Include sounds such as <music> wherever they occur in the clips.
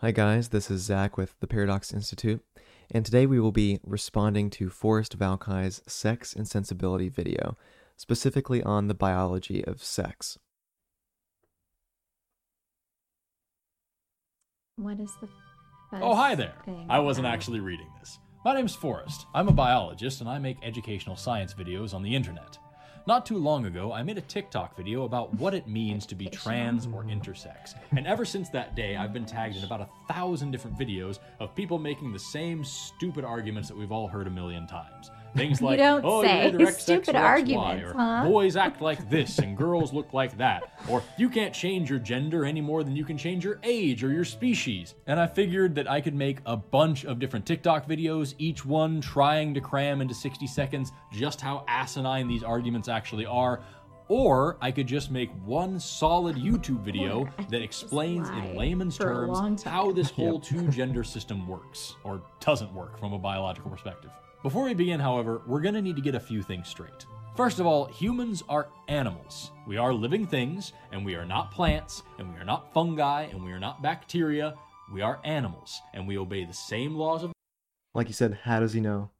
Hi, guys. This is Zach with the Paradox Institute, and today we will be responding to Forrest Valkai's Sex and Sensibility video, specifically on the biology of sex. What is the? Oh, hi there. thing I wasn't about- actually reading this. My name's Forrest. I'm a biologist and I make educational science videos on the internet. Not too long ago, I made a TikTok video about what it means to be trans or intersex. And ever since that day, I've been tagged in about a thousand different videos of people making the same stupid arguments that we've all heard a million times. Things like, don't oh, say you're either XX stupid or XY, arguments, or huh? boys act like this and girls look like that, or you can't change your gender any more than you can change your age or your species. And I figured that I could make a bunch of different TikTok videos, each one trying to cram into 60 seconds just how asinine these arguments actually are. Or I could just make one solid YouTube video that explains in layman's for a long terms how this <laughs> whole two gender system works, or doesn't work from a biological perspective. Before we begin, however, we're going to need to get a few things straight. First of all, humans are animals. We are living things, and we are not plants, and we are not fungi, and we are not bacteria. We are animals, and we obey the same laws of Like you said, how does he know?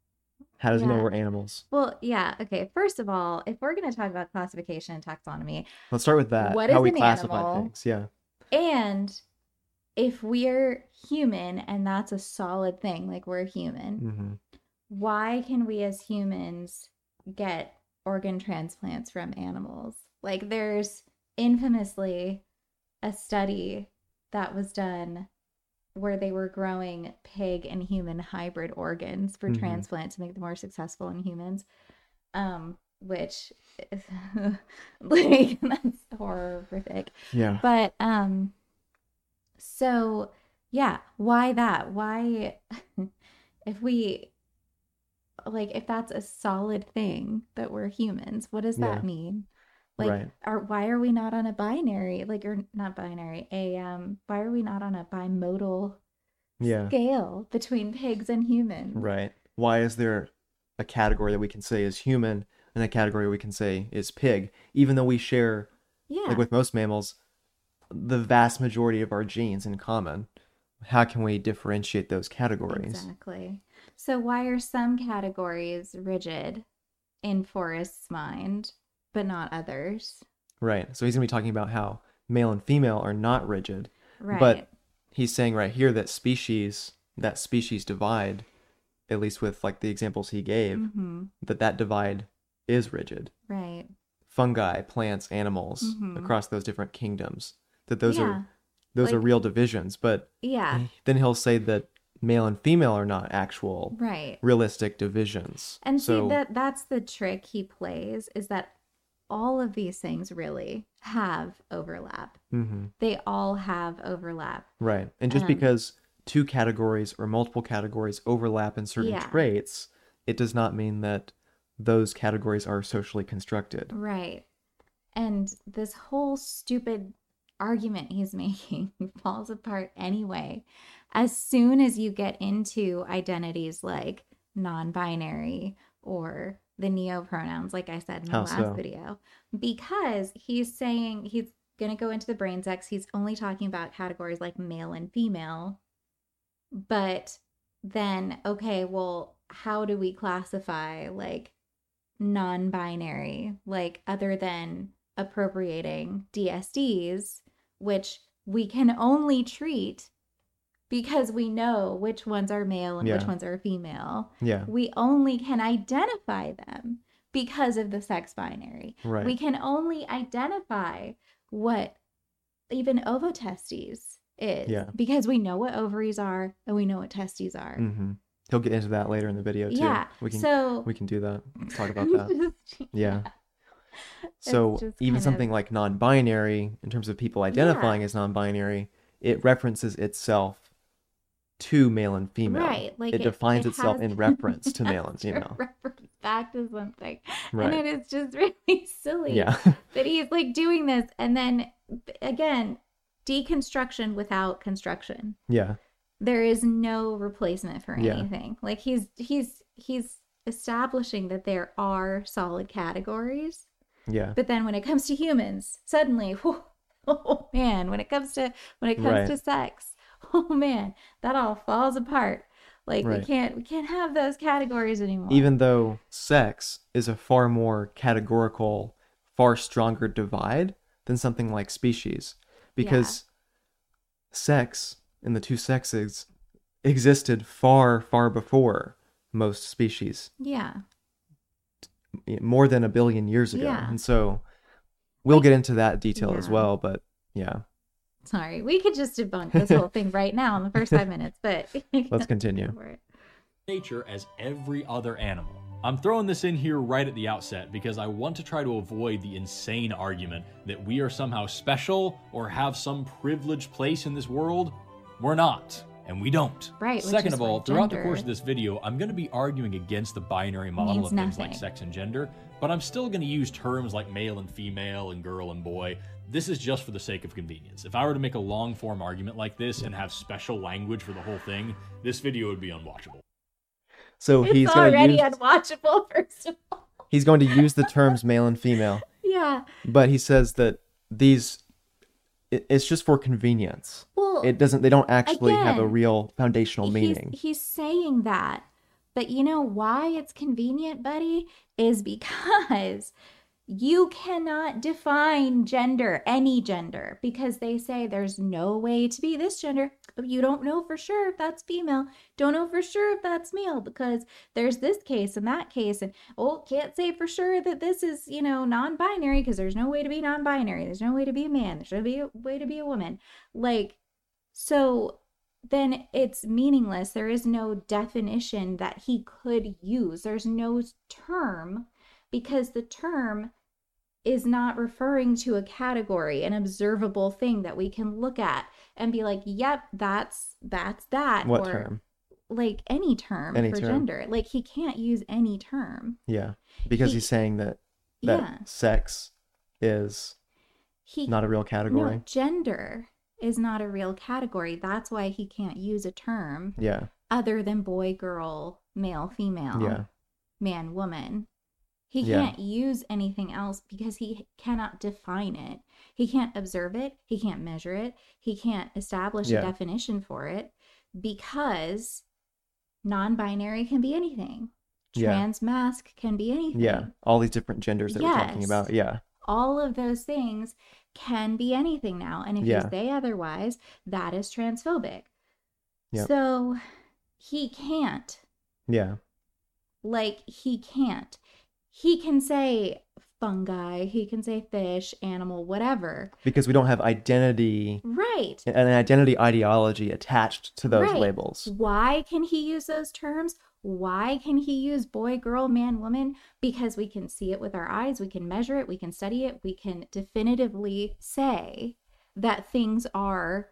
How does he know we're animals? Well, yeah. Okay. First of all, if we're going to talk about classification and taxonomy, Let's start with that. What how is we an classify animal? things. Yeah. and if we're human and that's a solid thing, like we're human, hmm why can we as humans get organ transplants from animals? Like there's infamously a study that was done where they were growing pig and human hybrid organs for Mhm. transplant to make them more successful in humans. Um which is <laughs> like <laughs> that's horrific. Yeah. But um so yeah, why that? Why <laughs> if we like if that's a solid thing that we're humans, what does that Yeah. mean? Like Right. are why are we not on a binary like or not binary, a um why are we not on a bimodal Yeah. scale between pigs and humans? Right. Why is there a category that we can say is human and a category we can say is pig, even though we share, Yeah. like with most mammals, the vast majority of our genes in common? How can we differentiate those categories? Exactly. So why are some categories rigid in Forrest's mind, but not others? Right. So he's going to be talking about how male and female are not rigid. Right. But he's saying right here that species, that species divide, at least with like the examples he gave, hmm that that divide is rigid. Right. Fungi, plants, animals Mhm. across those different kingdoms. That those Yeah. are those are real divisions, but Yeah. then he'll say that male and female are not actual Right. realistic divisions. And so see that that's the trick he plays is that all of these things really have overlap. Mhm. They all have overlap. Right. And just Um, because two categories or multiple categories overlap in certain Yeah. traits, it does not mean that those categories are socially constructed. Right. And this whole stupid argument he's <laughs> making falls apart anyway. As soon as you get into identities like non binary or the neo pronouns, like I said in the How last so? video, because he's saying he's going to go into the brain sex. He's only talking about categories like male and female. But then, okay, well, how do we classify like non binary, like other than appropriating DSDs, which we can only treat because we know which ones are male and which ones are female. Yeah. We only can identify them because of the sex binary. Right. We can only identify what even ovotestes is Yeah. because we know what ovaries are and we know what testes are. hmm He'll get into that later in the video too. Yeah. We can so we can do that. Let's talk about <laughs> that. <laughs> Yeah. So even something of- like non-binary, in terms of people identifying as non-binary, it references itself to male and female. Right. Like it, defines itself in reference to <laughs> male and female. Reference back to something. Right. And it is just really <laughs> silly Yeah. <laughs> that he's like doing this. And then again, deconstruction without construction. yeah. There is no replacement for Yeah. anything. Like he's he's he's establishing that there are solid categories. Yeah. But then when it comes to humans, suddenly, whew, oh man, when it comes to when it comes Right. to sex, <laughs> oh man, that all falls apart. Like we can't we can't have those categories anymore. Even though sex is a far more categorical, far stronger divide than something like species, because sex and the two sexes existed far, far before most species, yeah. more than a billion years ago. Yeah. And so we'll get into that detail as well, but yeah, Sorry, we could just debunk this whole thing right now in the first five minutes, but <laughs> let's continue. Go for it. nature as every other animal. I'm throwing this in here right at the outset because I want to try to avoid the insane argument that we are somehow special or have some privileged place in this world. We're not, and we don't. Right, Second of why all, throughout the course of this video, I'm going to be arguing against the binary model Means of things like sex and gender, but I'm still going to use terms like male and female and girl and boy. This is just for the sake of convenience. If I were to make a long form argument like this and have special language for the whole thing, this video would be unwatchable. So It's he's going to already use unwatchable, <laughs> first of all. he's going to use the terms male and female, <laughs> Yeah. but he says that these it, it's just for convenience. Well, It doesn't. They don't actually have a real foundational he's, meaning. he's saying that. But you know why it's convenient, buddy? Is because you cannot define gender, any gender, because they say there's no way to be this gender. You don't know for sure if that's female. Don't know for sure if that's male because there's this case and that case. And oh, can't say for sure that this is, you know, non binary because there's no way to be non binary. There's no way to be a man. There's no be way to be a woman. Like, so then it's meaningless. There is no definition that he could use. There's no term because the term is not referring to a category, an observable thing that we can look at and be like, "Yep, that's that's that." what or term? Like any term Any for term. gender. Like he can't use any term. Yeah, because he- he's saying that that Yeah. sex is He not a real category. No, gender is not a real category. That's why he can't use a term Yeah, other than boy, girl, male, female, yeah, man, woman. He Yeah. can't use anything else because he cannot define it. He can't observe it. He can't measure it. He can't establish Yeah. a definition for it because non binary can be anything. Yeah. Trans mask can be anything. yeah. All these different genders that we're talking about. Yeah, all of those things can be anything now. And if Yeah. you say otherwise, that is transphobic. Yep. So he can't. yeah, Like, he can't. He can say fungi, he can say fish, animal, whatever. because we don't have identity Right. an identity ideology attached to those Right. labels. Why can he use those terms? Why can he use boy, girl, man, woman? Because we can see it with our eyes, we can measure it, we can study it, we can definitively say that things are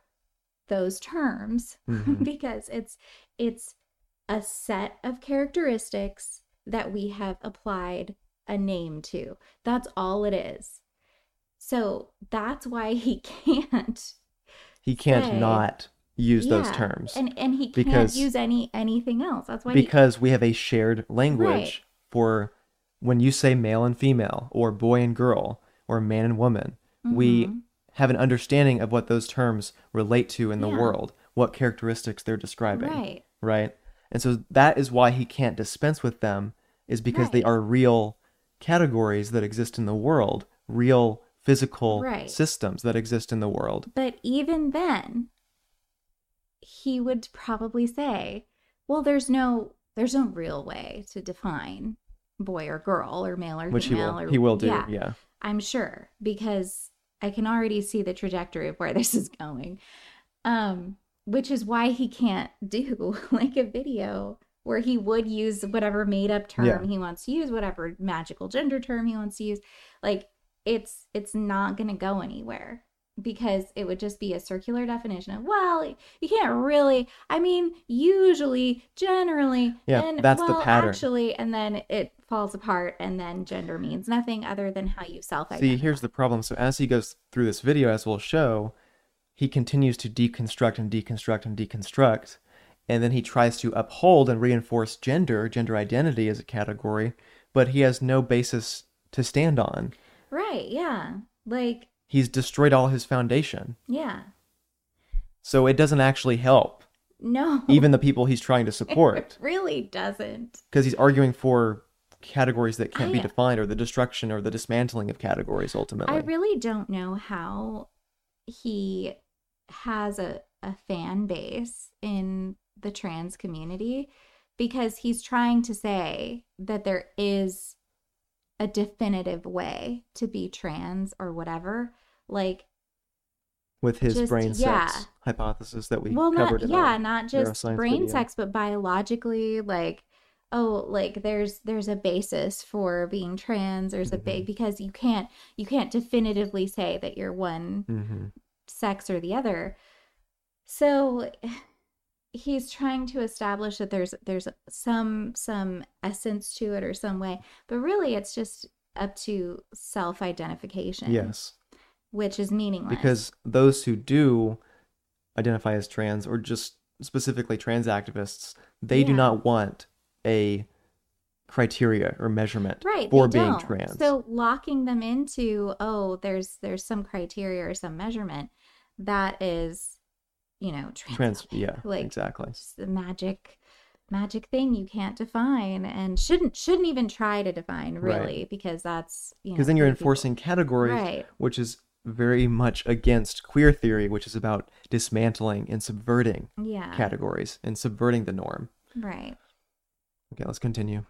those terms Mhm. <laughs> because it's it's a set of characteristics that we have applied a name to. That's all it is. So that's why he <laughs> can't He can't say- not use those terms and and he because- can't use any anything else. That's why he, because we have a shared language Right. for when you say male and female or boy and girl or man and woman. We Mhm. have an understanding of what those terms relate to in the Yeah. world, what characteristics they're describing. right. right? And so that is why he can't dispense with them, is because they are real categories that exist in the world, real physical Right. systems that exist in the world. But even then, he would probably say, "Well, there's no there's no real way to define boy or girl or male or Which he will or he will do, yeah, yeah. I'm sure because I can already see the trajectory of where <laughs> this is going. Um, which is why he can't do <laughs> like a video where he would use whatever made up term Yeah. he wants to use, whatever magical gender term he wants to use. Like it's it's not going to go anywhere because it would just be a circular definition of well you can't really i mean usually generally Yeah, and that's the pattern. actually and then it falls apart and then gender means nothing other than how you self identify. See, here's the problem. So as he goes through this video, as we'll show, he continues to deconstruct and deconstruct and deconstruct, and then he tries to uphold and reinforce gender, gender identity as a category, but he has no basis to stand on. right yeah like He's destroyed all his foundation. yeah So it doesn't actually help No. even the people he's trying to <laughs> support it really doesn't. because he's arguing for categories that can't be defined or the destruction or the dismantling of categories ultimately. I really don't know how he has a, a fan base in the trans community because he's trying to say that there is a definitive way to be trans or whatever. Like, with his just- brain yeah. sex hypothesis that we well, covered not, yeah, not just brain video. sex, but biologically, like, oh, like there's there's a basis for being trans. There's a Mm-hmm. big because you can't you can't definitively say that you're one Mhm. sex or the other. So he's trying to establish that there's there's some some essence to it or some way, but really it's just up to self-identification. Yes, which is meaningless. because those who do identify as trans or just specifically trans activists, they do not want a criteria or measurement right for being don't. trans. So locking them into oh, there's there's some criteria or some measurement that is, you know, trans, yeah, <laughs> like exactly. the magic magic thing you can't define and shouldn't shouldn't even try to define Right. really because that's you know Because then you're queer people- enforcing categories, right which is very much against queer theory, which is about dismantling and subverting yeah categories and subverting the norm. right Okay, let's continue.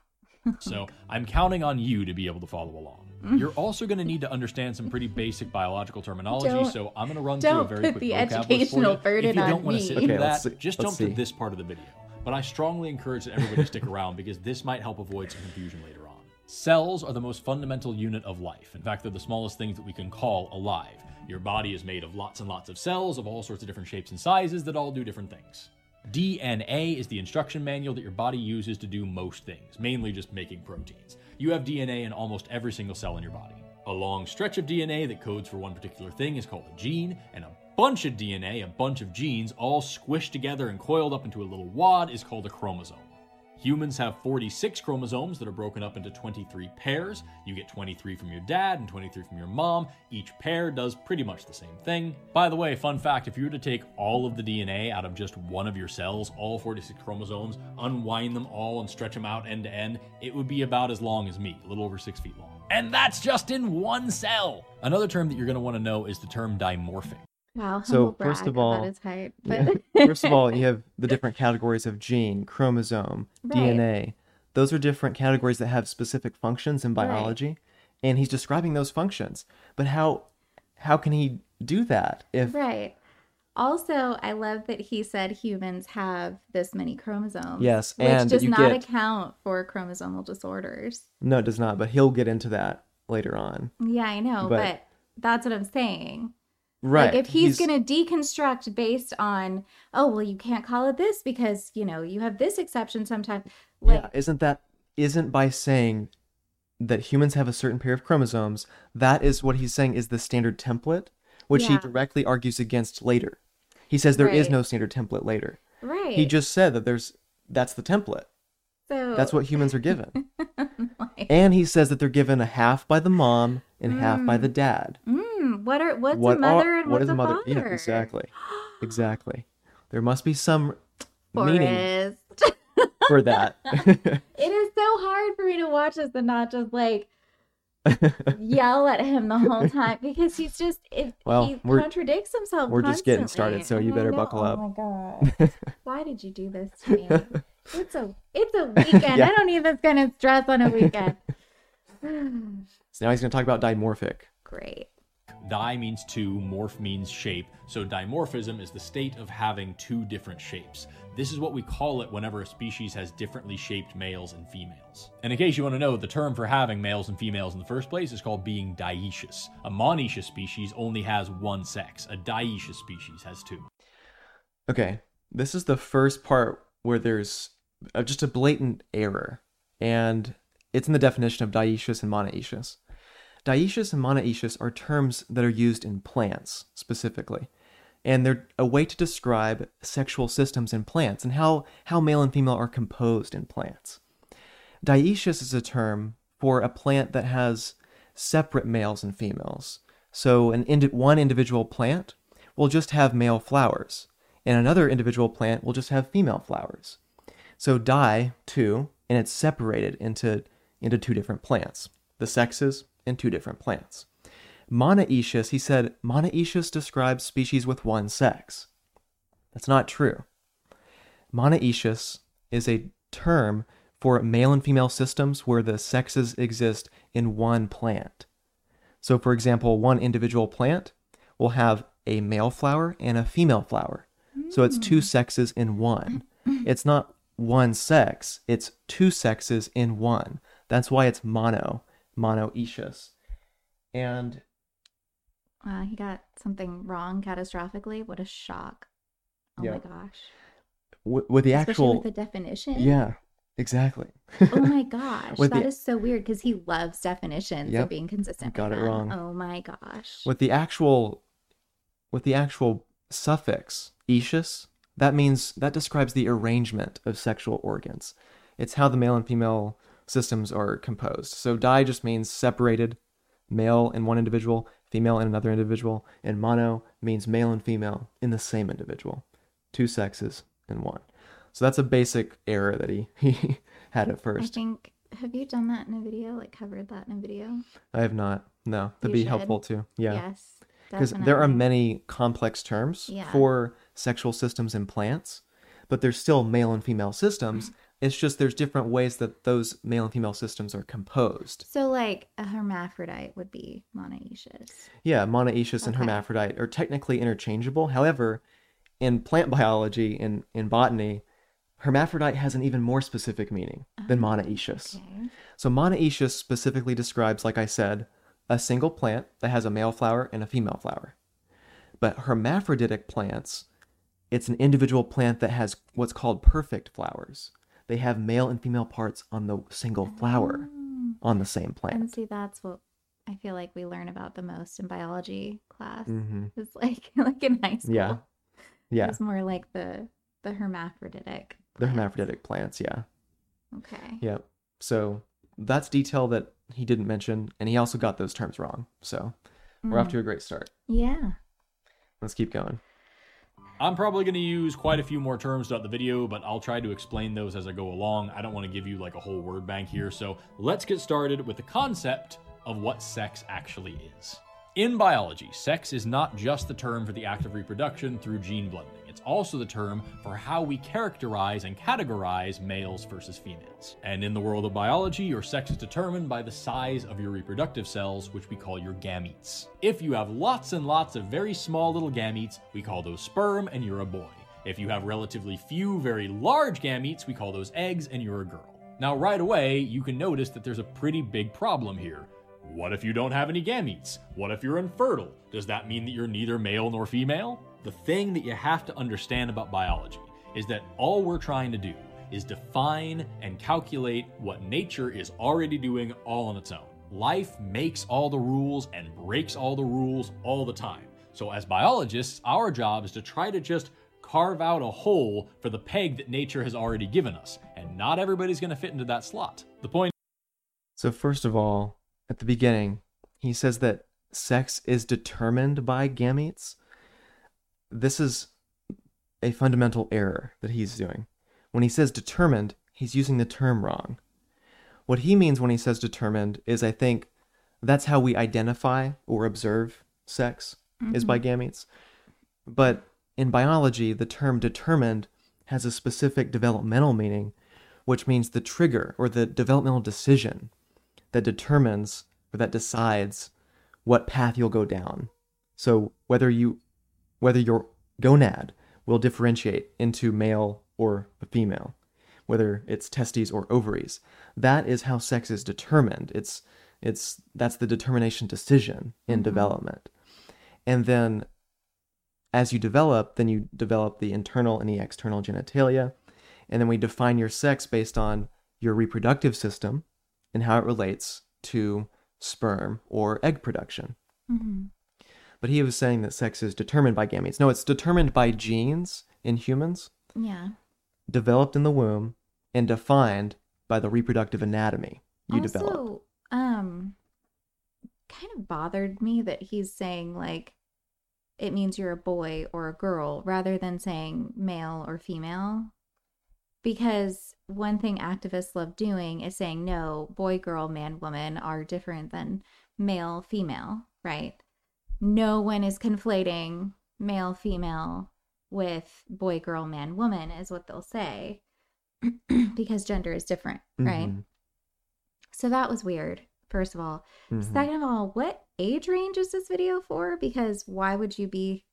So oh I'm counting on you to be able to follow along. Mm. You're also going to need to understand some pretty basic biological terminology, Don't- so I'm going to run through a don't very put quick the vocab list for educational you. burden If you on don't want me. to sit Okay, through let's that, see- just let's jump to this part of the video. But I strongly encourage that everybody stick <laughs> around because this might help avoid some confusion later on. Cells are the most fundamental unit of life. In fact, they're the smallest things that we can call alive. Your body is made of lots and lots of cells of all sorts of different shapes and sizes that all do different things. DNA is the instruction manual that your body uses to do most things, mainly just making proteins. You have DNA in almost every single cell in your body. A long stretch of DNA that codes for one particular thing is called a gene, and a bunch of DNA, a bunch of genes, all squished together and coiled up into a little wad is called a chromosome. Humans have 46 chromosomes that are broken up into 23 pairs. You get 23 from your dad and 23 from your mom. Each pair does pretty much the same thing. By the way, fun fact if you were to take all of the DNA out of just one of your cells, all 46 chromosomes, unwind them all and stretch them out end to end, it would be about as long as me, a little over six feet long. And that's just in one cell! Another term that you're want to know is the term dimorphic. Wow So, first of all- about his height Yeah. <laughs> First of all, you <laughs> have the different categories of gene, chromosome, Right. DNA. Those are different categories that have specific functions in biology, and he's describing those functions. But how how can he do that if Right. Also, I love that he said humans have this many chromosomes. Yes, which does not get- account for chromosomal disorders. no, it does not? But he'll get into that later on. Yeah, I know, But- but, that's what I'm saying. Right. Like if he's, going to deconstruct based on, oh, well, you can't call it this because, you know, you have this exception sometimes. Like, yeah, isn't that isn't by saying that humans have a certain pair of chromosomes, that is what he's saying is the standard template, which he directly argues against later. He says there is Right. no standard template later. right. He just said that there's that's the template. so That's what humans are given. <laughs> like, and he says that they're given a half by the mom and half by the dad. mm, what are what's what a mother are, and what what's is a mother? father? Yeah, exactly. <gasps> Exactly. There must be some meaning for that. <laughs> <laughs> it is so hard for me to watch this and not just like <laughs> yell at him the whole time because he's just it, Well, he contradicts himself. we're just getting started, so you better buckle oh up. Oh my god, why did you do this to me? It's a it's a weekend. Yeah. I don't need this kind of stress on a weekend. so now he's going to talk about dimorphic. Great. Di means two, morph means shape, so dimorphism is the state of having two different shapes. This is what we call it whenever a species has differently shaped males and females. And in case you want to know, the term for having males and females in the first place is called being dioecious. A monoecious species only has one sex, a dioecious species has two. Okay, this is the first part where there's uh, just a blatant error, and it's in the definition of dioecious and monoecious. Dioecious and monoecious are terms that are used in plants specifically, and they're a way to describe sexual systems in plants and how, how male and female are composed in plants. Dioecious is a term for a plant that has separate males and females. So, an one individual plant will just have male flowers, and another individual plant will just have female flowers. So di two, and it's separated into into two different plants, the sexes in two different plants. Monoecious, he said, monoecious describes species with one sex. That's not true. Monoecious is a term for male and female systems where the sexes exist in one plant. So, for example, one individual plant will have a male flower and a female flower. So it's two mm. sexes in one. It's not one sex, it's two sexes in one. That's why it's mono, monoecious. And Wow, he got something wrong catastrophically. What a shock. Oh Yeah. my gosh. w- with the Especially actual. with the definition. yeah, exactly. Oh my <laughs> gosh. That the- is so weird because he loves definitions Yep. of being consistent. Got it them. wrong. Oh my gosh. with the actual with the actual suffix ecious that means that describes the arrangement of sexual organs it's how the male and female systems are composed so di just means separated male in one individual female in another individual and mono means male and female in the same individual two sexes in one so that's a basic error that he, <laughs> he had at first. I think have you done that in a video? Like covered that in a video? i have not no that'd You be helpful too yeah Yes. because there are many complex terms Yeah. for sexual systems in plants but there's still male and female systems it's just there's different ways that those male and female systems are composed So like a hermaphrodite would be monoecious. yeah monoecious and hermaphrodite are technically interchangeable however in plant biology in, in botany hermaphrodite has an even more specific meaning than oh, monoecious Okay. so monoecious specifically describes, like I said, a single plant that has a male flower and a female flower. But hermaphroditic plants, it's an individual plant that has what's called perfect flowers. They have male and female parts on the single flower Mm. on the same plant. And see, that's what I feel like we learn about the most in biology class. hmm It's like <laughs> like in high school. Yeah. Yeah, It's more like the the hermaphroditic. the plants. hermaphroditic plants. Yeah, Okay. yeah. So that's detail that he didn't mention, and he also got those terms wrong. So we're off Mm. to a great start. Yeah. Let's keep going. I'm probably going to use quite a few more terms throughout the video, but I'll try to explain those as I go along. I don't want to give you like a whole word bank here, so let's get started with the concept of what sex actually is. In biology, sex is not just the term for the act of reproduction through gene blending. It's also the term for how we characterize and categorize males versus females. And in the world of biology, your sex is determined by the size of your reproductive cells, which we call your gametes. If you have lots and lots of very small little gametes, we call those sperm and you're a boy. If you have relatively few very large gametes, we call those eggs and you're a girl. Now, right away, you can notice that there's a pretty big problem here. What if you don't have any gametes? What if you're infertile? Does that mean that you're neither male nor female? The thing that you have to understand about biology is that all we're trying to do is define and calculate what nature is already doing all on its own. Life makes all the rules and breaks all the rules all the time. So, as biologists, our job is to try to just carve out a hole for the peg that nature has already given us. And not everybody's going to fit into that slot. The point So, first of all, at the beginning, he says that sex is determined by gametes. This is a fundamental error that he's doing. When he says determined, he's using the term wrong. What he means when he says determined is, I think, that's how we identify or observe sex is by mm-hmm. gametes. But in biology, the term determined has a specific developmental meaning, which means the trigger or the developmental decision that determines or that decides what path you'll go down. So whether you whether your gonad will differentiate into male or female, whether it's testes or ovaries, that is how sex is determined. It's it's that's the determination decision in mm-hmm. development. And then as you develop, then you develop the internal and the external genitalia. And then we define your sex based on your reproductive system and how it relates to sperm or egg production. hmm But he was saying that sex is determined by gametes. No, it's determined by genes in humans, Yeah. developed in the womb, and defined by the reproductive anatomy you also, develop. um, kind of bothered me that he's saying like it means you're a boy or a girl rather than saying male or female. Because one thing activists love doing is saying, no, boy, girl, man, woman are different than male, female, right? No one is conflating male, female with boy, girl, man, woman, is what they'll say, <clears throat> because gender is different, right? Mhm. So that was weird, first of all. Mhm. Second of all, what age range is this video for? Because why would you be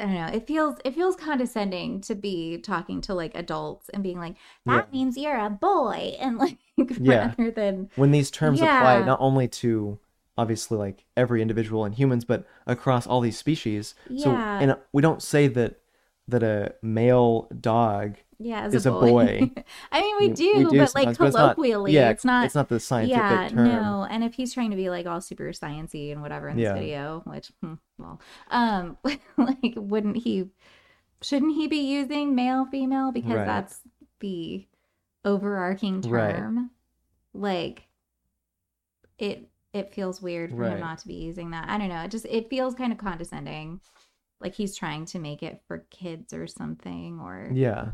I don't know. It feels it feels condescending to be talking to like adults and being like, that Yeah. means you're a boy <laughs> and like Yeah. rather than when these terms apply not only to obviously like every individual in humans but across all these species so Yeah. and we don't say that that a male dog yeah, as a a boy. boy. <laughs> I mean we do, but like sometimes, but it's not- colloquially, yeah it's not it's not the scientific term. yeah, term no. And if he's trying to be like all super sciencey and whatever in this Yeah. video, which hmm, well, um, <laughs> like wouldn't he? Shouldn't he be using male female because Right. that's the overarching Right. term? Like it it feels weird for him not to be using that. I don't know. It just it feels kind of condescending. Like he's trying to make it for kids or something or yeah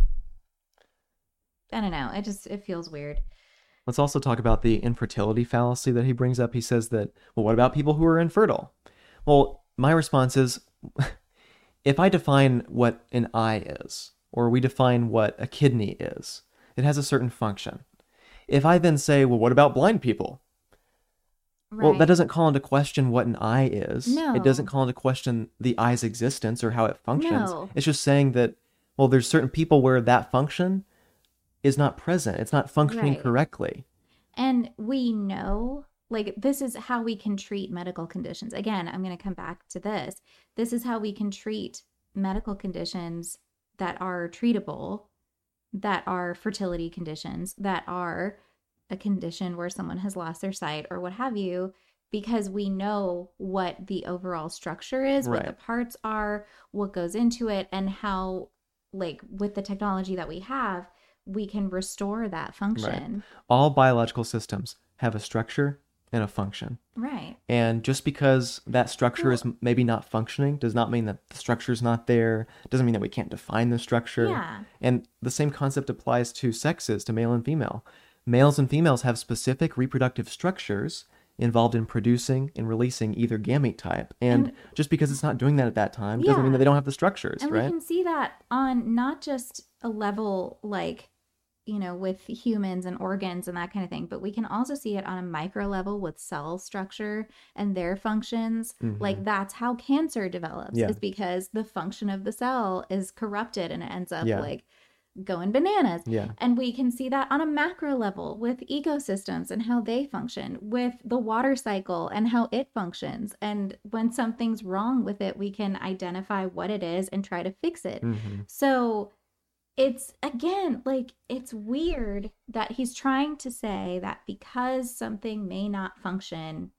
I don't know. It just it feels weird. Let's also talk about the infertility fallacy that he brings up. He says that, well, what about people who are infertile? Well, my response is <laughs> if I define what an eye is, or we define what a kidney is, it has a certain function. If I then say, well, what about blind people? Well, that doesn't call into question what an eye is. No. It doesn't call into question the eye's existence or how it functions. No. It's just saying that, well, there's certain people where that function is not present. It's not functioning Right. correctly. And we know, like, this is how we can treat medical conditions. Again, I'm going to come back to this. This is how we can treat medical conditions that are treatable, that are fertility conditions, that are a condition where someone has lost their sight or what have you, because we know what the overall structure is, what the parts are, what goes into it, and how, like, with the technology that we have, we can restore that function. All biological systems have a structure and a function. Right. And just because that structure is maybe not functioning does not mean that the structure is not there. Doesn't mean that we can't define the structure. Yeah. And the same concept applies to sexes, to male and female. Males and females have specific reproductive structures involved in producing and releasing either gamete type. And, And- just because it's not doing that at that time doesn't mean that they don't have the structures, And right? we can see that on not just a level like, you know, with humans and organs and that kind of thing, but we can also see it on a micro level with cell structure and their functions. Like that's how cancer develops, Mm-hmm. Yeah. is because the function of the cell is corrupted and it ends up Yeah. like going bananas. Yeah. And we can see that on a macro level with ecosystems and how they function, with the water cycle and how it functions. And when something's wrong with it, we can identify what it is and try to fix it. hmm So it's again like it's weird that he's trying to say that because something may not function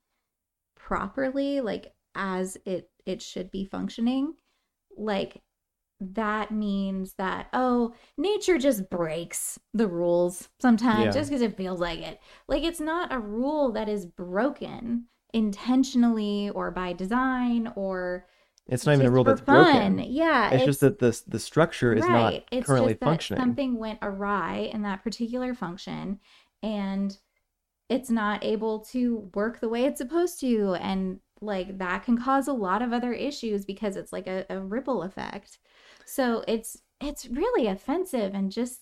properly, like as it it should be functioning, like that means that oh nature just breaks the rules sometimes Yeah. just because it feels like it like it's not a rule that is broken intentionally or by design or It's not even a rule that's broken. yeah It's, just that the, the structure is not it's currently just that functioning. something went awry in that particular function and it's not able to work the way it's supposed to and like that can cause a lot of other issues because it's like a, a ripple effect so it's it's really offensive and just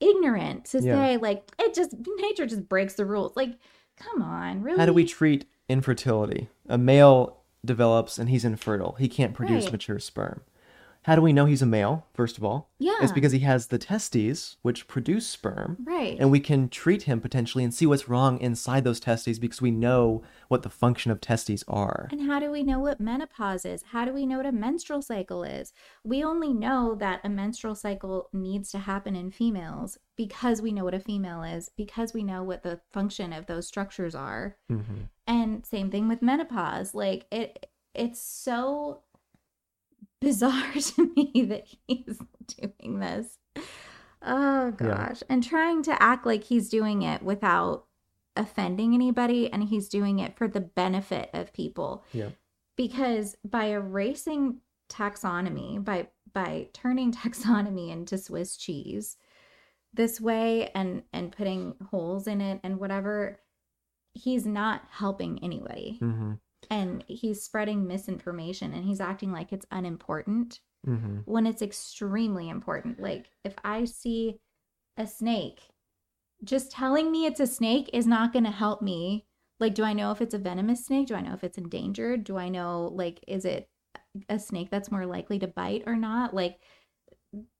ignorant to Yeah. say like it just nature just breaks the rules like come on really How do we treat infertility? A male develops and he's infertile. He can't produce Right. mature sperm. How do we know he's a male, first of all? yeah It's because he has the testes, which produce sperm. right And we can treat him potentially and see what's wrong inside those testes because we know what the function of testes are. And how do we know what menopause is? How do we know what a menstrual cycle is? We only know that a menstrual cycle needs to happen in females because we know what a female is, because we know what the function of those structures are. hmm And same thing with menopause. Like it it's so bizarre <laughs> to me that he's doing this. Oh Yeah. gosh. And trying to act like he's doing it without offending anybody and he's doing it for the benefit of people Yeah. because by erasing taxonomy by by turning <laughs> taxonomy into swiss cheese this way and and putting holes in it and whatever he's not helping anybody. Mm-hmm. and he's spreading misinformation and he's acting like it's unimportant Mm-hmm. when it's extremely important. Like if i see a snake just telling me it's a snake is not going to help me. Like do i know if it's a venomous snake? Do i know if it's endangered? Do i know like is it a snake that's more likely to bite or not? Like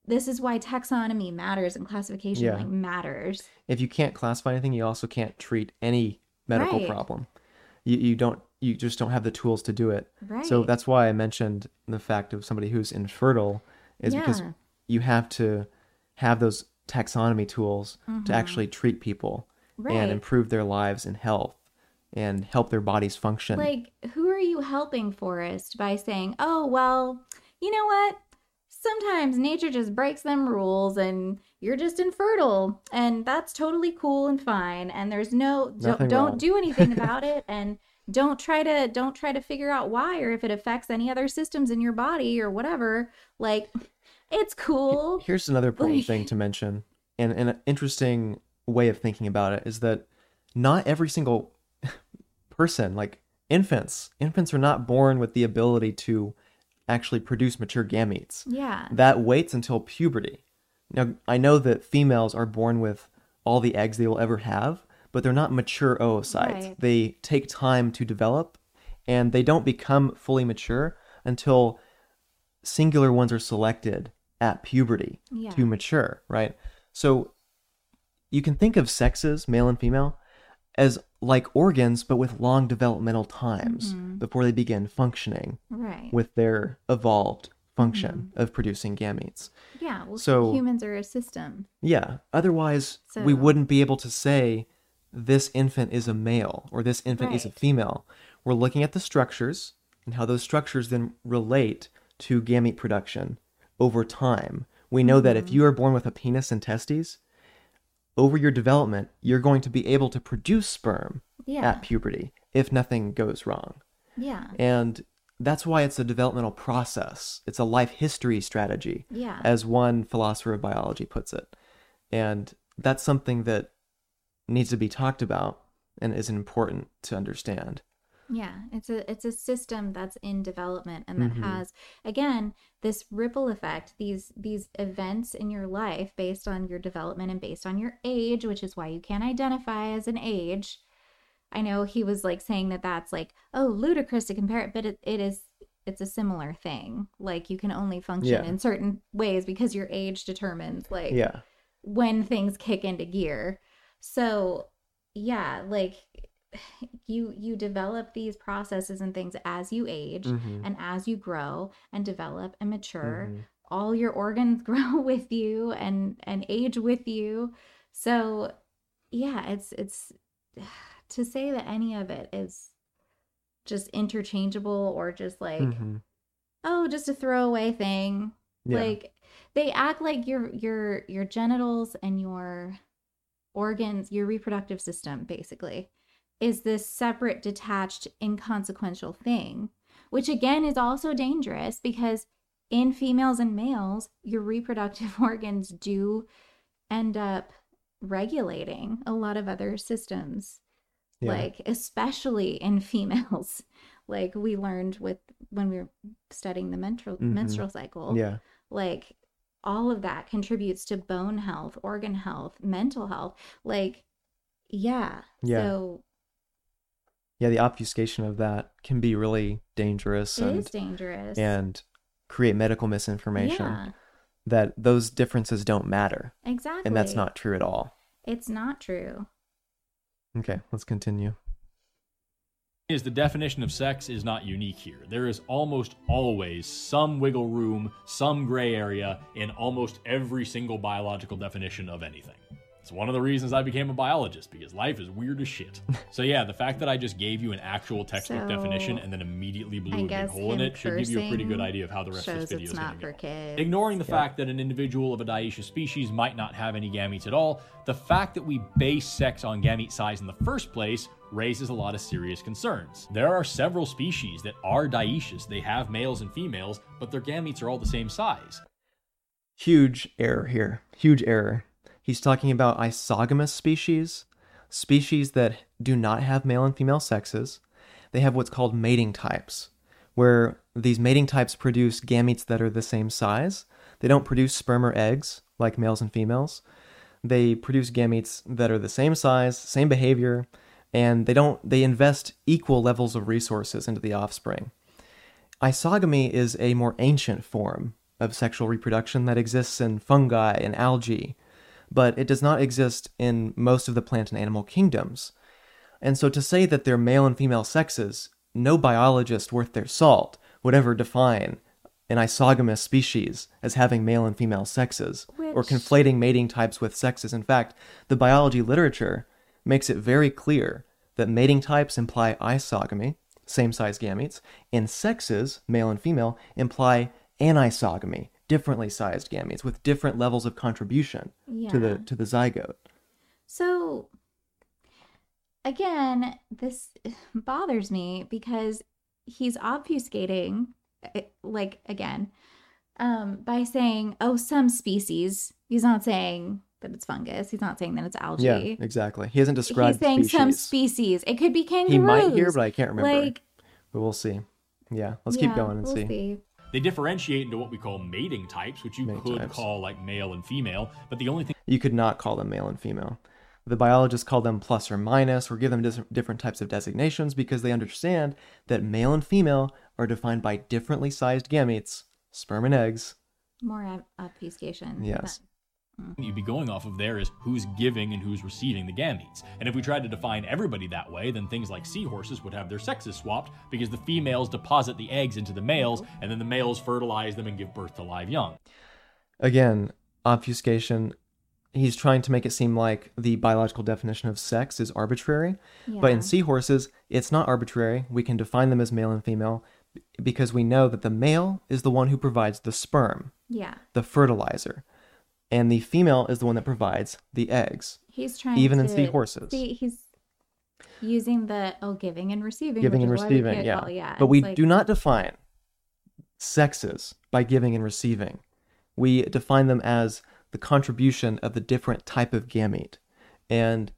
this is why taxonomy matters and classification Yeah. like matters If you can't classify anything, you also can't treat any medical Right. problem. You you don't you just don't have the tools to do it. right So that's why I mentioned the fact of somebody who's infertile is because you have to have those taxonomy tools Mhm. to actually treat people right and improve their lives and health and help their bodies function. Like, who are you helping, Forrest, by saying, oh, well, you know what? Sometimes nature just breaks them rules and you're just infertile and that's totally cool and fine and there's no don't, Nothing don't wrong. do anything about it and don't try to don't try to figure out why or if it affects any other systems in your body or whatever like it's cool Here's another important thing to mention, and, and an interesting way of thinking about it is that not every single <laughs> person, like infants, infants are not born with the ability to actually produce mature gametes. yeah That waits until puberty. Now, I know that females are born with all the eggs they will ever have, but they're not mature oocytes. Right. They take time to develop, and they don't become fully mature until singular ones are selected at puberty Yeah. to mature, right? So you can think of sexes, male and female, as like organs, but with long developmental times Mhm. before they begin functioning right with their evolved function Mm-hmm. of producing gametes. yeah well so- humans are a system Yeah, otherwise we wouldn't be able to say this infant is a male or this infant is a female. We're looking at the structures and how those structures then relate to gamete production over time. We know that Mm-hmm. if you are born with a penis and testes, over your development, you're going to be able to produce sperm yeah at puberty if nothing goes wrong. yeah And that's why it's a developmental process. It's a life history strategy, yeah as one philosopher of biology puts it. And that's something that needs to be talked about and is important to understand. Yeah, it's a it's a system that's in development and that Mhm. has again this ripple effect, these these events in your life based on your development and based on your age, which is why you can't identify as an age. I know he was like saying that that's like oh ludicrous to compare it, but it, it is it's a similar thing. Like you can only function Yeah. in certain ways because your age determines like Yeah. when things kick into gear. So, yeah, like you you develop these processes and things as you age Mhm. and as you grow and develop and mature. Mhm. All your organs <laughs> grow with you and and age with you. So, yeah, it's it's <sighs> to say that any of it is just interchangeable or just like Mhm. oh, just a throwaway thing. Yeah. Like they act like your your your genitals and your organs, your reproductive system basically is this separate detached inconsequential thing, which again is also dangerous because in females and males, your reproductive <laughs> organs do end up regulating a lot of other systems Yeah. like especially in <laughs> females like we learned with when we were studying the menstrual Mhm. menstrual cycle yeah. like all of that contributes to bone health organ health mental health like yeah, Yeah. so Yeah, the obfuscation of that can be really dangerous it and is dangerous and create medical misinformation yeah that those differences don't matter. exactly And that's not true at all. it's not true Okay, let's continue. is the definition of sex is not unique here. There is almost always some wiggle room, some gray area in almost every single biological definition of anything. It's It's one of the reasons I became a biologist because life is weird as shit. <laughs> so yeah, the fact that I just gave you an actual textbook So, definition and then immediately blew I a big hole in it should give you a pretty good idea of how the rest of this video it's is going not to for go. kids. Ignoring the Yeah. fact that an individual of a dioecious species might not have any gametes at all, the fact that we base sex on gamete size in the first place raises a lot of serious concerns. There are several species that are dioecious, they have males and females, but their gametes are all the same size. Huge error here. Huge error. He's talking about isogamous species, species that do not have male and female sexes. They have what's called mating types, where these mating types produce gametes that are the same size. They don't produce sperm or eggs like males and females. They produce gametes that are the same size, same behavior, and they don't they invest equal levels of resources into the offspring. Isogamy is a more ancient form of sexual reproduction that exists in fungi and algae, but it does not exist in most of the plant and animal kingdoms. And so to say that they're male and female sexes, no biologist worth their salt would ever define an isogamous species as having male and female sexes or conflating mating types with sexes. In fact, the biology literature makes it very clear that mating types imply isogamy, same size gametes, and sexes, male and female, imply anisogamy, differently sized gametes with different levels of contribution to the to the zygote. So again, this <laughs> bothers me because he's obfuscating eh, like again um by saying, "Oh, some species." He's not saying that it's fungus. He's not saying that it's algae. Yeah, exactly. He hasn't described He's saying species. some species. It could be kangaroos. he might here, but I can't remember. Like, but we'll see. Yeah, let's keep going and we'll see. They differentiate into what we call mating types, which you Mating could types. call like male and female, but the only thing You could not call them male and female. The biologists call them plus or minus or give them dis- different types of designations because they understand that male and female are defined by differently sized gametes, sperm and eggs. More ob- obfuscation. Yes. You'd be mm-hmm. going off of there is who's giving and who's receiving the gametes. And if we tried to define everybody that way, then things like seahorses would have their sexes swapped because the females deposit the eggs into the males and then the males fertilize them and give birth to live young. Again, obfuscation. He's trying to make it seem like the biological definition of sex is arbitrary. But in seahorses, it's not arbitrary. We can define them as male and female because we know that the male is the one who provides the sperm, Yeah. the fertilizer, and the female is the one that provides the eggs. He's trying to Even in seahorses. See, he's using the oh giving and receiving. Giving and is why we receiving, yeah. call- yeah. But we like- do not define sexes by giving and receiving. We define them as the contribution of the different type of gamete. And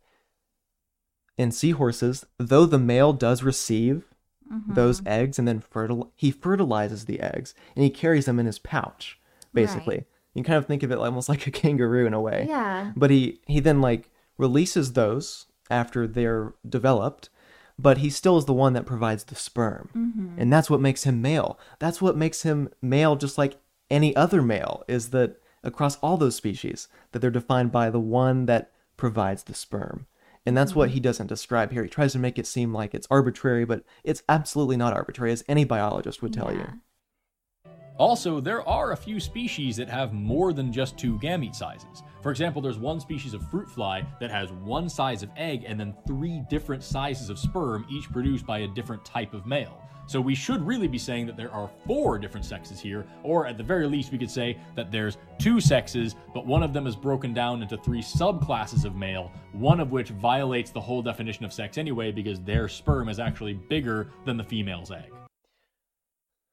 in seahorses, though the male does receive Mhm. those eggs and then fertil- he fertilizes the eggs and he carries them in his pouch, basically. Right. You can kind of think of it almost <laughs> like a kangaroo in a way. Yeah. But he he then like releases those after they're developed, but he still is the one that provides the sperm. Mhm. And that's what makes him male. That's what makes him male just like any other male is that across all those species that they're defined by the one that provides the sperm. And that's what he doesn't describe here. He tries to make it seem like it's arbitrary, but it's absolutely not arbitrary as any biologist would tell you. Also, there are a few species that have more than just two gamete sizes. For example, there's one species of fruit fly that has one size of egg and then three different sizes of sperm, each produced by a different type of male. So we should really be saying that there are four different sexes here, or at the very least, we could say that there's two sexes, but one of them is broken down into three subclasses of male, one of which violates the whole definition of sex anyway because their sperm is actually bigger than the female's egg.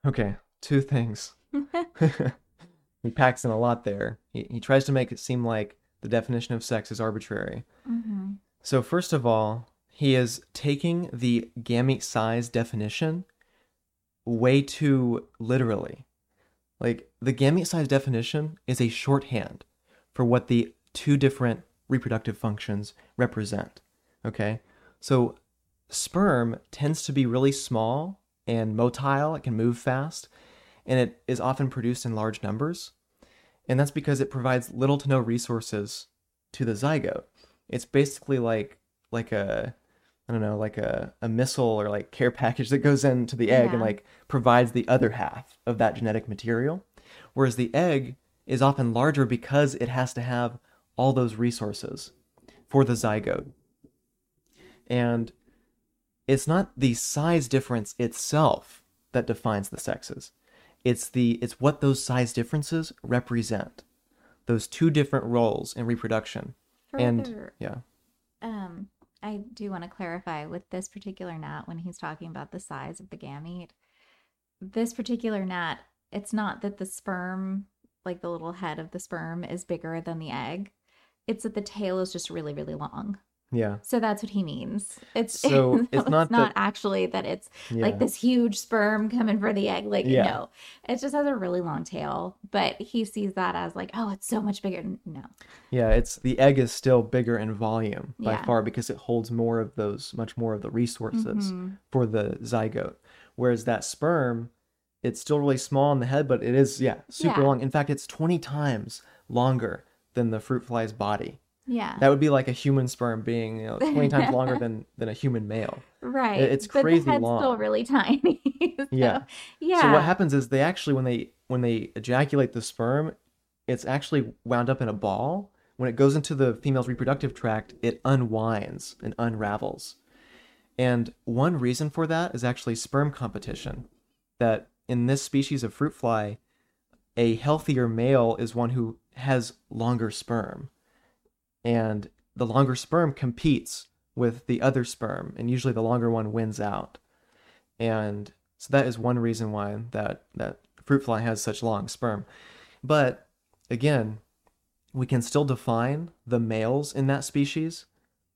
Okay, two things. <laughs> <laughs> he packs in a lot there. He, he tries to make it seem like the definition of sex is arbitrary. Mhm. So, first of all, he is taking the gamete size definition way too literally. Like, the gamete size definition is a shorthand for what the two different reproductive functions represent. Okay? So, sperm tends to be really small and motile, it can move fast, and it is often produced in large numbers. And that's because it provides little to no resources to the zygote. It's basically like like a I don't know, like a, a missile or like care <laughs> package that goes into the egg and like provides the other half of that genetic material. Whereas the egg is often larger because it has to have all those resources for the zygote. And it's not the size difference itself that defines the sexes. It's the it's what those size differences represent. Those two different roles in reproduction. And yeah. um, I do want to clarify with this particular gnat when he's talking about the size of the gamete. This particular gnat, it's not that the sperm, like the little head of the sperm, is bigger than the egg. It's that the tail is just really, really long. Yeah. So that's what he means. It's <laughs> So no, it's not that- actually that it's Yeah. like this huge sperm coming for the egg. Like Yeah. no, it just has a really long tail. But he sees that as like, oh, it's so much bigger. No, Yeah, it's the egg is still bigger in volume by Yeah. far because it holds more of those, much more of the resources Mhm. for the zygote. Whereas that sperm, it's still really small in the head, but it is, yeah, super long. In fact, it's 20 times longer than the fruit fly's body. Yeah, That would be like a human sperm being, you know, 20 times <laughs> longer than, than a human male. right. it's but crazy the head's long. still really <laughs> tiny. So, Yeah. yeah. So what happens is they actually when they when they ejaculate the sperm, it's actually wound up in a ball. When it goes into the female's reproductive tract, it unwinds and unravels. And one reason for that is actually sperm competition. That in this species of fruit fly, a healthier male is one who has longer sperm. And the longer sperm competes with the other sperm, and usually the longer one wins out. And so that is one reason why that that fruit fly has such long sperm. But again, we can still define the males in that species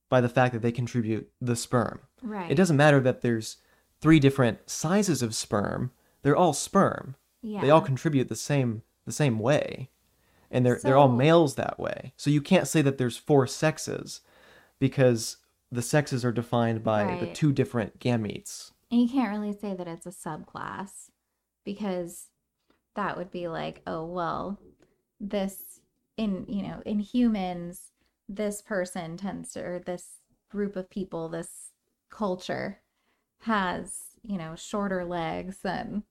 by the fact that they contribute the sperm. right. It doesn't matter that there's three different sizes of sperm. They're all sperm. Yeah. They all contribute the same the same way. And they're they're all males that way. So you can't say that there's four sexes because the sexes are defined by the two different gametes. And you can't really say that it's a subclass because that would be like, oh, well, this in, you know, in humans, this person tends to, or this group of people, this culture has, you know, shorter legs than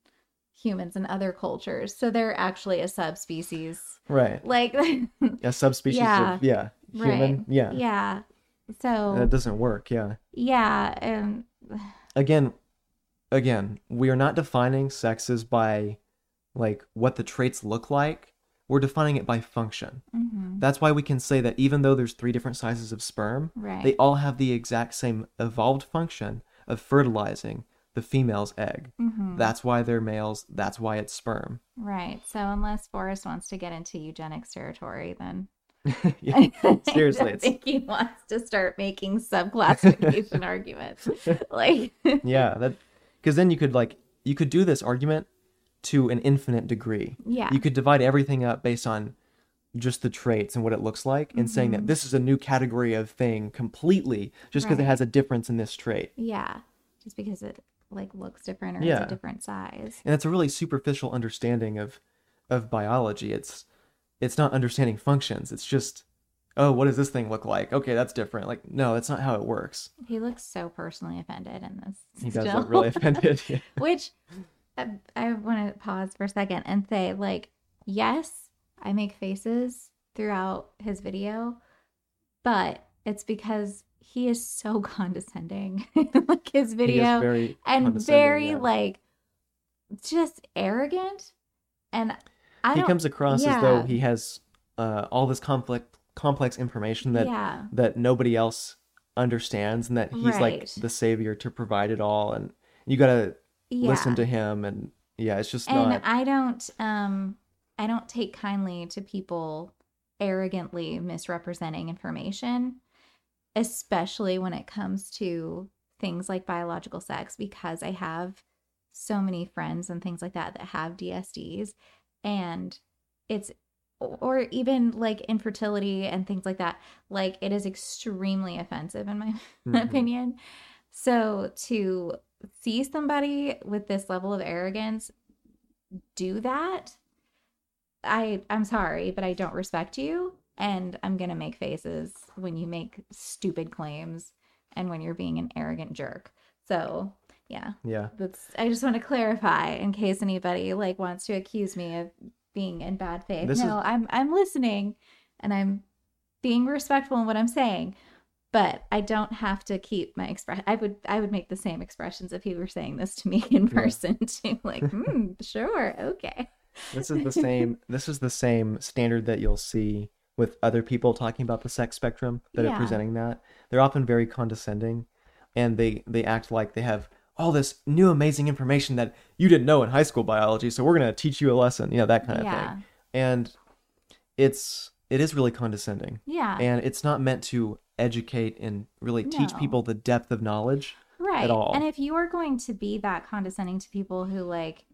humans and other cultures. So they're actually a subspecies. Right. Like, a subspecies Yeah. of yeah human Right. yeah yeah. So, that doesn't work yeah yeah. And again again we are not defining sexes by like what the traits look like we're defining it by function mhm, that's why we can say that even though there's three different sizes of sperm right. they all have the exact same evolved function of fertilizing the female's egg Mhm. that's why they're males that's why it's sperm Right. So unless Forrest wants to get into eugenics territory, then <laughs> yeah, <laughs> I seriously it's think he wants to start making subclassification <laughs> arguments. Like, yeah that because then you could like you could do this argument to an infinite degree yeah, you could divide everything up based on just the traits and what it looks like and saying that Mhm. this is a new category of thing completely just because it has a difference in this trait yeah, just because it like looks different or it's Yeah. a different size. and it's a really superficial understanding of of biology it's it's not understanding functions it's just oh what does this thing look like okay that's different like no that's not how it works He looks so personally offended in this. he does look really <laughs> offended Yeah. Which uh, I want to pause for a second and say, like, yes, I make faces throughout his video, but it's because he is so <laughs> condescending. like his video very and very yeah. like just arrogant. And I he comes across as though he has uh, all this complex complex information that yeah, that nobody else understands and that he's like the savior to provide it all and you gotta yeah. listen to him and yeah it's just and not I don't um I don't take kindly to people arrogantly misrepresenting information, especially when it comes to things like biological sex because I have so many friends and things like that that have DSDs and it's or even like infertility and things like that like it is extremely offensive in my <laughs> Mhm. opinion so to see somebody with this level of arrogance do that i i'm sorry but i don't respect you and i'm gonna make faces when you make stupid claims and when you're being an arrogant jerk so yeah yeah that's i just want to clarify in case anybody like wants to accuse me of being in bad faith This is- no i'm i'm listening and i'm being respectful in what i'm saying but I don't have to keep my express. I would I would make the same expressions if he were saying this to me <laughs> in person too. Like, <laughs> hmm, sure, okay. This is the same. this is the same standard that you'll see with other people talking about the sex spectrum that Yeah. are presenting that. They're often very condescending, and they they act like they have all this new amazing information that you didn't know in high school biology. So we're gonna teach you a lesson. You know that kind of Yeah. thing. And it's it is really condescending, Yeah. and it's not meant to educate and really teach people the depth of knowledge. right. at all. And if you are going to be that condescending to people who like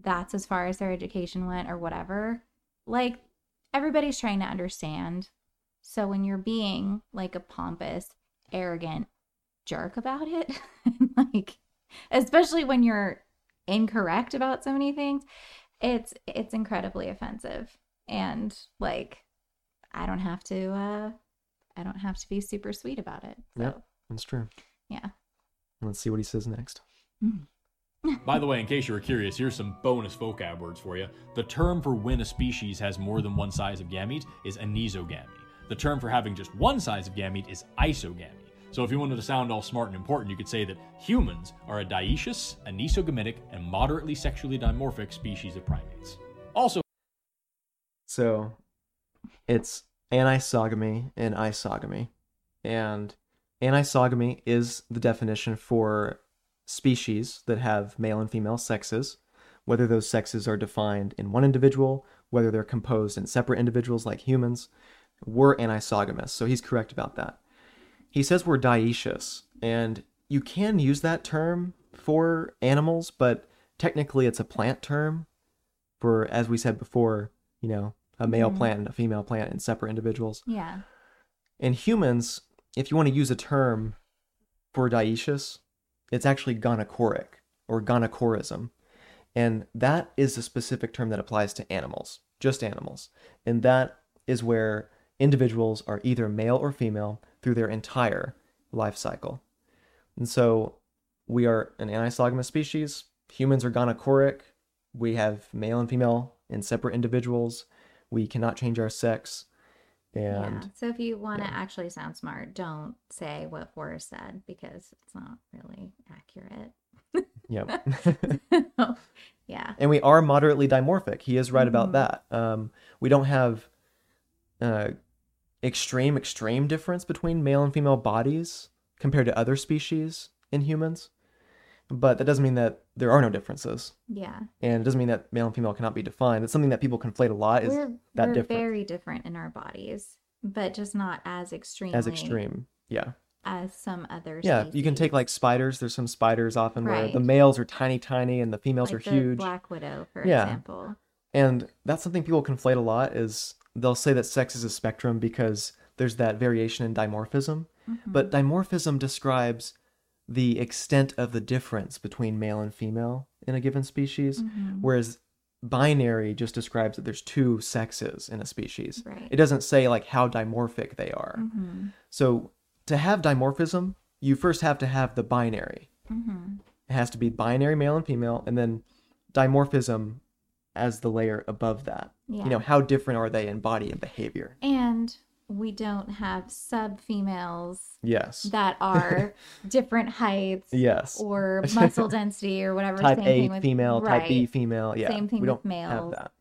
that's as far as their education went or whatever, like everybody's trying to understand. So when you're being like a pompous, arrogant jerk about it, <laughs> like especially when you're incorrect about so many things, it's it's incredibly offensive. And like I don't have to uh I don't have to be super sweet about it. So Yep. That's true. yeah. Let's see what he says next. By the way, in case you were curious, here's some bonus vocab words for you. The term for when a species has more than one size of gamete is anisogamy. The term for having just one size of gamete is isogamy. So if you wanted to sound all smart and important, you could say that humans are a dioecious, anisogametic, and moderately sexually dimorphic species of primates. Also, So it's anisogamy and isogamy. And anisogamy is the definition for species that have male and female sexes, whether those sexes are defined in one individual, whether they're composed in separate individuals like humans. We're anisogamous, so he's correct about that. He says we're dioecious, and you can use that term for animals, but technically it's a plant term for, as we said before, you know, a male Mhm. plant and a female plant in separate individuals. Yeah. In humans, if you want to use a term for dioecious, it's actually gonochoric or gonochorism. And that is a specific term that applies to animals, just animals. And that is where individuals are either male or female through their entire life cycle. And so we are an anisogamous species. Humans are gonochoric. We have male and female in separate individuals. We cannot change our sex. And yeah. So if you want to yeah. actually sound smart, don't say what Forrest said because it's not really accurate. yep. <laughs> yeah. and we are moderately dimorphic. He is right about Mhm. that. Um, we don't have uh, extreme, extreme difference between male and female bodies compared to other species in humans, but that doesn't mean that there are no differences, Yeah. and it doesn't mean that male and female cannot be defined. It's something that people conflate a lot. Is we're that we're different? very different in our bodies, but just not as extreme. as extreme? Yeah, as some others. yeah. You can take like spiders. There's some spiders often where the males are tiny, tiny, and the females like are the huge. Black Widow, for Yeah. example. And that's something people conflate a lot is they'll say that sex is a spectrum because there's that variation in dimorphism. Mm-hmm. But dimorphism describes the extent of the difference between male and female in a given species, Mhm. whereas binary just describes that there's two sexes in a species. Right. It doesn't say like how dimorphic they are. Mhm. So to have dimorphism, you first have to have the binary. Mhm. It has to be binary male and female, and then dimorphism as the layer above that. Yeah. You know, how different are they in body and behavior? And we don't have sub females Yes. that are <laughs> different heights yes. or <laughs> muscle density or whatever. type A with, female, type B female. Yeah. Same thing we with don't have that.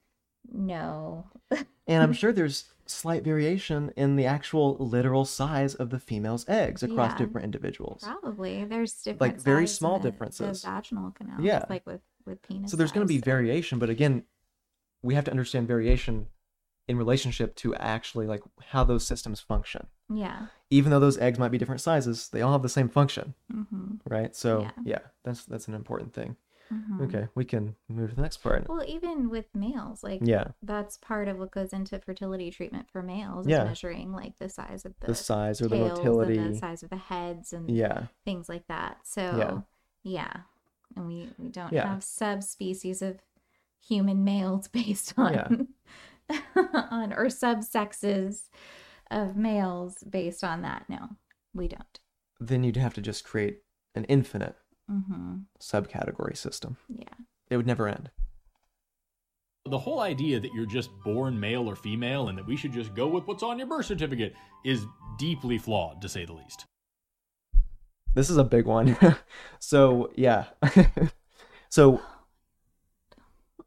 No. <laughs> And I'm sure there's slight variation in the actual literal size of the female's eggs across Yeah. different individuals. Probably. There's different Like, very small the- the differences. vaginal canal. Yeah. Like with, with penis. So there's going to be variation, but again, we have to understand variation in relationship to actually like how those systems function. Yeah. Even though those eggs might be different sizes, they all have the same function, Mm-hmm. right? So Yeah. yeah, that's that's an important thing. hmm Okay, we can move to the next part. Well, even with males, like Yeah, that's part of what goes into fertility treatment for males is Yeah. measuring like the size of the, the size or the motility. and the size of the heads and Yeah, things like that. So yeah, and we we don't Yeah. have subspecies of human males <laughs> based on <laughs> on or subsexes of males based on that. No, we don't. then you'd have to just create an infinite Mm-hmm. subcategory system. Yeah. It would never end. The whole idea that you're just born male or female and that we should just go with what's on your birth certificate is deeply flawed, to say the least. This is a big one. <laughs> so, yeah. <laughs> so,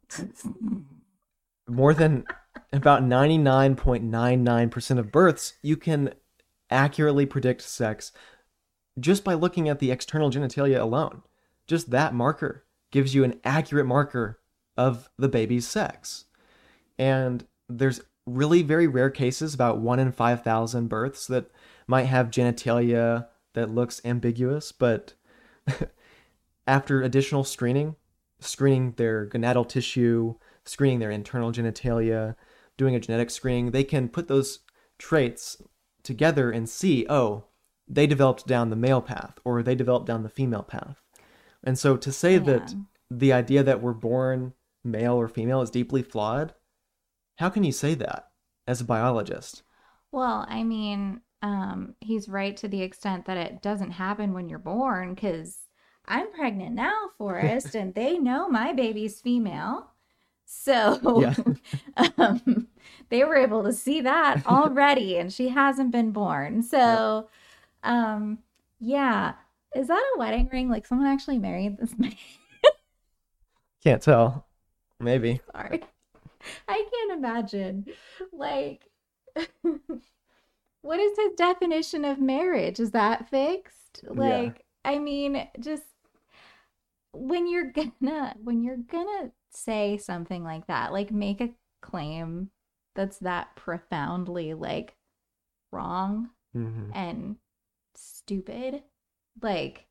<sighs> more than about 99.99% of births, you can accurately predict sex just by looking at the external genitalia alone. Just that marker gives you an accurate marker of the baby's sex. And there's really very rare cases, about 1 in 5,000 births, that might have genitalia that looks ambiguous, but <laughs> after additional screening, screening their gonadal tissue, screening their internal genitalia, doing a genetic screening, they can put those traits together and see, oh, they developed down the male path or they developed down the female path. And so to say that the idea that we're born male or female is deeply flawed, how can you say that as a biologist? Well, I mean, um, he's right to the extent that it doesn't happen when you're born because I'm pregnant now, <laughs> Forrest, and they know my baby's female. So yeah. <laughs> <laughs> um, they were able to see that already, and she hasn't been born. So, yep. um, yeah. Is that a wedding ring? Like someone actually married this man? Can't tell. Maybe. <laughs> Sorry. I can't imagine. Like, what is his definition of marriage? Is that fixed? Like, yeah. I mean, just when you're gonna when you're gonna say something like that, like make a claim that's that profoundly like wrong mm-hmm. and stupid. Like,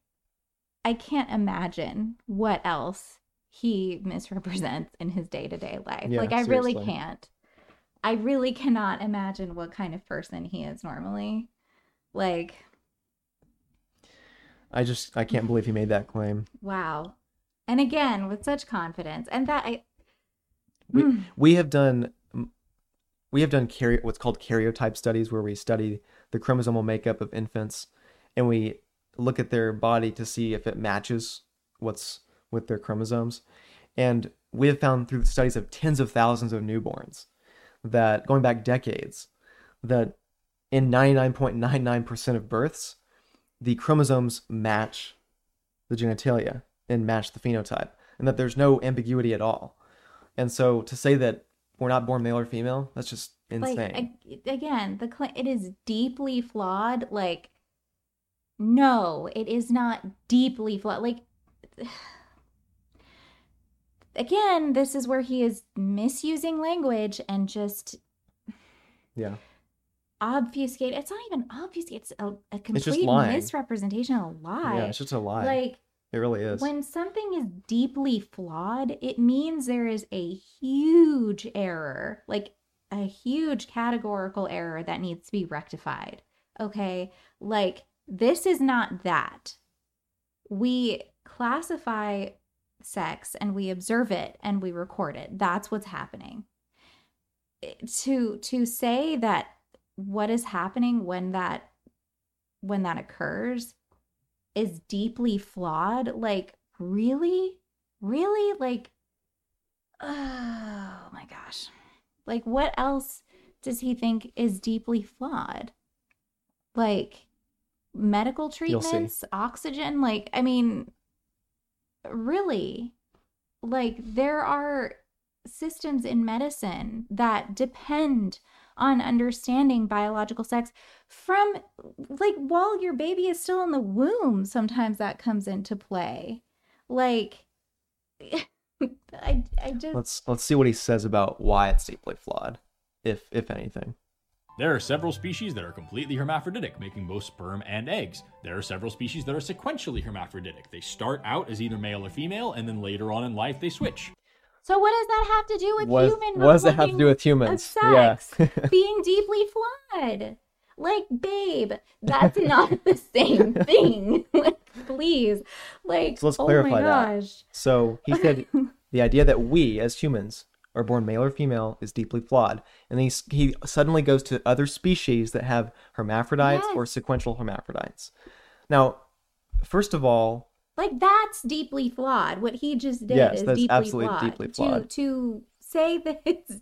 I can't imagine what else he misrepresents in his day to day life. Yeah, like, I seriously. really can't. I really cannot imagine what kind of person he is normally. Like, I just I can't believe he made that claim. Wow. And again, with such confidence. And that I we, mm. we have done we have done karyo, what's called karyotype studies where we study the chromosomal makeup of infants and we look at their body to see if it matches what's with their chromosomes. And we have found through studies of tens of thousands of newborns that going back decades that in 99.99% of births the chromosomes match the genitalia and match the phenotype and that there's no ambiguity at all. And so to say that we're not born male or female that's just insane. like again the cl- it is deeply flawed like no it is not deeply flawed like <sighs> again this is where he is misusing language and just yeah. obfuscate it's not even obfuscate it's a, a complete misrepresentation a lie. Yeah it's just a lie. Like it really is. When something is deeply flawed it means there is a huge error like a huge categorical error that needs to be rectified okay? Like this is not that. We classify sex and we observe it and we record it. That's what's happening. To to say that what is happening when that when that occurs is deeply flawed like really? Really? Like oh my gosh. Like what else does he think is deeply flawed? Like medical treatments oxygen like i mean really? Like there are systems in medicine that depend on understanding biological sex from like while your baby is still in the womb sometimes that comes into play like <laughs> I, I just let's let's see what he says about why it's deeply flawed if if anything there are several species that are completely hermaphroditic, making both sperm and eggs. There are several species that are sequentially hermaphroditic. They start out as either male or female, and then later on in life they switch. So what does that have to do with what, human? What does it have to do with humans? Sex yeah. <laughs> being deeply flawed. Like, babe, that's <laughs> not the same thing. <laughs> like, please, like, so let's oh clarify that. So he said the idea that we as humans are born male or female is deeply flawed, and he he suddenly goes to other species that have hermaphrodites yes. or sequential hermaphrodites. Now, first of all, like that's deeply flawed. What he just did yes, is deeply flawed. deeply flawed. To, to say that it's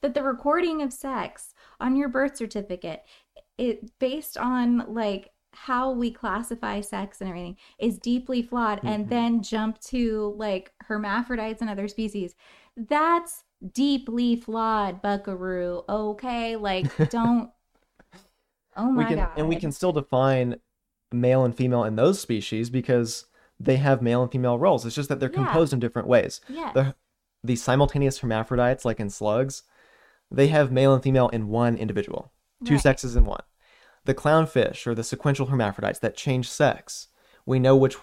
that the recording of sex on your birth certificate it based on like how we classify sex and everything is deeply flawed and Mhm. then jump to like hermaphrodites and other species that's deeply flawed buckaroo okay like <laughs> don't oh my we can god and we can still define male and female in those species because they have male and female roles. It's just that they're Yeah. composed in different ways. yes The the simultaneous hermaphrodites, like in slugs, they have male and female in one individual, two Right. sexes in one. The clownfish or the sequential hermaphrodites that change sex, we know which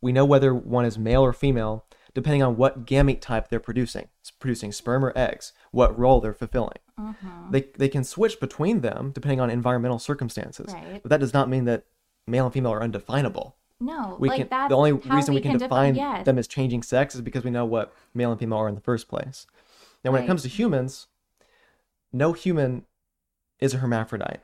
we know whether one is male or female depending on what gamete type they're producing. It's producing sperm or eggs, what role they're fulfilling. Mhm. They they can switch between them depending on environmental circumstances. Right. But that does not mean that male and female are undefinable. No We like can that's the only reason we can, define yes. them as changing sex is because we know what male and female are in the first place. Now when it comes to humans, no human is a hermaphrodite.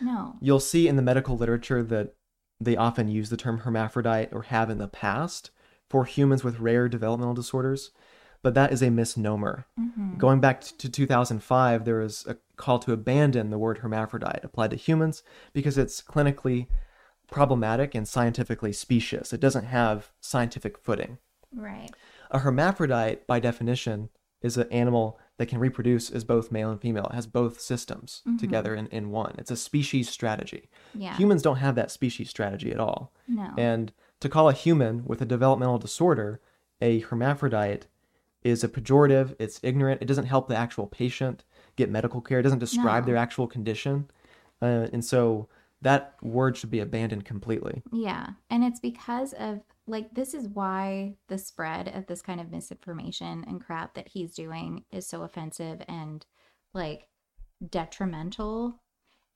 no You'll see in the medical literature that they often use the term hermaphrodite or have in the past for humans with rare developmental disorders, but that is a misnomer. Mhm. Going back to 2005, there was a call to abandon the word hermaphrodite applied to humans because it's clinically problematic and scientifically specious. It doesn't have scientific footing. right A hermaphrodite, by definition, is an animal that can reproduce as both male and female. It has both systems Mhm. together in, in one. It's a species strategy. yeah Humans don't have that species strategy at all. no And to call a human with a developmental disorder a hermaphrodite is a pejorative, it's ignorant, it doesn't help the actual patient get medical care, it doesn't describe No. their actual condition. Uh, and so that word should be abandoned completely. Yeah. And it's because of like this is why the spread of this kind of misinformation and crap that he's doing is so offensive and like detrimental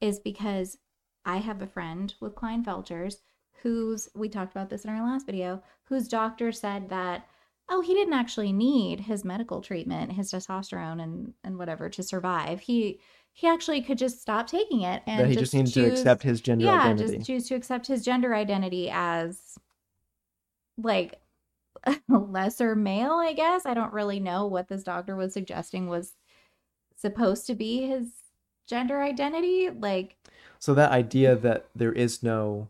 is because I have a friend with Klinefelters who's we talked about this in our last video, whose doctor said that oh, he didn't actually need his medical treatment, his testosterone and and whatever to survive. He he actually could just stop taking it and that he just, needed to choose- accept his gender yeah, identity. just choose to accept his gender identity as like <laughs> lesser male, I guess. I don't really know what this doctor was suggesting was supposed to be his gender identity. Like, So that idea that there is no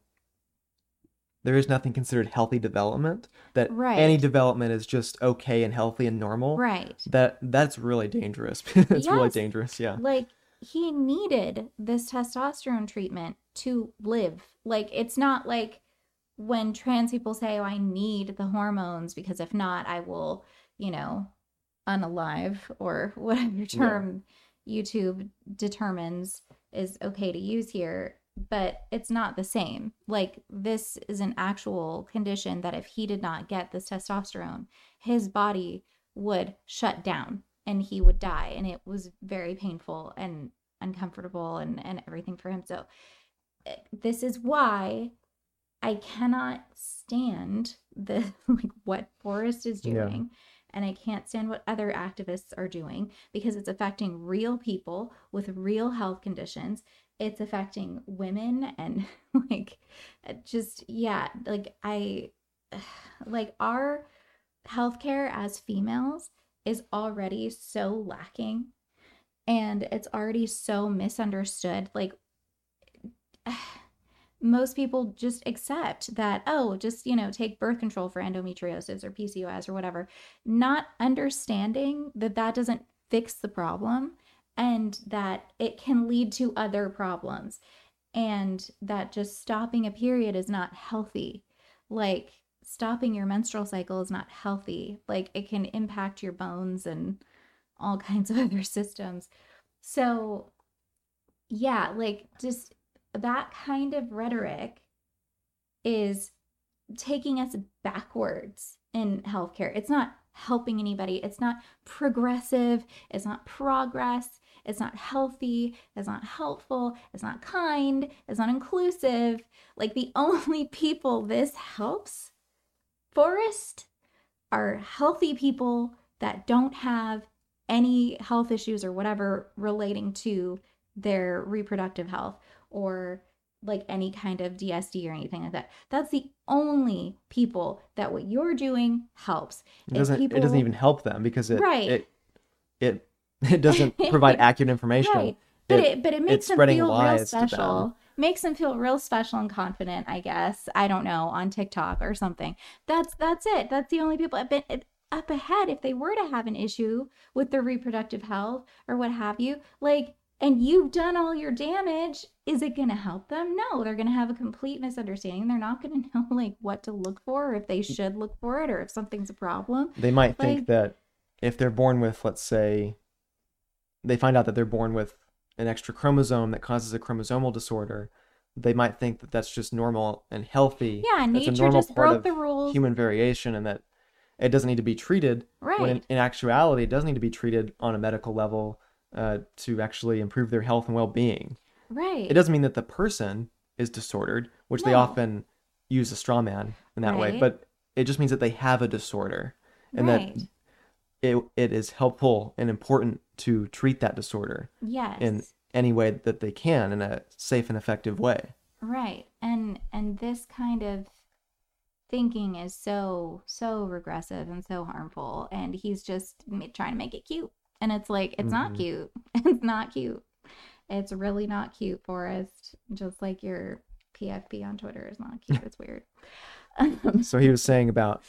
there is nothing considered healthy development, that Right. any development is just okay and healthy and normal. right. That that's really dangerous. <laughs> it's really dangerous, yeah. Like, he needed this testosterone treatment to live. Like, it's not like when trans people say, Oh, I need the hormones because if not, I will, you know, unalive or <laughs> whatever term YouTube determines is okay to use here. But it's not the same. Like, this is an actual condition that if he did not get this testosterone, his body would shut down and he would die. And it was very painful and uncomfortable and, and everything for him. So, eh, this is why I cannot stand <laughs> the like what Forrest is Yeah. doing. And I can't stand what other activists are doing because it's affecting real people with real health conditions. It's affecting women and <laughs> like just yeah, like I <sighs> like our healthcare as females is already so lacking and it's already so misunderstood. Like <sighs> most people just accept that, oh, just, you know, take birth control for endometriosis or PCOS or whatever, not understanding that that doesn't fix the problem and that it can lead to other problems and that just stopping a period is not healthy. Like, stopping your menstrual cycle is not healthy. Like, it can impact your bones and all <laughs> kinds of other systems. So, yeah, like, just that kind of rhetoric is taking us backwards in healthcare. It's not helping anybody. It's not progressive. It's not progress. It's not healthy. It's not helpful. It's not kind. It's not inclusive. Like the <laughs> only people this helps, Forrest, are healthy people that don't have any health issues or whatever relating to their reproductive health or like any kind of DSD or anything like that. That's the only people that what you're doing helps. It doesn't it doesn't even help them because it Right. it it <laughs> it doesn't provide <laughs> accurate information. Right. But It- it, but it makes them feel real lies to them. special. Makes them feel real special and confident, I guess. I don't know, on TikTok or something. That's that's it. That's the only people it, up ahead if they were to have an issue with their reproductive health or what have you. Like and you've done all your damage, is it going to help them? No, they're going to have a complete misunderstanding. They're not going <laughs> to know like what to look for or if they should look for it or if something's a problem. They might think that if they're born with, let's say, they find out that they're born with an extra chromosome that causes a chromosomal disorder, they might think that that's just normal and healthy. Yeah, nature normal just part broke of the rules. Human variation, and that it doesn't need to be treated. Right. When in, in actuality, it does need to be treated on a medical level uh, to actually improve their health and well-being. right. It doesn't mean that the person is disordered, which they often use a straw man in that way, but it just means that they have a disorder and right. that it, it is helpful and important to treat that disorder yes. in any way that they can in a safe and effective way. Right. And and this kind of thinking is so so regressive and so harmful and he's just trying to make it cute. And it's like it's not Mhm. cute. <laughs> It's not cute. It's really not cute, Forrest. Just like your PFP on Twitter is not cute. It's weird. <laughs> So he was saying about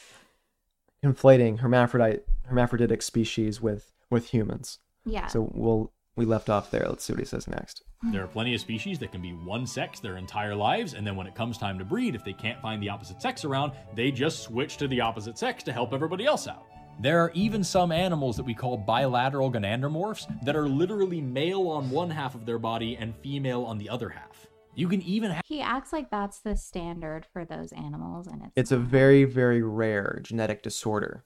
conflating hermaphrodite hermaphroditic species with with humans. yeah. So we'll we left off there. Let's see what he says next. There are plenty of species that can be one sex their entire lives, and then when it comes time to breed, if they can't find the opposite sex around, they just switch to the opposite sex to help everybody else out. There are even some animals that we call bilateral gynandromorphs that are literally male on one half of their body and female on the other half. You can even have he acts like that's the standard for those animals and it's It's a very very rare genetic disorder,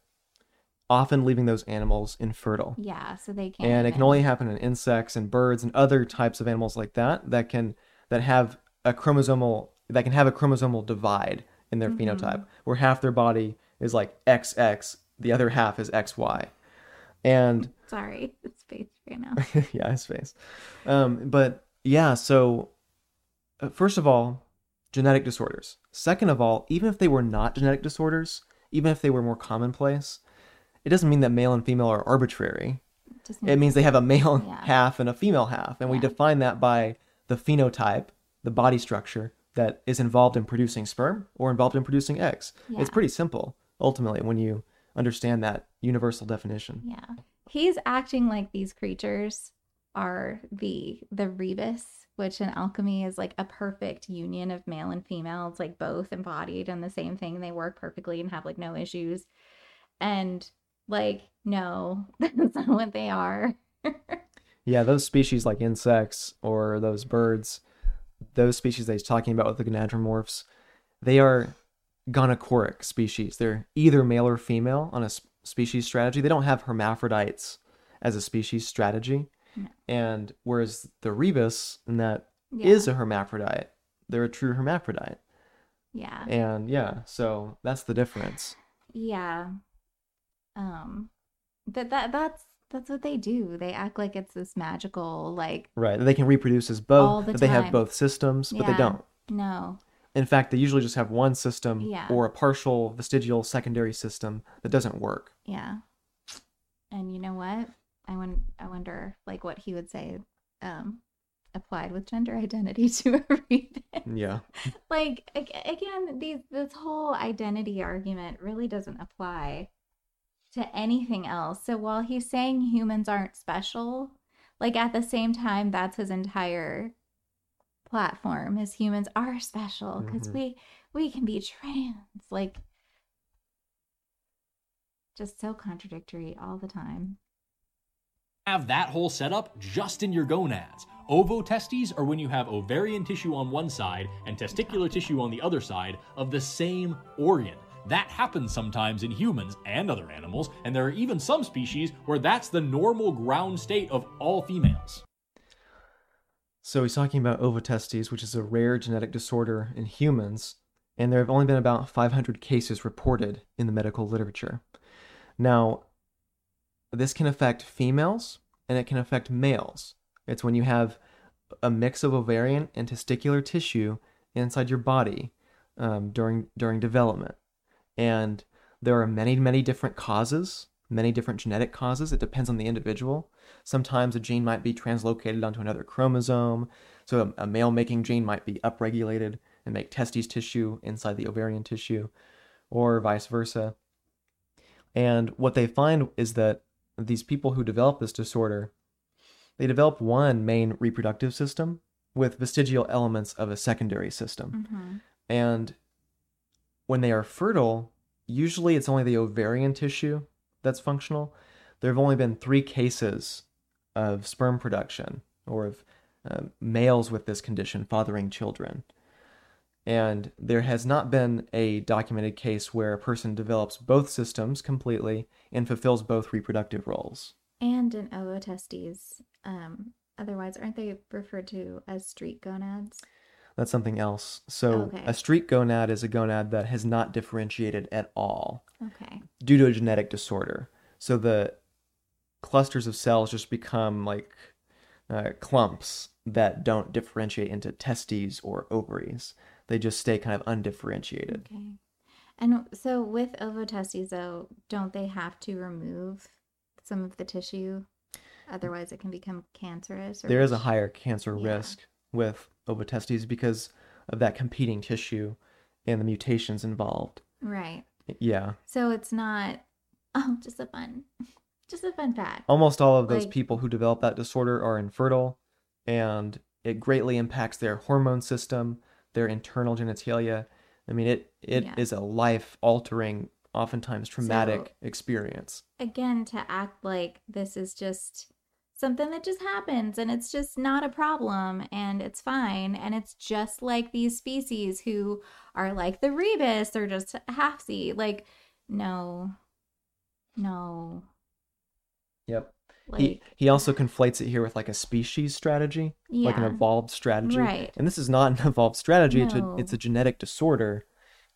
often leaving those animals infertile. yeah, so they can't and it can even- only happen in insects and birds and other types of animals like that that can that have a chromosomal that can have a chromosomal divide in their Mm-hmm. phenotype where half their body is like XX, the other half is XY. And sorry, <laughs> it's space right now. <laughs> yeah, his face. Um, but yeah, so Uh, first of all, genetic disorders. Second of all, even if they were not genetic disorders, even if they were more commonplace, it doesn't mean that male and female are arbitrary. Just It means they have a male Yeah. half and a female half, and we define that by the phenotype, the body structure that is involved in producing sperm or involved in producing eggs. It's pretty simple ultimately when you understand that universal definition. Yeah. He's acting like these creatures are the the Rebis, which in alchemy is like a perfect union of male and female. It's like both embodied in the same thing. They work perfectly and have like no issues. And like, no, <laughs> that's not what they are. Yeah, those species like insects or those birds, those species that he's talking about with the gynandromorphs, they are gonochoric species. They're either male or female on a species strategy. They don't have hermaphrodites as a species strategy. No. And whereas the Rebis, and that is Yeah. a hermaphrodite, they're a true hermaphrodite. yeah. And yeah, so that's the difference. Yeah. Um that that that's that's what they do. They act like it's this magical like Right. They can reproduce as both, the they have both systems, but they don't. no. In fact, they usually just have one system Yeah. or a partial vestigial secondary system that doesn't work. Yeah. And you know what? I won- I wonder like what he would say um applied with gender <laughs> identity to <laughs> everything. Yeah. like again, these this whole identity argument really doesn't apply to anything else. So while he's saying humans aren't special, like at the same time that's his entire platform is humans are special because Mhm. we we can be trans like just so contradictory all the time have that whole setup just in your gonads. Ovotestes are when you have ovarian tissue on one side and testicular tissue on the other side of the same organ. That happens sometimes in humans and other animals, and there are even some species where that's the normal ground state of all females. So he's talking about ovotestes, which is a rare genetic disorder in humans, and there have only been about 500 cases reported in the medical literature. Now, this can affect females and it can affect males. It's when you have a mix of ovarian and testicular tissue inside your body um, during during development, and there are many many different causes many different genetic causes. It depends on the individual. Sometimes a gene might be translocated onto another chromosome. So a, a male making gene might be upregulated and make testes tissue inside the ovarian tissue, or vice versa. And what they find is that these people who develop this disorder, they develop one main reproductive system with vestigial elements of a secondary system. Mm-hmm. And when they are fertile, usually it's only the ovarian tissue that's functional. There have only been three cases of sperm production or of uh, males with this condition fathering children. And there has not been a documented case where a person develops both systems completely and fulfills both reproductive roles. And in ovotestes, um, otherwise, aren't they referred to as streak gonads? That's something else. So, Okay. a streak gonad is a gonad that has not differentiated at all. Okay. due to a genetic disorder. So the clusters of cells just become like uh, clumps that don't differentiate into testes or ovaries. They just stay kind of undifferentiated. Okay. And so with ovotestes, though, don't they have to remove some of the tissue? Otherwise, it can become cancerous. Or There is a higher cancer Yeah. risk with ovotestes because of that competing tissue and the mutations involved. Right. Yeah. So it's not. <laughs> Oh, just a fun, <laughs> just a fun fact. Almost all of those Like- people who develop that disorder are infertile, and it greatly impacts their hormone system, their internal genitalia. I mean, it it is Yeah. a life altering, oftentimes traumatic So- experience. Again, to act like this is just something that just happens and it's just not a problem and it's fine and it's just like these species who are like the Rebis or just halfsy. Like, no, no. Yep. Like, he he also conflates it here with like a species strategy, like an evolved strategy. Right. And this is not an <laughs> evolved strategy. It's a it's a genetic disorder,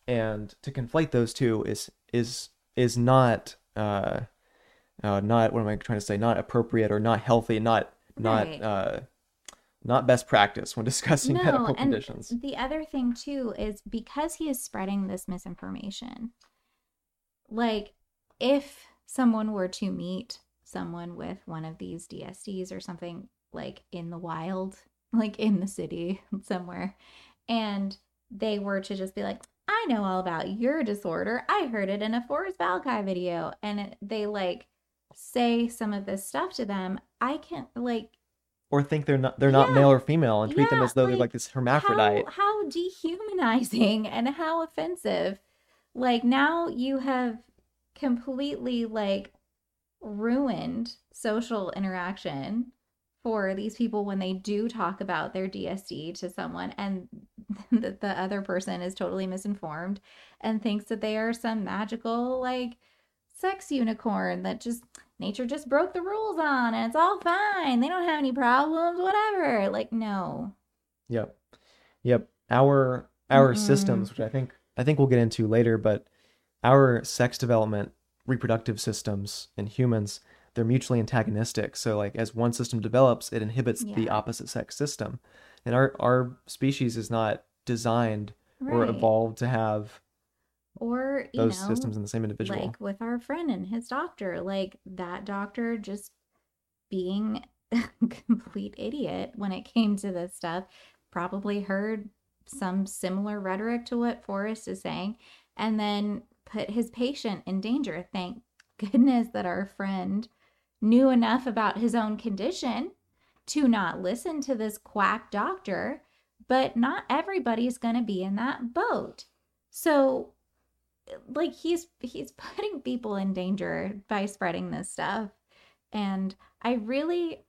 and to conflate those two is is is not uh, uh not what am I trying to say? Not appropriate or not healthy. Not not Right. uh not best practice when <laughs> discussing medical and conditions. The other thing too is because he is spreading this misinformation. Like if someone were to meet someone with one of these DSDs or something like in the wild, <laughs> like in the city <laughs> somewhere, and they were to just be like, I know all about your disorder. I heard it in a Forrest Valkai video. And it, they like say some of this stuff to them. I can't like Or think they're not they're not Yeah. male or female and treat them as though they're like, like this hermaphrodite. how, how dehumanizing <laughs> and how offensive. Like now you have completely like ruined social interaction for these people when they do talk about their DSD to someone and <laughs> the, the other person is totally misinformed and thinks that they are some magical like sex unicorn that just nature just broke the rules on and it's all fine. They don't have any problems, whatever. Like no. Yep. Yep. Our our Mm-mm. systems, which I think I think we'll get into later, but our sex development reproductive systems in humans, they're mutually antagonistic. So like as one system develops, it inhibits the opposite sex system. And our our species is not designed or evolved to have or you those know, systems in the same individual. like with our friend and his doctor like that doctor just being <laughs> a complete idiot when it came to this stuff probably heard some similar rhetoric to what Forrest is saying and then put his patient in danger. Thank goodness that our friend knew enough about his own condition to not listen to this quack doctor but not everybody's going to be in that boat. So like he's he's <laughs> putting people in danger by spreading this stuff. And i really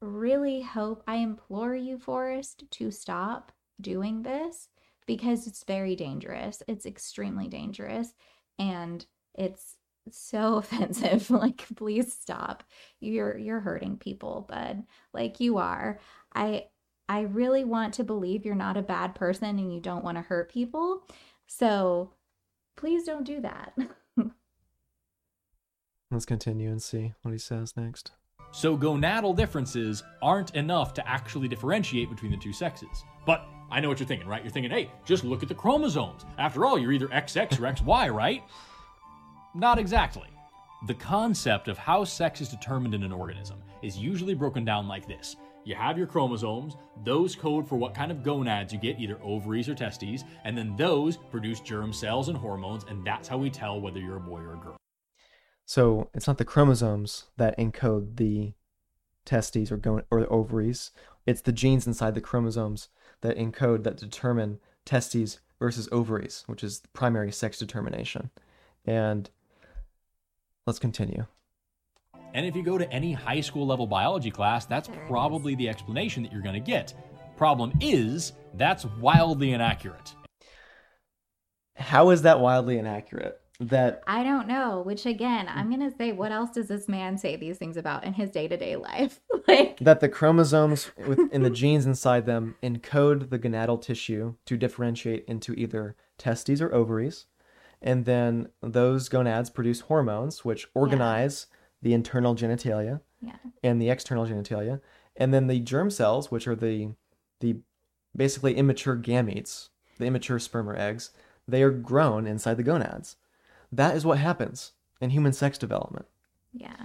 really hope i implore you forrest to stop doing this because it's very dangerous it's extremely dangerous and it's so <laughs> offensive like please stop you're you're hurting people bud like you are i i really want to believe you're not a bad person and you don't want to hurt people so please don't do that. <laughs> Let's continue and see what he says next. So gonadal differences aren't enough to actually differentiate between the two sexes. But I know what you're thinking, right? You're thinking, hey, just look at the chromosomes. After all, you're either XX or XY, right? Not exactly. The concept of how sex is determined in an organism is usually broken down like this. You have your chromosomes, those code for what kind of gonads you get, either ovaries or testes, and then those produce germ cells and hormones, and that's how we tell whether you're a boy or a girl. So it's not the chromosomes that encode the testes or gon- or the ovaries. It's the genes inside the chromosomes that encode that determine testes versus ovaries, which is primary sex determination. And let's continue. And if you go to any high school level biology class, that's probably the explanation that you're going to get. Problem is, that's wildly inaccurate. How is that wildly inaccurate? That I don't know, which again, I'm mm. going to say, what else does this man say these things about in his day to day life? <laughs> like, that the chromosomes within the genes inside them encode the gonadal tissue to differentiate into either testes or ovaries, and then those gonads produce hormones which organize the internal genitalia yeah. and the external genitalia, and then the germ cells, which are the the basically immature gametes, the immature sperm or eggs, they are grown inside the gonads. That is what happens in human sex development. Yeah.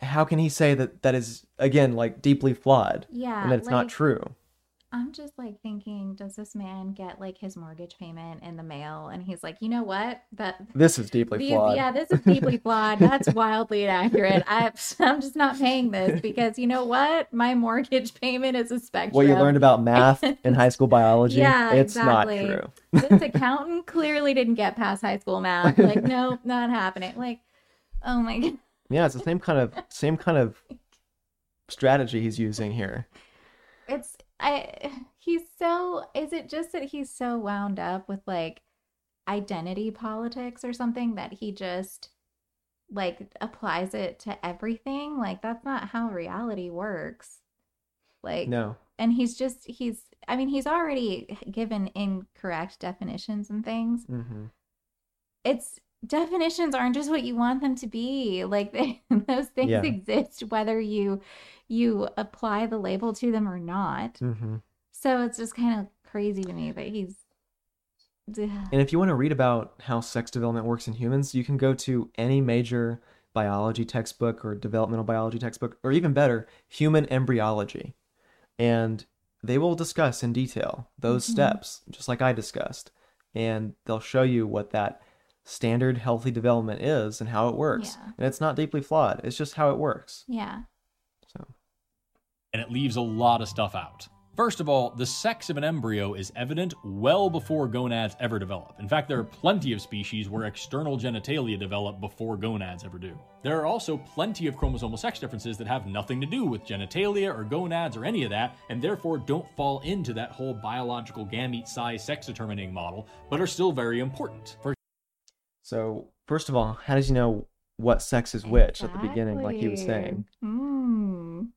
How can he say that that is again like deeply flawed Yeah. and that it's not true? I'm just like thinking, does this man get like his mortgage payment in the mail? And he's like, you know what? That This is deeply these, flawed. yeah, this is deeply <laughs> flawed. That's wildly inaccurate. I, I'm just not paying this because you know what? My mortgage payment is a spectrum. what you learned about math in high school <laughs> biology, Yeah, it's exactly. not true. this <laughs> accountant clearly didn't get past high school math. Like, nope, not happening. Like, oh my god. Yeah, it's the same kind of same kind of strategy he's using here. It's I he's so is it just that he's so wound up with like identity politics or something that he just like applies it to everything? Like that's not how reality works. Like No. and he's just he's I mean he's already given incorrect definitions and things. hmm it's definitions aren't just what you want them to be like they, <laughs> those things Yeah. exist whether you you apply the label to them or not hmm so it's just kind of crazy to me that he's And if you want to read about how sex development works in humans, you can go to any major biology textbook or developmental biology textbook, or even better, human embryology. And they will discuss in detail those Mhm. steps, just like I discussed. And they'll show you what that standard healthy development is and how it works. Yeah. And it's not deeply flawed, it's just how it works. yeah So, and it leaves a lot of stuff out. First of all, the sex of an embryo is evident well before gonads ever develop. In fact, there are plenty of species where external genitalia develop before gonads ever do. There are also plenty of chromosomal sex differences that have nothing to do with genitalia or gonads or any of that, and therefore don't fall into that whole biological gamete size sex determining model, but are still very important. For so first of all, how does he know what sex is which at the beginning, like he was saying? mm.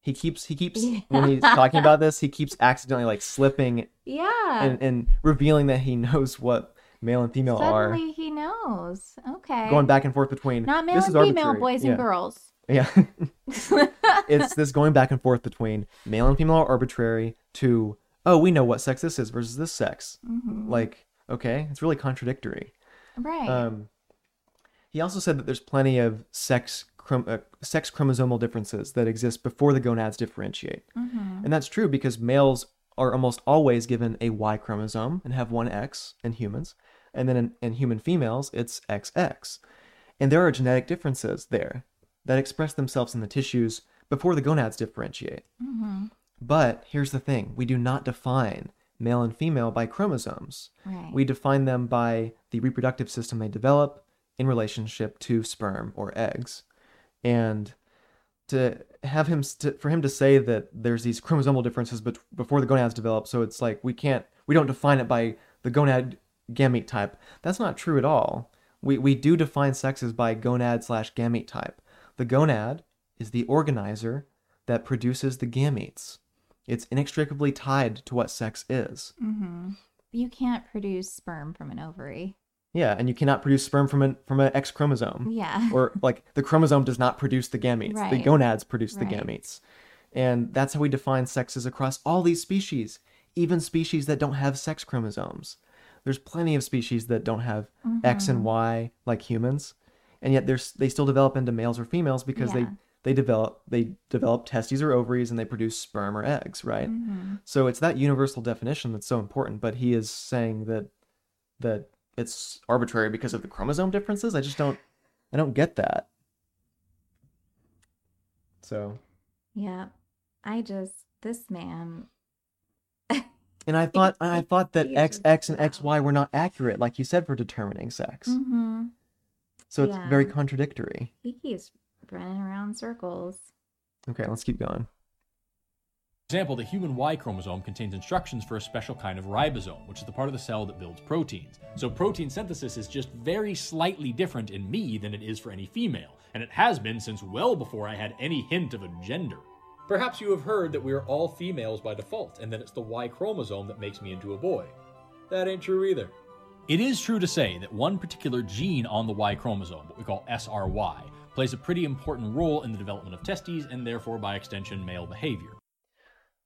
he keeps he keeps <laughs> when he's talking about this he keeps accidentally like slipping yeah and, and revealing that he knows what male and female are. suddenly he knows okay going back and forth between not male this and is female arbitrary. boys yeah. and girls <laughs> yeah it's this going back and forth between male and female are arbitrary to oh we know what sex this is versus this sex Mhm. like okay it's really contradictory right um he also said that there's plenty of sex chrom- uh, sex chromosomal differences that exist before the gonads differentiate Mhm. And that's true because males are almost always given a Y chromosome and have one X in humans. And then in, in human females, it's XX. And there are genetic differences there that express themselves in the tissues before the gonads differentiate. Mhm. But here's the thing we do not define male and female by chromosomes. right We define them by the reproductive system they develop in relationship to sperm or eggs. And to have him st- for him to say that there's these chromosomal differences bet- before the gonads develop, so it's like we can't we don't define it by the gonad gamete type. That's not true at all. We we do define sexes by gonad slash gamete type. The gonad is the organizer that produces the gametes. It's inextricably tied to what sex is. hmm You can't produce sperm from an ovary. Yeah, and you cannot produce sperm from an from an X chromosome. Yeah. Or like the chromosome does not produce the gametes. The gonads produce the gametes. And that's how we define sexes across all these species, even species that don't have sex chromosomes. There's plenty of species that don't have X Mm-hmm. and Y like humans, and yet there's they still develop into males or females because Yeah. they develop they develop testes or ovaries and they produce sperm or eggs, right? Mhm. So it's that universal definition that's so important. But he is saying that that it's arbitrary because of the chromosome differences. I just don't I don't get that. So Yeah. I just this man. and I <laughs> thought I thought that X X and. X Y were not accurate, like you said, for determining sex. hmm So it's very contradictory. He keeps running around circles. Okay, let's keep going. For example, the human Y chromosome contains instructions for a special kind of ribosome, which is the part of the cell that builds proteins. So protein synthesis is just very slightly different in me than it is for any female, and it has been since well before I had any hint of a gender. Perhaps you have heard that we are all females by default, and that it's the Y chromosome that makes me into a boy. That ain't true either. It is true to say that one particular gene on the Y chromosome, what we call SRY, plays a pretty important role in the development of testes and therefore, by extension, male behavior.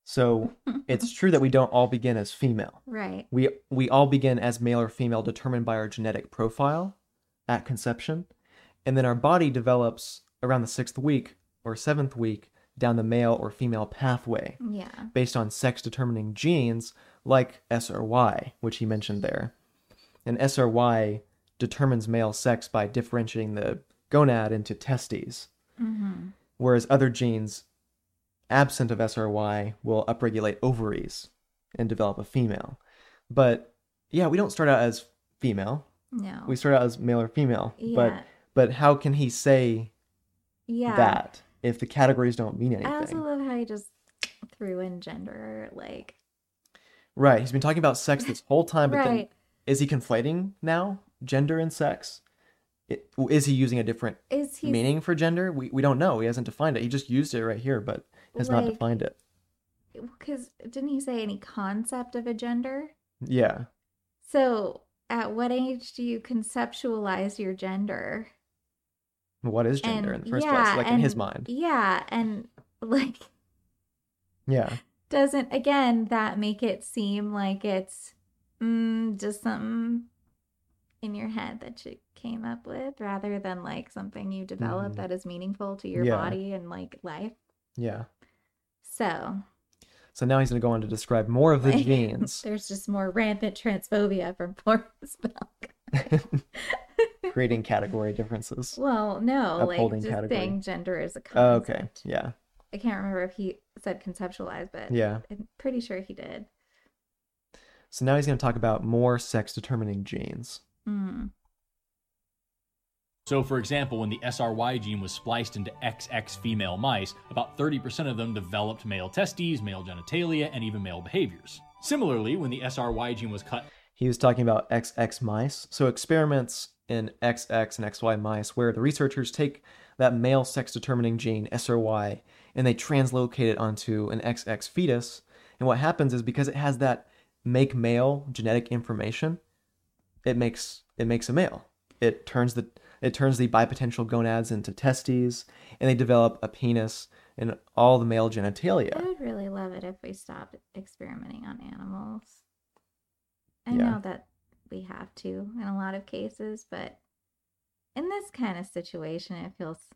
So <laughs> it's true that we don't all begin as female. Right. We we all begin as male or female determined by our genetic profile at conception, and then our body develops around the sixth week or seventh week down the male or female pathway Yeah. based on sex determining genes like SRY, which he mentioned there. And SRY determines male sex by differentiating the gonad into testes, hmm whereas other genes absent of SRY will upregulate ovaries and develop a female. But yeah, we don't start out as female. No. We start out as male or female. But Yeah. but but how can he say yeah. that if the categories don't mean anything? I also love how he just threw in gender. Like, Right. He's been talking about sex this whole time, but then is he conflating now gender and sex? It, is he using a different he meaning for gender? We, we don't know. He hasn't defined it. He just used it right here, but has not defined it. Because didn't he say any concept of a gender? Yeah. So, at what age do you conceptualize your gender? What is gender in the first yeah, place? Like in his mind. Yeah, and like, Yeah. doesn't again that make it seem like it's mm, just something in your head that you came up with rather than like something you develop Mhm. that is meaningful to your Yeah. body and like life? Yeah. So, So now he's going to go on to describe more of the like, <laughs> genes, There's just more rampant transphobia from <laughs> poor Spelk. <laughs> creating category differences. Well, no, like Upholding just category. saying gender is a Oh, okay. Yeah. I can't remember if he said conceptualize, but Yeah. I'm pretty sure he did. So now he's going to talk about more sex determining genes. Mm. So, for example, when the SRY gene was spliced into XX female mice, about 30% of them developed male testes, male genitalia, and even male behaviors. Similarly, when the SRY gene was cut He was talking about XX mice. So experiments in XX and XY mice where the researchers take that male sex determining gene, SRY, and they translocate it onto an XX fetus. And what happens is because it has that make male genetic information, it makes it makes a male. It turns the it turns the bipotential gonads into testes, and they develop a penis and all the male genitalia. I would really love it if we stopped experimenting on animals. I Yeah. know that we have to in a lot of cases, but in this kind of situation, it feels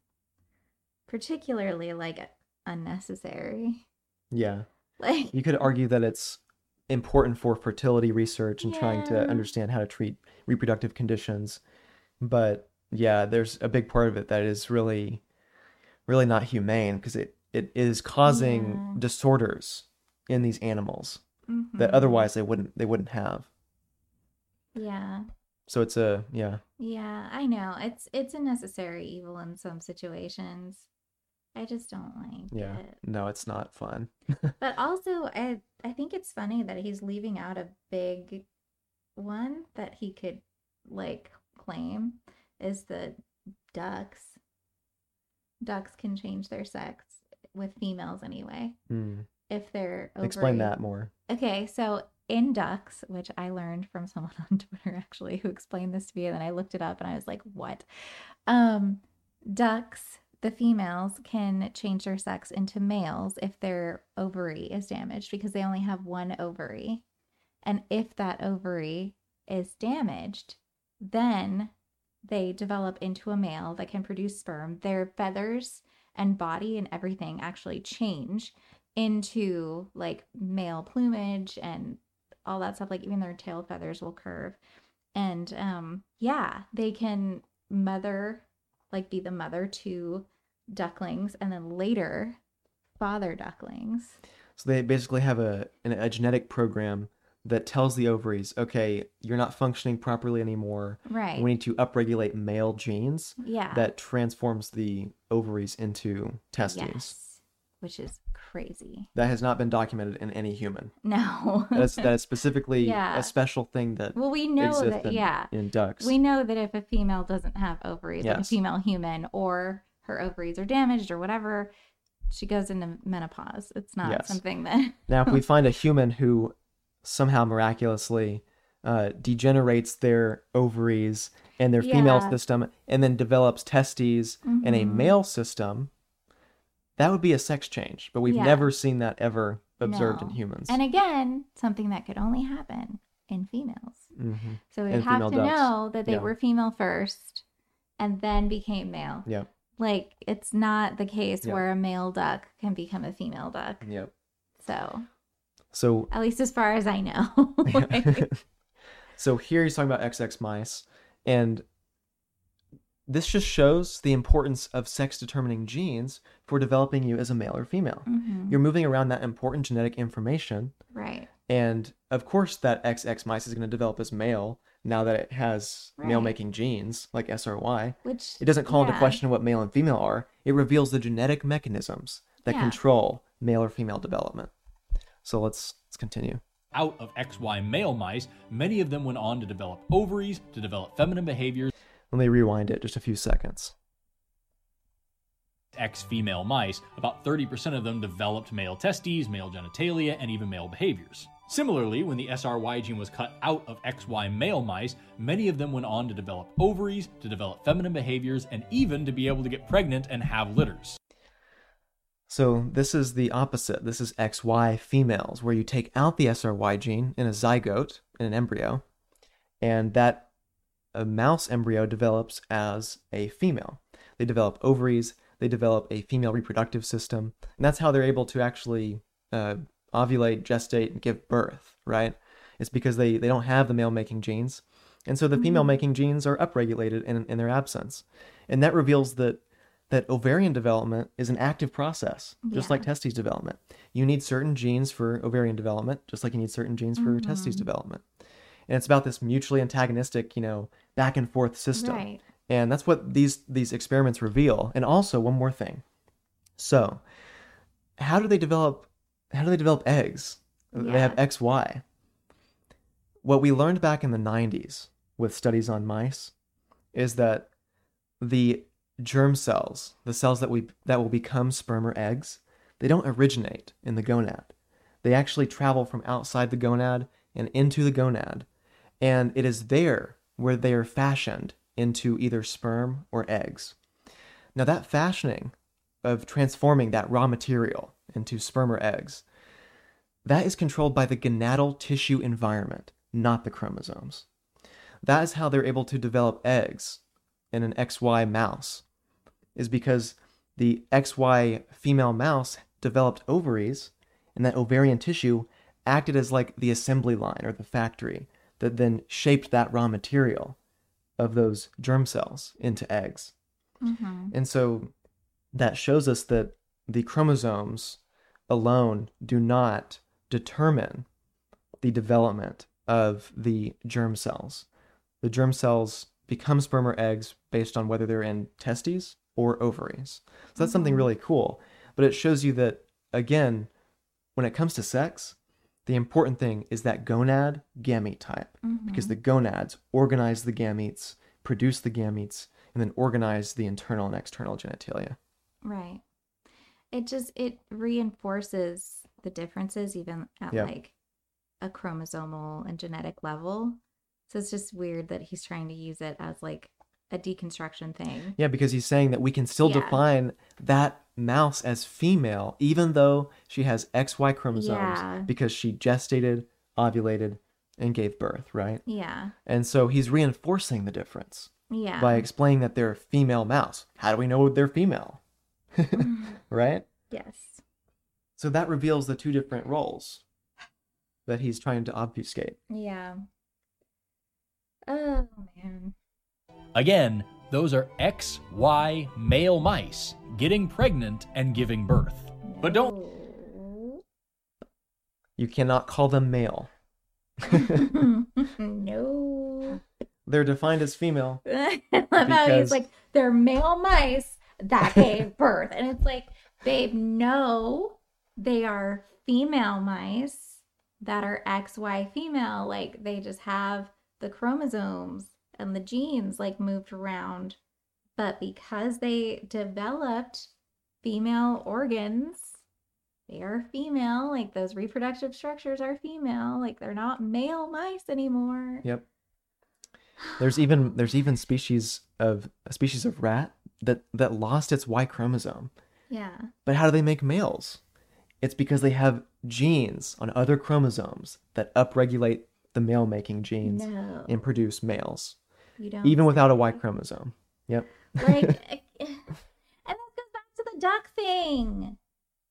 particularly like unnecessary. Yeah. <laughs> Like, You could argue that it's important for fertility research and trying to understand how to treat reproductive conditions. But yeah, there's a big part of it that is really, really not humane because it, it is causing Yeah. disorders in these animals that mhm. otherwise they wouldn't they wouldn't have. yeah, So it's a yeah yeah, I know it's it's a necessary evil in some situations. I just don't like yeah it. no it's not fun. <laughs> But also, I I think it's funny that he's leaving out a big one that he could like claim is the ducks. Ducks can change their sex with females anyway Hmm. if they're Explain that more. Okay, so in ducks, which I learned from someone <laughs> on Twitter actually who explained this to me, and then I looked it up and I was like, what? Um, ducks, the females can change their sex into males if their ovary is damaged because they only have one ovary. And if that ovary is damaged, then they develop into a male that can produce sperm, their feathers and body and everything actually change into like male plumage and all that stuff. Like even their tail feathers will curve. And um, yeah, they can mother, like be the mother to ducklings and then later father ducklings. So they basically have a a genetic program that tells the ovaries, okay, you're not functioning properly anymore. Right. We need to upregulate male genes yeah. that transforms the ovaries into testes. Yes. Which is crazy. That has not been documented in any human. No. That's that is specifically <laughs> Yeah. a special thing that well, we know that, in, yeah. in ducks. We know that if a female doesn't have ovaries, like a female human, or her ovaries are damaged or whatever, she goes into menopause. It's not Yes. something that. Now, if we <laughs> find a human who somehow miraculously uh, degenerates their ovaries and their female system and then develops testes and a male system, that would be a sex change. But we've Yeah. never seen that ever observed in humans. And again, something that could only happen in females. Mhm. So we have to ducks. know that they Yeah. were female first and then became male. Yeah. Like it's not the case Yeah. where a male duck can become a female duck. Yep. So So at least as far as I know. Like, <laughs> <laughs> so here he's talking about XX mice, and this just shows the importance of sex determining genes for developing you as a male or female. mhm, You're moving around that important genetic information, right. and of course, that XX mice is going to develop as male now that it has male making genes like SRY. Which It doesn't call into question what male and female are, it reveals the genetic mechanisms that Yeah. control male or female development. So let's let's continue. Out of XY male mice, many of them went on to develop ovaries, to develop feminine behaviors, Let me rewind it just a few seconds. X female mice, about 30% of them developed male testes, male genitalia, and even male behaviors. Similarly, when the SRY gene was cut out of XY male mice, many of them went on to develop ovaries, to develop feminine behaviors, and even to be able to get pregnant and have litters. So this is the opposite. This is XY females, where you take out the SRY gene in a zygote, in an embryo, and that a mouse embryo develops as a female. They develop ovaries, they develop a female reproductive system, and that's how they're able to actually uh, ovulate, gestate, and give birth, right? It's because they, they don't have the male making genes. And so the female making genes are upregulated in, in their absence. And that reveals that that ovarian development is an active process, just Yeah. like testes development. You need certain genes for ovarian development, just like you need certain genes for testes mm-hmm. development. And it's about this mutually antagonistic, you know, back and forth system. Right. And that's what these these experiments reveal. And also one more thing. So, how do they develop how do they develop eggs? They have XY. What we learned back in the 90s with studies on mice is that the germ cells, the cells that we that will become sperm or eggs, they don't originate in the gonad. They actually travel from outside the gonad and into the gonad, and it is there where they are fashioned into either sperm or eggs. Now that fashioning of transforming that raw material into sperm or eggs, that is controlled by the gonadal tissue environment, not the chromosomes. That is how they're able to develop eggs in an XY mouse, is because the XY female mouse developed ovaries, and that ovarian tissue acted as like the assembly line or the factory that then shaped that raw material of those germ cells into eggs. Mhm. And so that shows us that the chromosomes alone do not determine the development of the germ cells. The germ cells become sperm or eggs based on whether they're in testes or ovaries. So that's something mm-hmm. really cool. But it shows you that, again, when it comes to sex, the important thing is that gonad gamete type because mm-hmm. the gonads organize the gametes, produce the gametes, and then organize the internal and external genitalia. Right. It just it reinforces the differences even at Yeah. like a chromosomal and genetic level. So it's just weird that he's trying to use it as like a deconstruction thing. Yeah, because he's saying that we can still Yeah. define that mouse as female, even though she has XY chromosomes, Yeah. because she gestated, ovulated, and gave birth, right? Yeah. And so he's reinforcing the difference. Yeah. by explaining that they're a female mouse. How do we know they're female? Mm-hmm. <laughs> right? yes. So that reveals the two different roles that he's trying to obfuscate. Yeah. Oh man. Again, those are XY male mice getting pregnant and giving birth. But don't You cannot call them male. <laughs> no. They're defined as female. <laughs> I love how he's like, they're male mice that gave <laughs> birth. And it's like, babe, no, they are female mice that are XY female. Like, they just have the chromosomes and the genes like moved around. But because they developed female organs, they are female. Like, those reproductive structures are female. Like, they're not male mice anymore. Yep. There's even there's even species of a species of rat that that lost its Y chromosome. Yeah. But how do they make males? It's because they have genes on other chromosomes that upregulate the male making genes No. and produce males, You don't. even without a Y. Chromosome. Yep. Like, <laughs> eh, eh, and that goes back to the duck thing.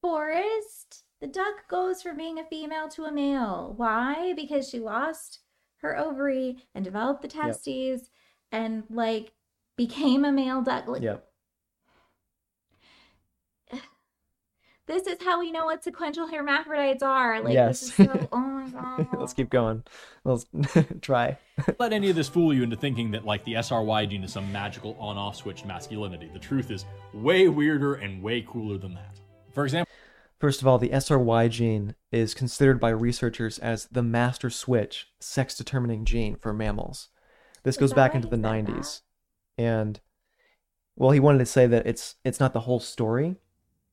Forrest, the duck goes from being a female to a male. Why? Because she lost her ovary and developed the testes and like became a male duck. Like, Yep. This is how we know what sequential hermaphrodites are. Like, Yes. this is so. <laughs> Oh my god. Let's keep going. Let's <laughs> try. let any of this fool you into thinking that like the SRY gene is some magical on-off switch to masculinity. The truth is way weirder and way cooler than that. For example, First of all, the SRY gene is considered by researchers as the master switch sex determining gene for mammals. This goes back into the said 90s. And well, he wanted to say that it's it's not the whole story,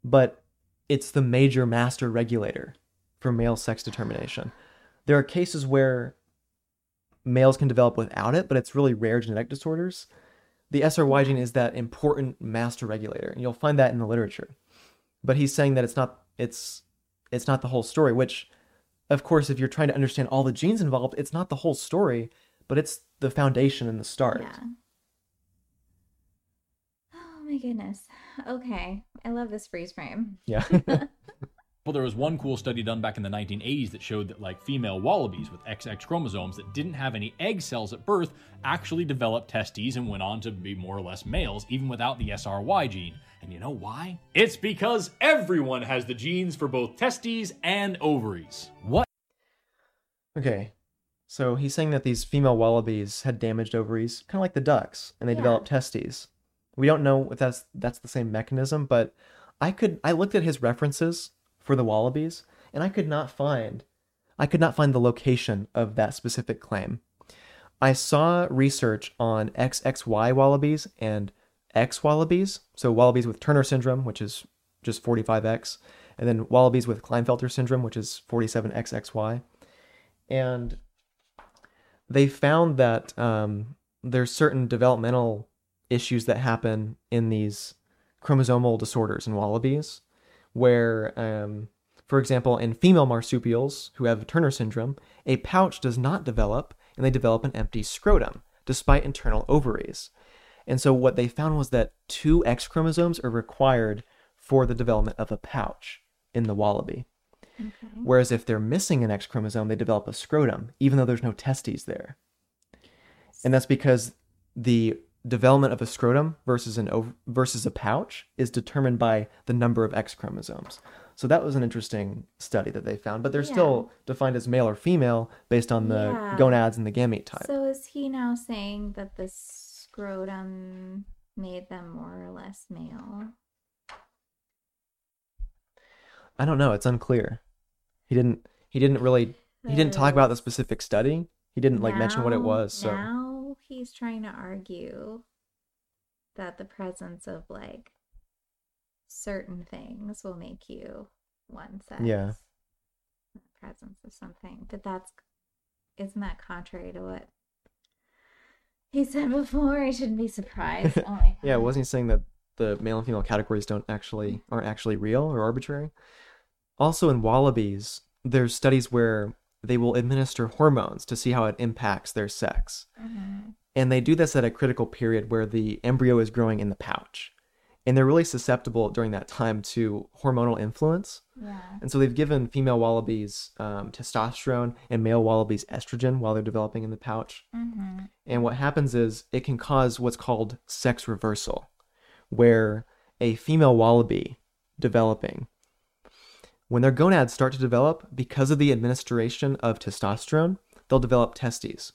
but it's the major master regulator for male sex determination. There are cases where males can develop without it, but it's really rare genetic disorders. The SRY gene is that important master regulator, and you'll find that in the literature. But he's saying that it's not it's it's not the whole story, which of course if you're trying to understand all the genes involved, it's not the whole story, but it's the foundation and the start. Yeah. Oh my goodness. Okay. I love this freeze frame. Yeah. <laughs> well, there was one cool study done back in the 1980s that showed that like female wallabies with XX chromosomes that didn't have any egg cells at birth actually developed testes and went on to be more or less males even without the SRY gene. And you know why? It's because everyone has the genes for both testes and ovaries. What okay. So he's saying that these female wallabies had damaged ovaries, kind of like the ducks, and they Yeah. developed testes. We don't know if that's that's the same mechanism, but I could I looked at his references for the wallabies, and I could not find I could not find the location of that specific claim. I saw research on XXY wallabies and X wallabies, so wallabies with Turner syndrome, which is just 45X, and then wallabies with Klinefelter syndrome, which is 47XXY. And they found that um, there's certain developmental issues that happen in these chromosomal disorders in wallabies, where, um, for example, in female marsupials who have Turner syndrome, a pouch does not develop and they develop an empty scrotum despite internal ovaries. And so what they found was that two X chromosomes are required for the development of a pouch in the wallaby. Okay. Whereas if they're missing an X chromosome, they develop a scrotum, even though there's no testes there. And that's because the development of a scrotum versus an ov- versus a pouch is determined by the number of X chromosomes. So that was an interesting study that they found, but they're Yeah. still defined as male or female based on the Yeah. gonads and the gamete type. So is he now saying that the scrotum made them more or less male? I don't know, it's unclear. He didn't he didn't really he didn't talk oh. about the specific study. He didn't like mention what it was, so now he's trying to argue that the presence of like certain things will make you one sex. Yeah. The presence of something, but that's isn't that contrary to what he said before? I shouldn't be surprised. <laughs> Oh my Yeah, wasn't he saying that the male and female categories don't actually aren't actually real or arbitrary? Also in wallabies, there's studies where they will administer hormones to see how it impacts their sex. Mhm. And they do this at a critical period where the embryo is growing in the pouch. And they're really susceptible during that time to hormonal influence. Yeah. And so they've given female wallabies um, testosterone and male wallabies estrogen while they're developing in the pouch. Mm-hmm. And what happens is it can cause what's called sex reversal, where a female wallaby developing, when their gonads start to develop, because of the administration of testosterone, they'll develop testes.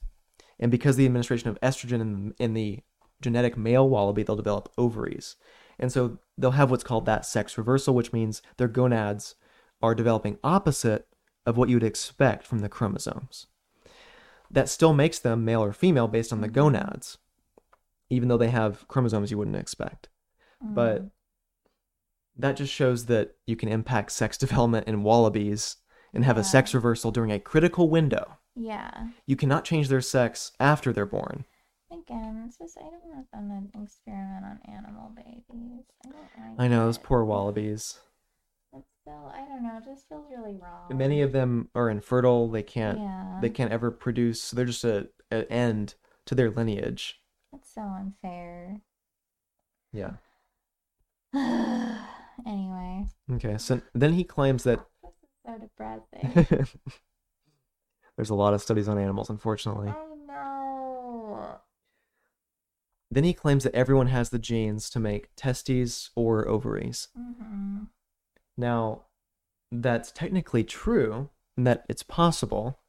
And because the administration of estrogen in, in the genetic male wallaby, they'll develop ovaries. And so they'll have what's called that sex reversal, which means their gonads are developing opposite of what you would expect from the chromosomes. That still makes them male or female based on the mm-hmm. gonads, even though they have chromosomes you wouldn't expect. Mm. But that just shows that you can impact sex <laughs> development in wallabies and have Yeah. a sex reversal during a critical window. Yeah. You cannot change their sex after they're born. Again, it's just I don't want them to experiment on animal babies. I don't like I know those poor wallabies. It's still I don't know, it just feels really wrong. Many of them are infertile. They can't. Yeah. They can't ever produce. So they're just a, an end to their lineage. That's so unfair. Yeah. <sighs> anyway. Okay. So then he claims that This is so depressing. <laughs> there's a lot of studies on animals, unfortunately. oh no. Then he claims that everyone has the genes to make testes or ovaries. Mm-hmm. Now, that's technically true, and that it's possible,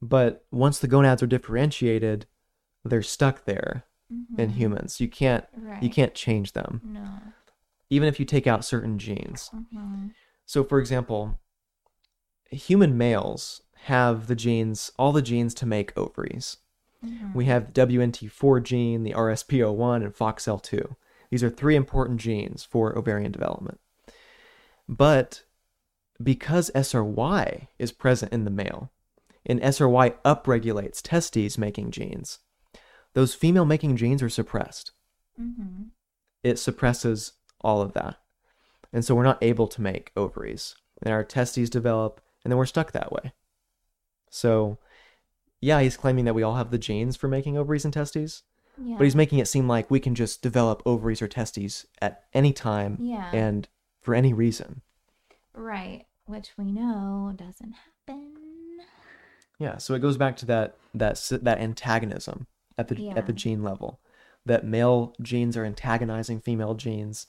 but once the gonads are differentiated, they're stuck there in humans. You can't Mm-hmm. Right. you can't change them, No. even if you take out certain genes. Mm-hmm. So, for example, human males have the genes, all the genes to make ovaries. Mm-hmm. We have the WNT4 gene, the RSPO1, and FOXL2. These are three important genes for ovarian development. But because SRY is present in the male, and SRY upregulates testes making genes, those female making genes are suppressed. Mm-hmm. It suppresses all of that. And so we're not able to make ovaries. And our testes develop, and then we're stuck that way. So, yeah, he's claiming that we all have the genes for making ovaries and testes, Yeah. but he's making it seem like we can just develop ovaries or testes at any time Yeah. and for any reason. Right. Which we know doesn't happen. Yeah, so it goes back to that that that antagonism at the at the gene level, that male genes are antagonizing female genes,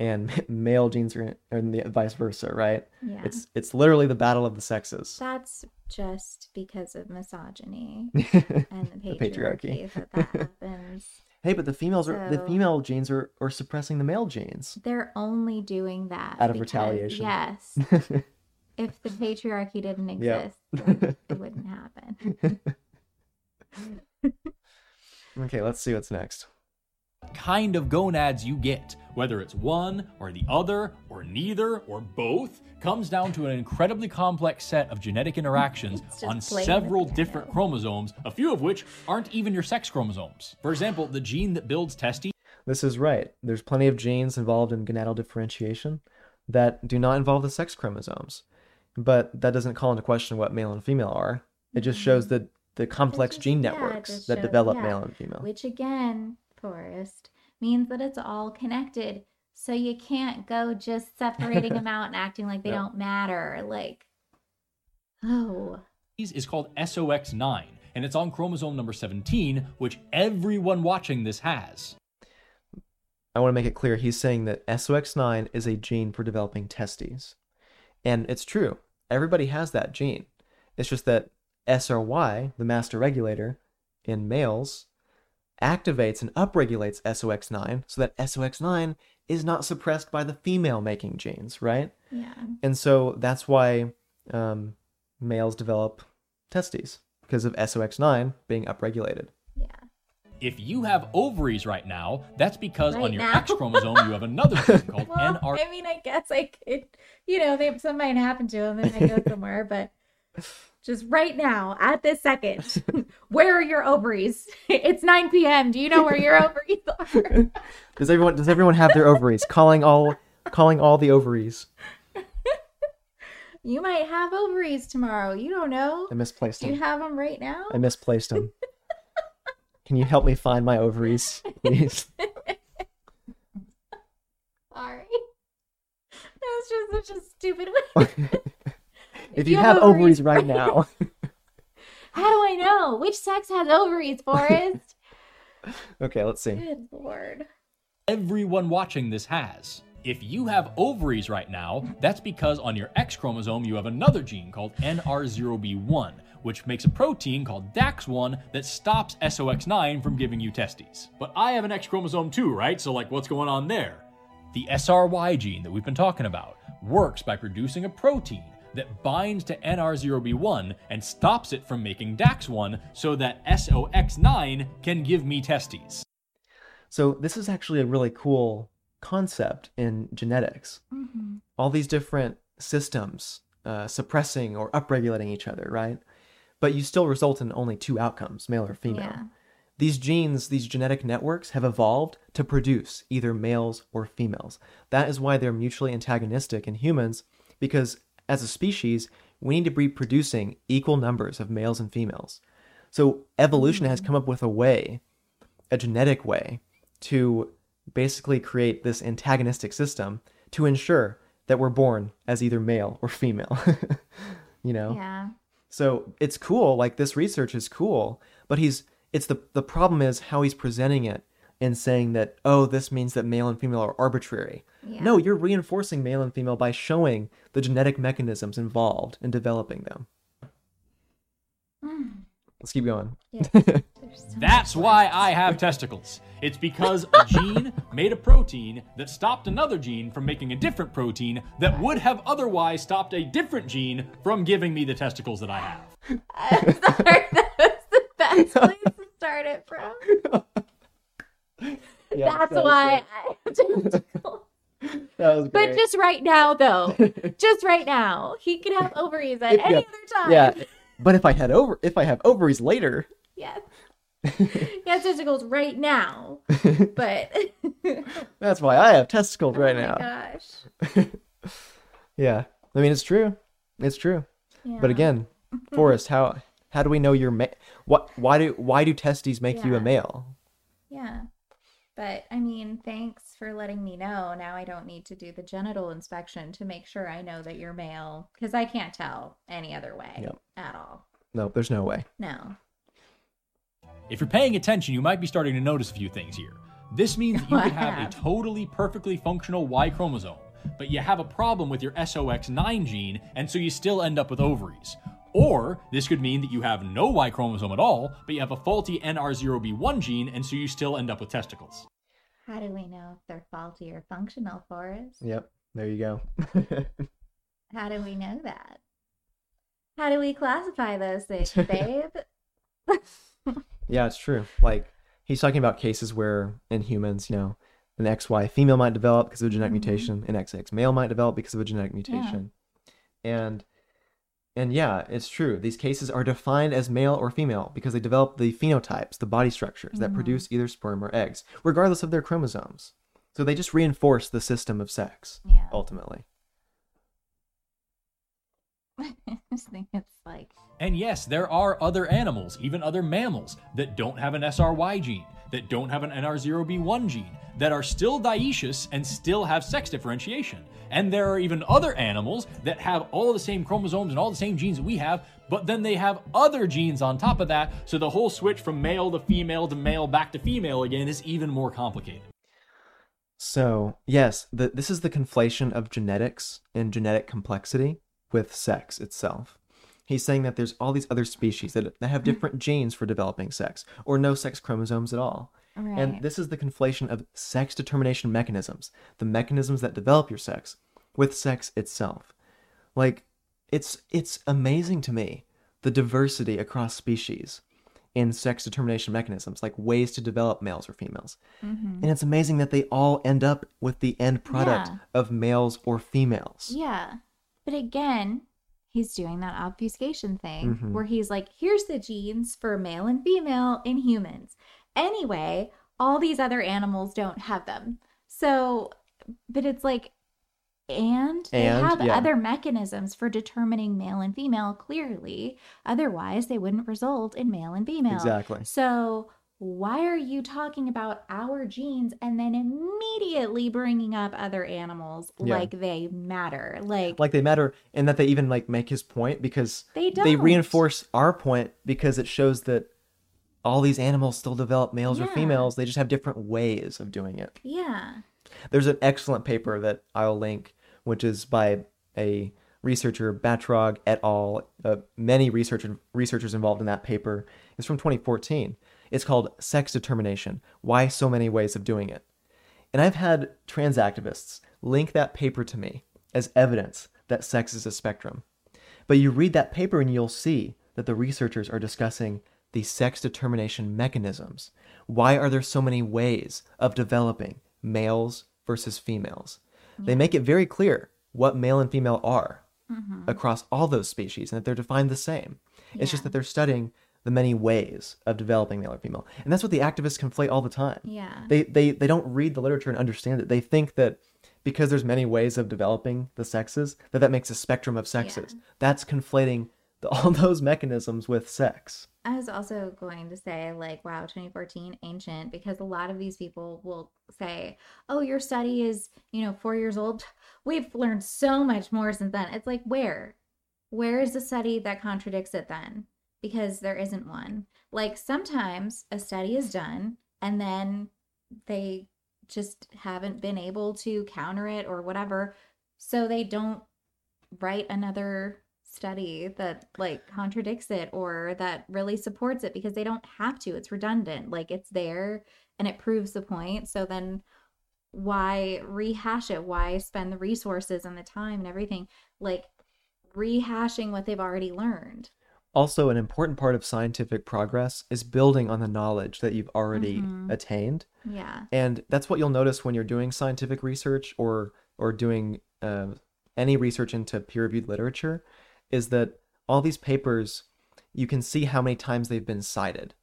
and <laughs> male genes are, and the vice versa, right? Yeah. It's it's literally the battle of the sexes. That's just because of misogyny <laughs> and the patriarchy. patriarchy, that that happens. <laughs> Hey, but the females are the female genes are, are suppressing the male genes. They're only doing that Out of because- retaliation. Yes. if the patriarchy didn't Yep. exist, then it wouldn't happen. okay, let's see what's next. Kind of gonads you get, whether it's one or the other or neither or both, comes down to an incredibly complex set of genetic interactions on several different piano. chromosomes, a few of which aren't even your sex chromosomes. For example, the gene that builds testes This is right. There's plenty of genes involved in gonadal differentiation that do not involve the sex chromosomes. But that doesn't call into question what male and female are. It just shows mm-hmm. the the complex just- gene yeah, networks that shows- develop yeah. male and female. Which again, Forrest, means that it's all connected. So you can't go just separating <laughs> them out and acting like they Yep. don't matter. Like, oh, is called SOX9, and it's on chromosome number 17, which everyone watching this has. I want to make it clear he's saying that SOX9 is a gene for developing testes. And it's true. Everybody has that gene. It's just that SRY, the master regulator in males, activates and upregulates SOX9 so that SOX9 is not suppressed by the female making genes, right? yeah. And so that's why um, males develop testes because of SOX9 being upregulated. Yeah. If you have ovaries right now, that's because on your now. X chromosome you have another gene <laughs> called Well, NR. I mean, I guess I could, you know, they, something might happen to them. They might go <laughs> somewhere, but just right now, at this second, <laughs> where are your ovaries? <laughs> It's 9 p.m. Do you know where your ovaries are? <laughs> Does everyone does everyone have their ovaries? calling all calling all the ovaries. You might have ovaries tomorrow. You don't know. I misplaced Do you have them right now? I misplaced them. Can you help me find my ovaries, please? Sorry. That was just such a stupid way. If you have ovaries right now. <laughs> How do I know? Which sex has ovaries, Forrest? <laughs> okay, let's see. Good lord. everyone watching this has. If you have ovaries right now, that's because on your X chromosome you have another gene called NR0B1, which makes a protein called DAX1 that stops SOX9 from giving you testes. But I have an X chromosome too, right? So, like, what's going on there? The SRY gene that we've been talking about works by producing a protein that binds to NR0B1 and stops it from making DAX1 so that SOX9 can give me testes. So this is actually a really cool concept in genetics. Mm-hmm. All these different systems uh, suppressing or upregulating each other, right? But you still result in only two outcomes, male or female. Yeah. These genes, these genetic networks have evolved to produce either males or females. That is why they're mutually antagonistic in humans, because as a species, we need to be producing equal numbers of males and females. So evolution has hmm. come up with a way, a genetic way, to basically create this antagonistic system to ensure that we're born as either male or female. <laughs> you know? Yeah. So it's cool, like this research is cool, but he's it's the the problem is how he's presenting it and saying that oh this means that male and female are arbitrary. Yeah. No, you're reinforcing male and female by showing the genetic mechanisms involved in developing them. Mm. Let's keep going. Yes. <laughs> So That's much why. I have testicles. It's because a gene <laughs> made a protein that stopped another gene from making a different protein that would have otherwise stopped a different gene from giving me the testicles that I have. I'm sorry. <laughs> That was the best place to start it from. Yeah, That's that why good. I have testicles. <laughs> That was But just right now, though, <laughs> just right now, he can have ovaries at If- any yeah. other time. yeah, <laughs> but if I had over if I have ovaries later, Yes. He has testicles right now, but that's why I have testicles right now. oh my now. gosh. Yeah, I mean it's true, it's true. But again, Forrest, how how do we know you're ma- what? Why do why do testes make you a male? Yeah. But I mean, thanks for letting me know. Now I don't need to do the genital inspection to make sure I know that you're male because I can't tell any other way Yep. at all. No, there's no way. No. If you're paying attention, you might be starting to notice a few things here. This means that you <laughs> I could have a totally perfectly functional Y chromosome, but you have a problem with your SOX9 gene, and so you still end up with ovaries. Or this could mean that you have no Y chromosome at all, but you have a faulty NR0B1 gene, and so you still end up with testicles. How do we know if they're faulty or functional for us? Yep, there you go. <laughs> <laughs> How do we know that? How do we classify those things, <laughs> babe? yeah, it's true. Like he's talking about cases where in humans, you know, an XY female might develop because of a genetic Mhm. mutation, an XX male might develop because of a genetic mutation, and and yeah, it's true. These cases are defined as male or female because they develop the phenotypes, the body structures that Mhm. produce either sperm or eggs, regardless of their chromosomes. So they just reinforce the system of sex Yeah. ultimately. <laughs> I just think it's like, And yes, there are other animals, even other mammals, that don't have an SRY gene, that don't have an NR0B1 gene, that are still dioecious and still have sex differentiation. And there are even other animals that have all the same chromosomes and all the same genes that we have, but then they have other genes on top of that, so the whole switch from male to female to male back to female again is even more complicated. So, yes, the, this is the conflation of genetics and genetic complexity with sex itself. He's saying that there's all these other species that, that have different genes for developing sex, or no sex chromosomes at all. right. And this is the conflation of sex determination mechanisms, the mechanisms that develop your sex, with sex itself. Like, it's it's amazing to me the diversity across species in sex determination mechanisms, like ways to develop males or females. Mhm. And it's amazing that they all end up with the end product Yeah. of males or females. Yeah. But again, he's doing that obfuscation thing Mhm. where he's like, here's the genes for male and female in humans. Anyway, all these other animals don't have them. So, but it's like, and they have yeah. other mechanisms for determining male and female clearly. Otherwise, they wouldn't result in male and female. Exactly. So, why are you talking about our genes and then immediately bringing up other animals Yeah. like they matter? Like, like they matter and that they even like make his point because they don't. they reinforce our point because it shows that all these animals still develop males or females they just have different ways of doing it Yeah. there's an excellent paper that i'll link which is by a researcher Bachtrog et al uh, many research researchers involved in that paper it's from 2014 it's called sex determination why so many ways of doing it and I've had trans activists link that paper to me as evidence that sex is a spectrum. But you read that paper and you'll see that the researchers are discussing the sex determination mechanisms. Why are there so many ways of developing males versus females? They make it very clear what male and female are mm-hmm. across all those species and that they're defined the same. It's just that they're studying the many ways of developing male or female. And that's what the activists conflate all the time Yeah. they they they don't read the literature and understand it. They think that because there's many ways of developing the sexes that that makes a spectrum of sexes. That's conflating the, <laughs> all those mechanisms with sex. I was also going to say, like, wow, 2014, ancient, because a lot of these people will say, oh, your study is, you know, four years old. We've learned so much more since then. It's like, where? Where is the study that contradicts it then? Because there isn't one. Like, sometimes a study is done and then they just haven't been able to counter it or whatever. So they don't write another study that like contradicts it or that really supports it because they don't have to. It's redundant. Like it's there and it proves the point. So then why rehash it? Why spend the resources and the time and everything like rehashing what they've already learned? Also, an important part of scientific progress is building on the knowledge that you've already Mhm. attained. Yeah. And that's what you'll notice when you're doing scientific research or or doing uh, any research into peer-reviewed literature, is that all these papers, you can see how many times they've been cited.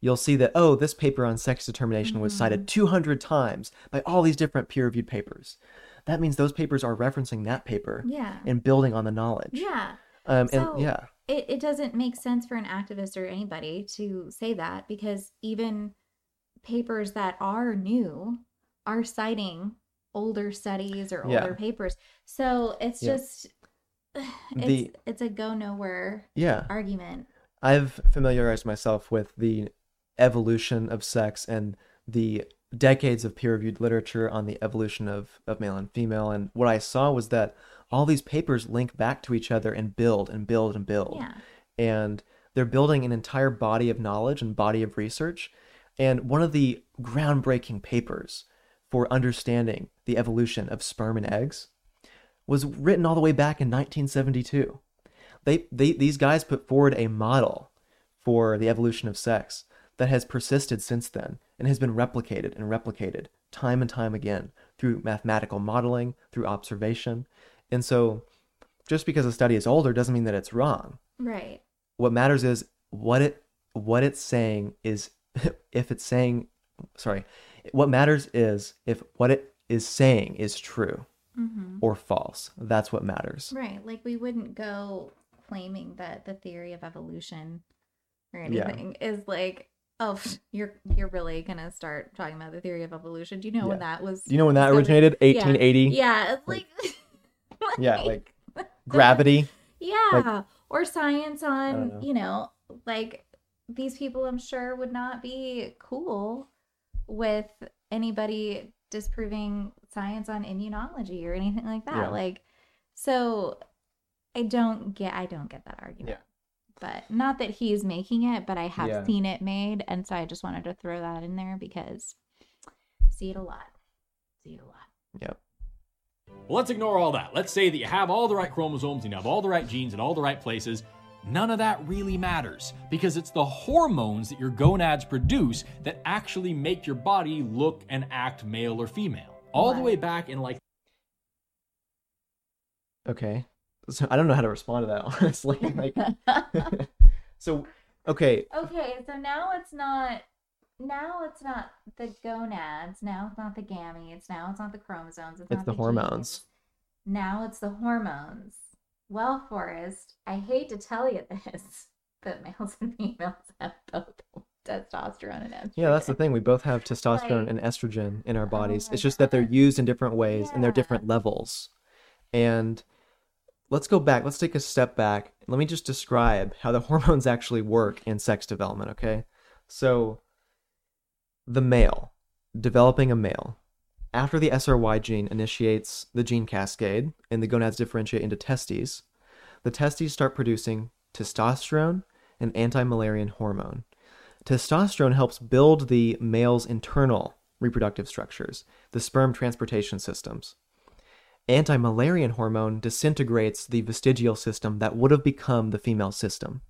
You'll see that oh, this paper on sex determination was cited 200 times by all these different peer-reviewed papers. That means those papers are referencing that paper Yeah. and building on the knowledge. Yeah. Um, So- and yeah, it, it doesn't make sense for an activist or anybody to say that because even papers that are new are citing older studies or Yeah. older papers. So it's Yeah. just <sighs> it's The- it's a go nowhere yeah. argument. I've familiarized myself with the evolution of sex and the decades of peer-reviewed literature on the evolution of, of male and female. And what I saw was that all these papers link back to each other and build and build and build. Yeah. And they're building an entire body of knowledge and body of research. And one of the groundbreaking papers for understanding the evolution of sperm and eggs was written all the way back in 1972 they, they these guys put forward a model for the evolution of sex that has persisted since then and has been replicated and replicated time and time again through mathematical modeling, through observation. And so just because a study is older doesn't mean that it's wrong. Right. What matters is what it what it's saying is <laughs> if it's saying sorry, what matters is if what it is saying is true hmm or false. That's what matters. Right. Like we wouldn't go claiming that the theory of evolution or Yeah. anything is like, oh, <laughs> you're you're really gonna start talking about the theory of evolution. Do you know when that was? Do you know when that originated? 1880. Yeah, it's like, <laughs> <laughs> Yeah, like gravity. yeah, or science on know. you know like these people. I'm sure would not be cool with anybody disproving science on immunology or anything like that. Yeah. Like, so I don't get I don't get that argument. Yeah. But not that he's making it, but I have Yeah. seen it made, and so I just wanted to throw that in there because see it a lot. See it a lot. Yep. Well, let's ignore all that. Let's say that you have all the right chromosomes, and you have all the right genes in all the right places. None of that really matters because it's the hormones that your gonads produce that actually make your body look and act male or female. All the way back in like Okay. So I don't know how to respond to that <laughs> honestly. Like <laughs> <laughs> so okay, Okay, so now it's not now it's not the gonads, now it's not the gametes, now it's not the chromosomes, it's, It's not the hormones. genes. Now it's the hormones. Well, Forrest, I hate to tell you this, <laughs> but males and females <laughs> have both testosterone and estrogen. Yeah, that's the thing. We both have testosterone Like- and estrogen in our bodies. my it's just that they're oh used in different ways and they're different levels. And let's go back. Let's take a step back. Let me just describe how the <laughs> hormones actually work in sex development, okay? So, the male, developing a male, after the SRY gene initiates the gene cascade and the gonads differentiate into testes, the testes start producing testosterone and anti Müllerian hormone. Testosterone helps build the male's internal reproductive structures, the sperm transportation systems. Anti Müllerian hormone disintegrates the vestigial system that would have become the female system.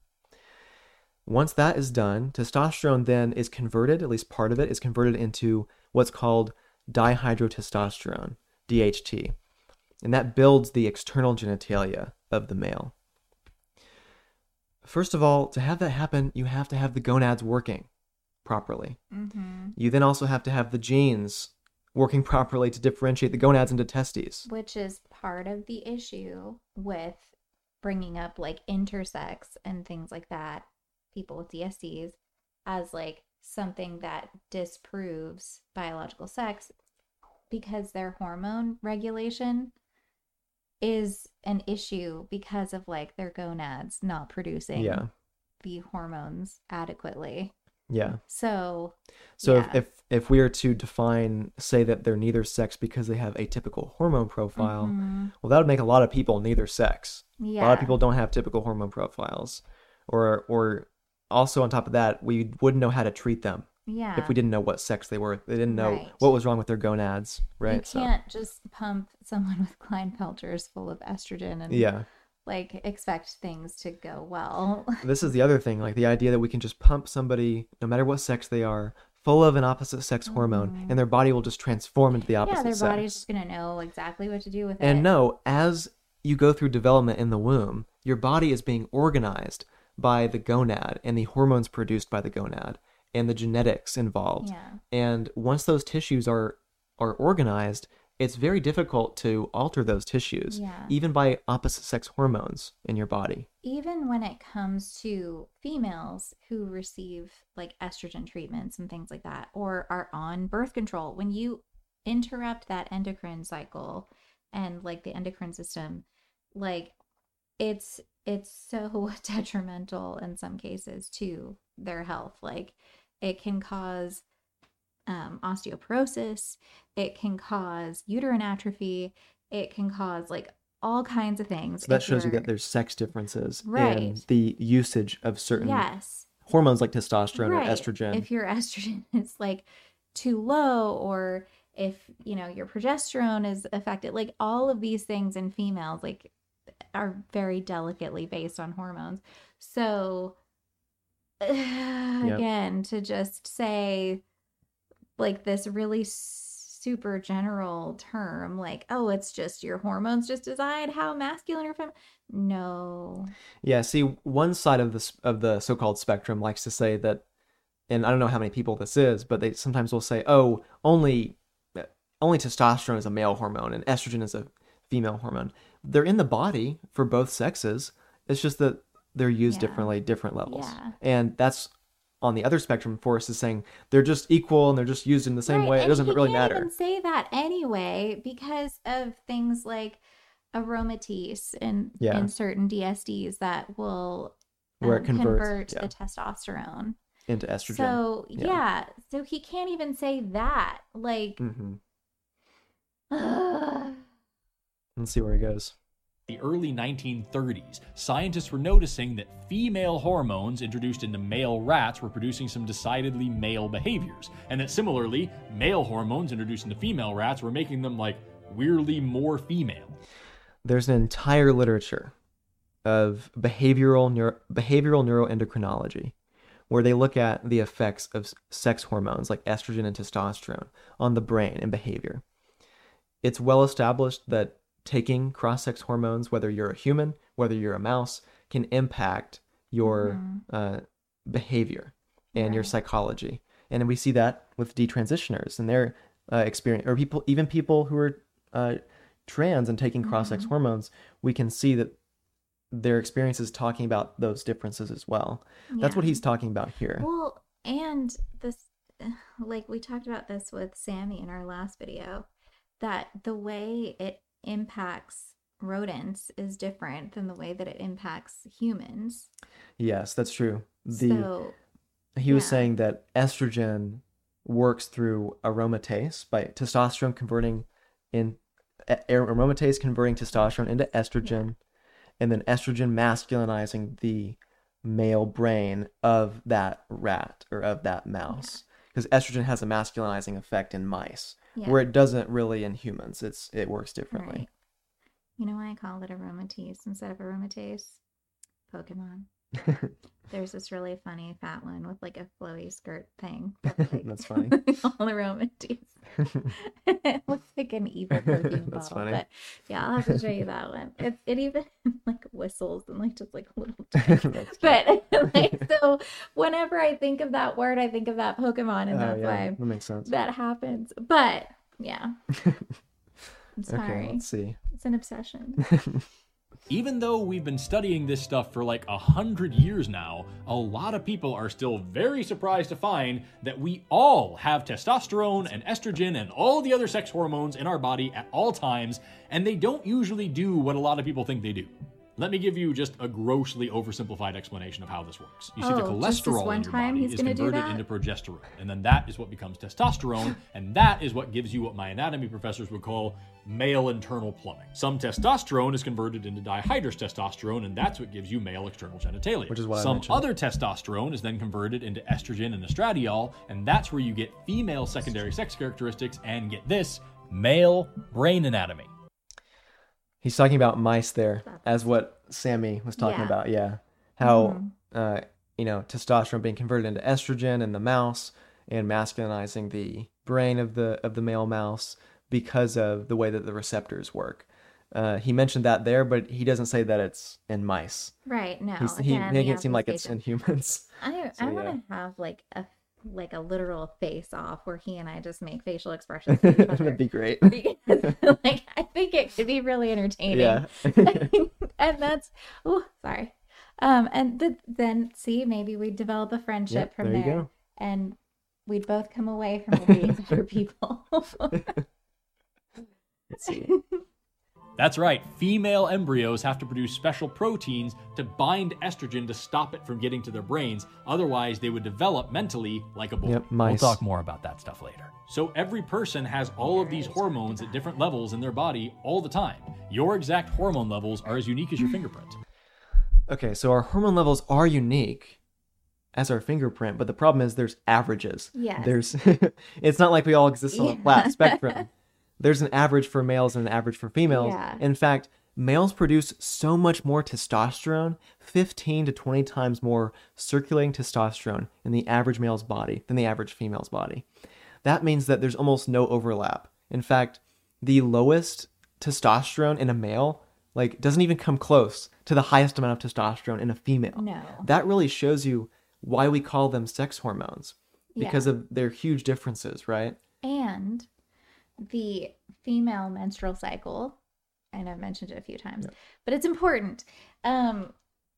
Once that is done, testosterone then is converted, at least part of it is converted into what's called dihydrotestosterone, DHT. And that builds the external genitalia of the male. First of all, to have that happen, you have to have the gonads working properly. Mm-hmm. You then also have to have the genes working <laughs> properly to differentiate the gonads into testes. Which is part of the issue with bringing up like intersex and things like that, people with DSDs, as like something that disproves biological sex because their hormone regulation is an issue because of like their gonads not producing Yeah. the hormones adequately. Yeah. So, So Yeah. if, if we are to define say that they're neither sex because they have atypical hormone profile, mhm. well that would make a lot of people neither sex. yeah. A lot of people don't have typical hormone profiles. Or or also on top of that, we wouldn't know how to treat them yeah. if we didn't know what sex they were. They didn't know Right. what was wrong with their gonads, right? You can't just pump someone <laughs> with Klinefelters full of estrogen and yeah. like expect things to go well. <laughs> this is the other thing like the idea that we can just pump somebody no matter what sex they are full of an opposite sex hormone and their body will just transform into the opposite Mm-hmm. yeah, their sex body's just gonna know exactly what to do with it. and no as you go through development in the womb your body is being organized by the gonad and the hormones produced by the gonad and the genetics involved Yeah. and once those tissues are are organized it's very difficult to alter those tissues Yeah. even by opposite sex hormones in your body Even when it comes to females who receive like estrogen treatments and things like that, or are on birth control, when you interrupt that endocrine cycle and like the endocrine system, like it's it's so <laughs> detrimental in some cases to their health. Like it can cause um, osteoporosis, it can cause uterine atrophy, it can cause like all kinds of things. So that shows you that there's sex differences in Right. the usage of certain yes, hormones like testosterone right. or estrogen. If your <laughs> estrogen is like too low, or if you know your progesterone is affected, like all of these things in females, like are very delicately based on hormones. So <sighs> again, to just say like this really super general term, like oh, it's just your hormones just decide how masculine or feminine. No, yeah, see, one side of this of the so-called spectrum likes to say that, and I don't know how many people this is, but they sometimes will say, "Oh, only uh, only testosterone is a male hormone and estrogen is a female hormone." They're in the body for both sexes. It's just that they're used Yeah. differently, different levels, Yeah. and that's on the other spectrum. Forrest is saying they're just equal and they're just used in the same Right, way. It and doesn't he really can't matter. Even say that anyway because of things like aromatase and Yeah. in certain DSDs that will Where it um, converts, convert yeah. the testosterone. Into estrogen. So Yeah. yeah. so he can't even say that. Like, hmm <sighs> ugh. Let's see where he goes. the early 1930s, scientists were noticing that female hormones introduced into male rats were producing some decidedly male behaviors, and that similarly, male hormones introduced into female rats were making them like weirdly more female. there's an entire literature of behavioral neuro, behavioral neuroendocrinology where they look at the effects of sex hormones like estrogen and testosterone on the brain and behavior. It's well established that taking cross-sex hormones whether you're a human, whether you're a mouse can impact your uh, behavior and your psychology. And we see that with detransitioners and their uh, experience or people even people who are uh, trans and taking cross-sex hormones, we can see that their experiences talking about those differences as well. That's what he's talking about here. Well, and this <sighs> like we talked about this with Sammy in our last video that the way it impacts rodents is different than the way that it impacts humans. Yes, that's true. The so he was yeah. saying that estrogen works through aromatase by testosterone converting in aromatase converting testosterone into estrogen and then estrogen masculinizing the male brain of that rat or of that mouse because estrogen has a masculinizing effect in mice yeah. where it doesn't really in humans it's it works differently Right. You know why I call it Aromatisse instead of aromatase? Pokemon. <laughs> There's this really funny fat one with like a flowy skirt thing. <laughs> like- That's funny. <laughs> All Aromatisse. it looks like an evil perfume That's bottle. funny. But yeah, I'll have to show you that one. It, it even like whistles and like just like little. But like so whenever I think of that word, I think of that Pokemon and Oh, that's yeah, why that makes sense that happens. But yeah. I'm sorry. okay let's see It's an obsession. Even though we've been studying this stuff for like a hundred years now, a lot of people are still very surprised to find that we all have testosterone and estrogen and all the other sex hormones in our body at all times, and they don't usually do what a lot of people think they do. Let me give you just a grossly oversimplified explanation of how this works. You see, the Oh, just cholesterol in your time body is converted into progesterone, and then that is what becomes testosterone, <laughs> and that is what gives you what my anatomy professors would call male internal plumbing. Some testosterone is converted into dihydrotestosterone, and that's what gives you male external genitalia. Which is what I Some mentioned. other testosterone is then converted into estrogen and estradiol, and that's where you get female secondary sex characteristics and get this male brain anatomy. He's talking about mice there, as what Sammy was talking Yeah. about. Yeah, how Mhm. uh, you know testosterone being converted into estrogen in the mouse and masculinizing the brain of the of the male mouse because of the way that the receptors work. Uh, he mentioned that there, but he doesn't say that it's in mice. Right. No. He's, he again, making it seem like it's in humans. I <laughs> so, I want to have like a like a literal face off where he and I just make facial expressions. to each <laughs> other. That'd be great. <laughs> because <laughs> like I think it could be really entertaining. Yeah. and that's oh sorry. Um and th- then see maybe we develop a friendship Yep, from there there, and we'd both come away from being better people. Let's see. That's right, female embryos have to produce special proteins to bind estrogen to stop it from getting to their brains. Otherwise, they would develop mentally like a boy. Yep, mice. We'll talk more about that stuff later. So, every person has all of these hormones at different levels in their body all the time. Your exact hormone levels are as unique as your fingerprint. Okay, so our hormone levels are unique as our fingerprint, but the problem is there's averages. Yes. There's <laughs> it's not like we all exist on a flat spectrum. <laughs> There's an average for males and an average for females. Yeah. In fact, males produce so much more testosterone, 15 to 20 times more circulating testosterone in the average male's body than the average female's body. That means that there's almost no overlap. In fact, the lowest testosterone in a male like doesn't even come close to the highest amount of testosterone in a female. No. That really shows you why we call them sex hormones because Yeah. of their huge differences, right? and the female menstrual cycle and i've mentioned it a few times but it's important um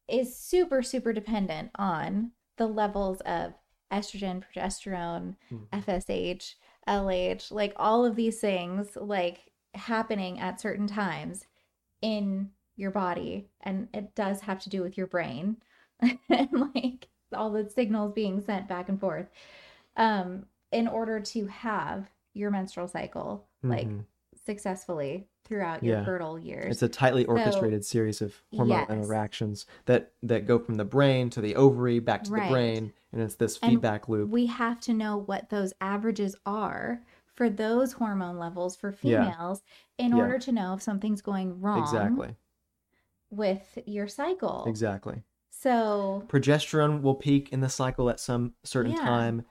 is super super dependent on the levels of estrogen progesterone Mhm. fsh lh like all of these things like happening at certain times in your body and it does have to do with your brain <laughs> and like all the signals being sent back and forth um in order to have your menstrual cycle like Mhm. successfully throughout your fertile years It's a tightly orchestrated series of hormone Yes. interactions that that go from the brain to the ovary back to Right. the brain, and it's this And feedback loop. we have to know what those averages are for those hormone levels for Yeah. females in Yeah. order to know if something's going wrong exactly, with your cycle. exactly. So Progesterone will peak in the cycle at some certain Yeah. time,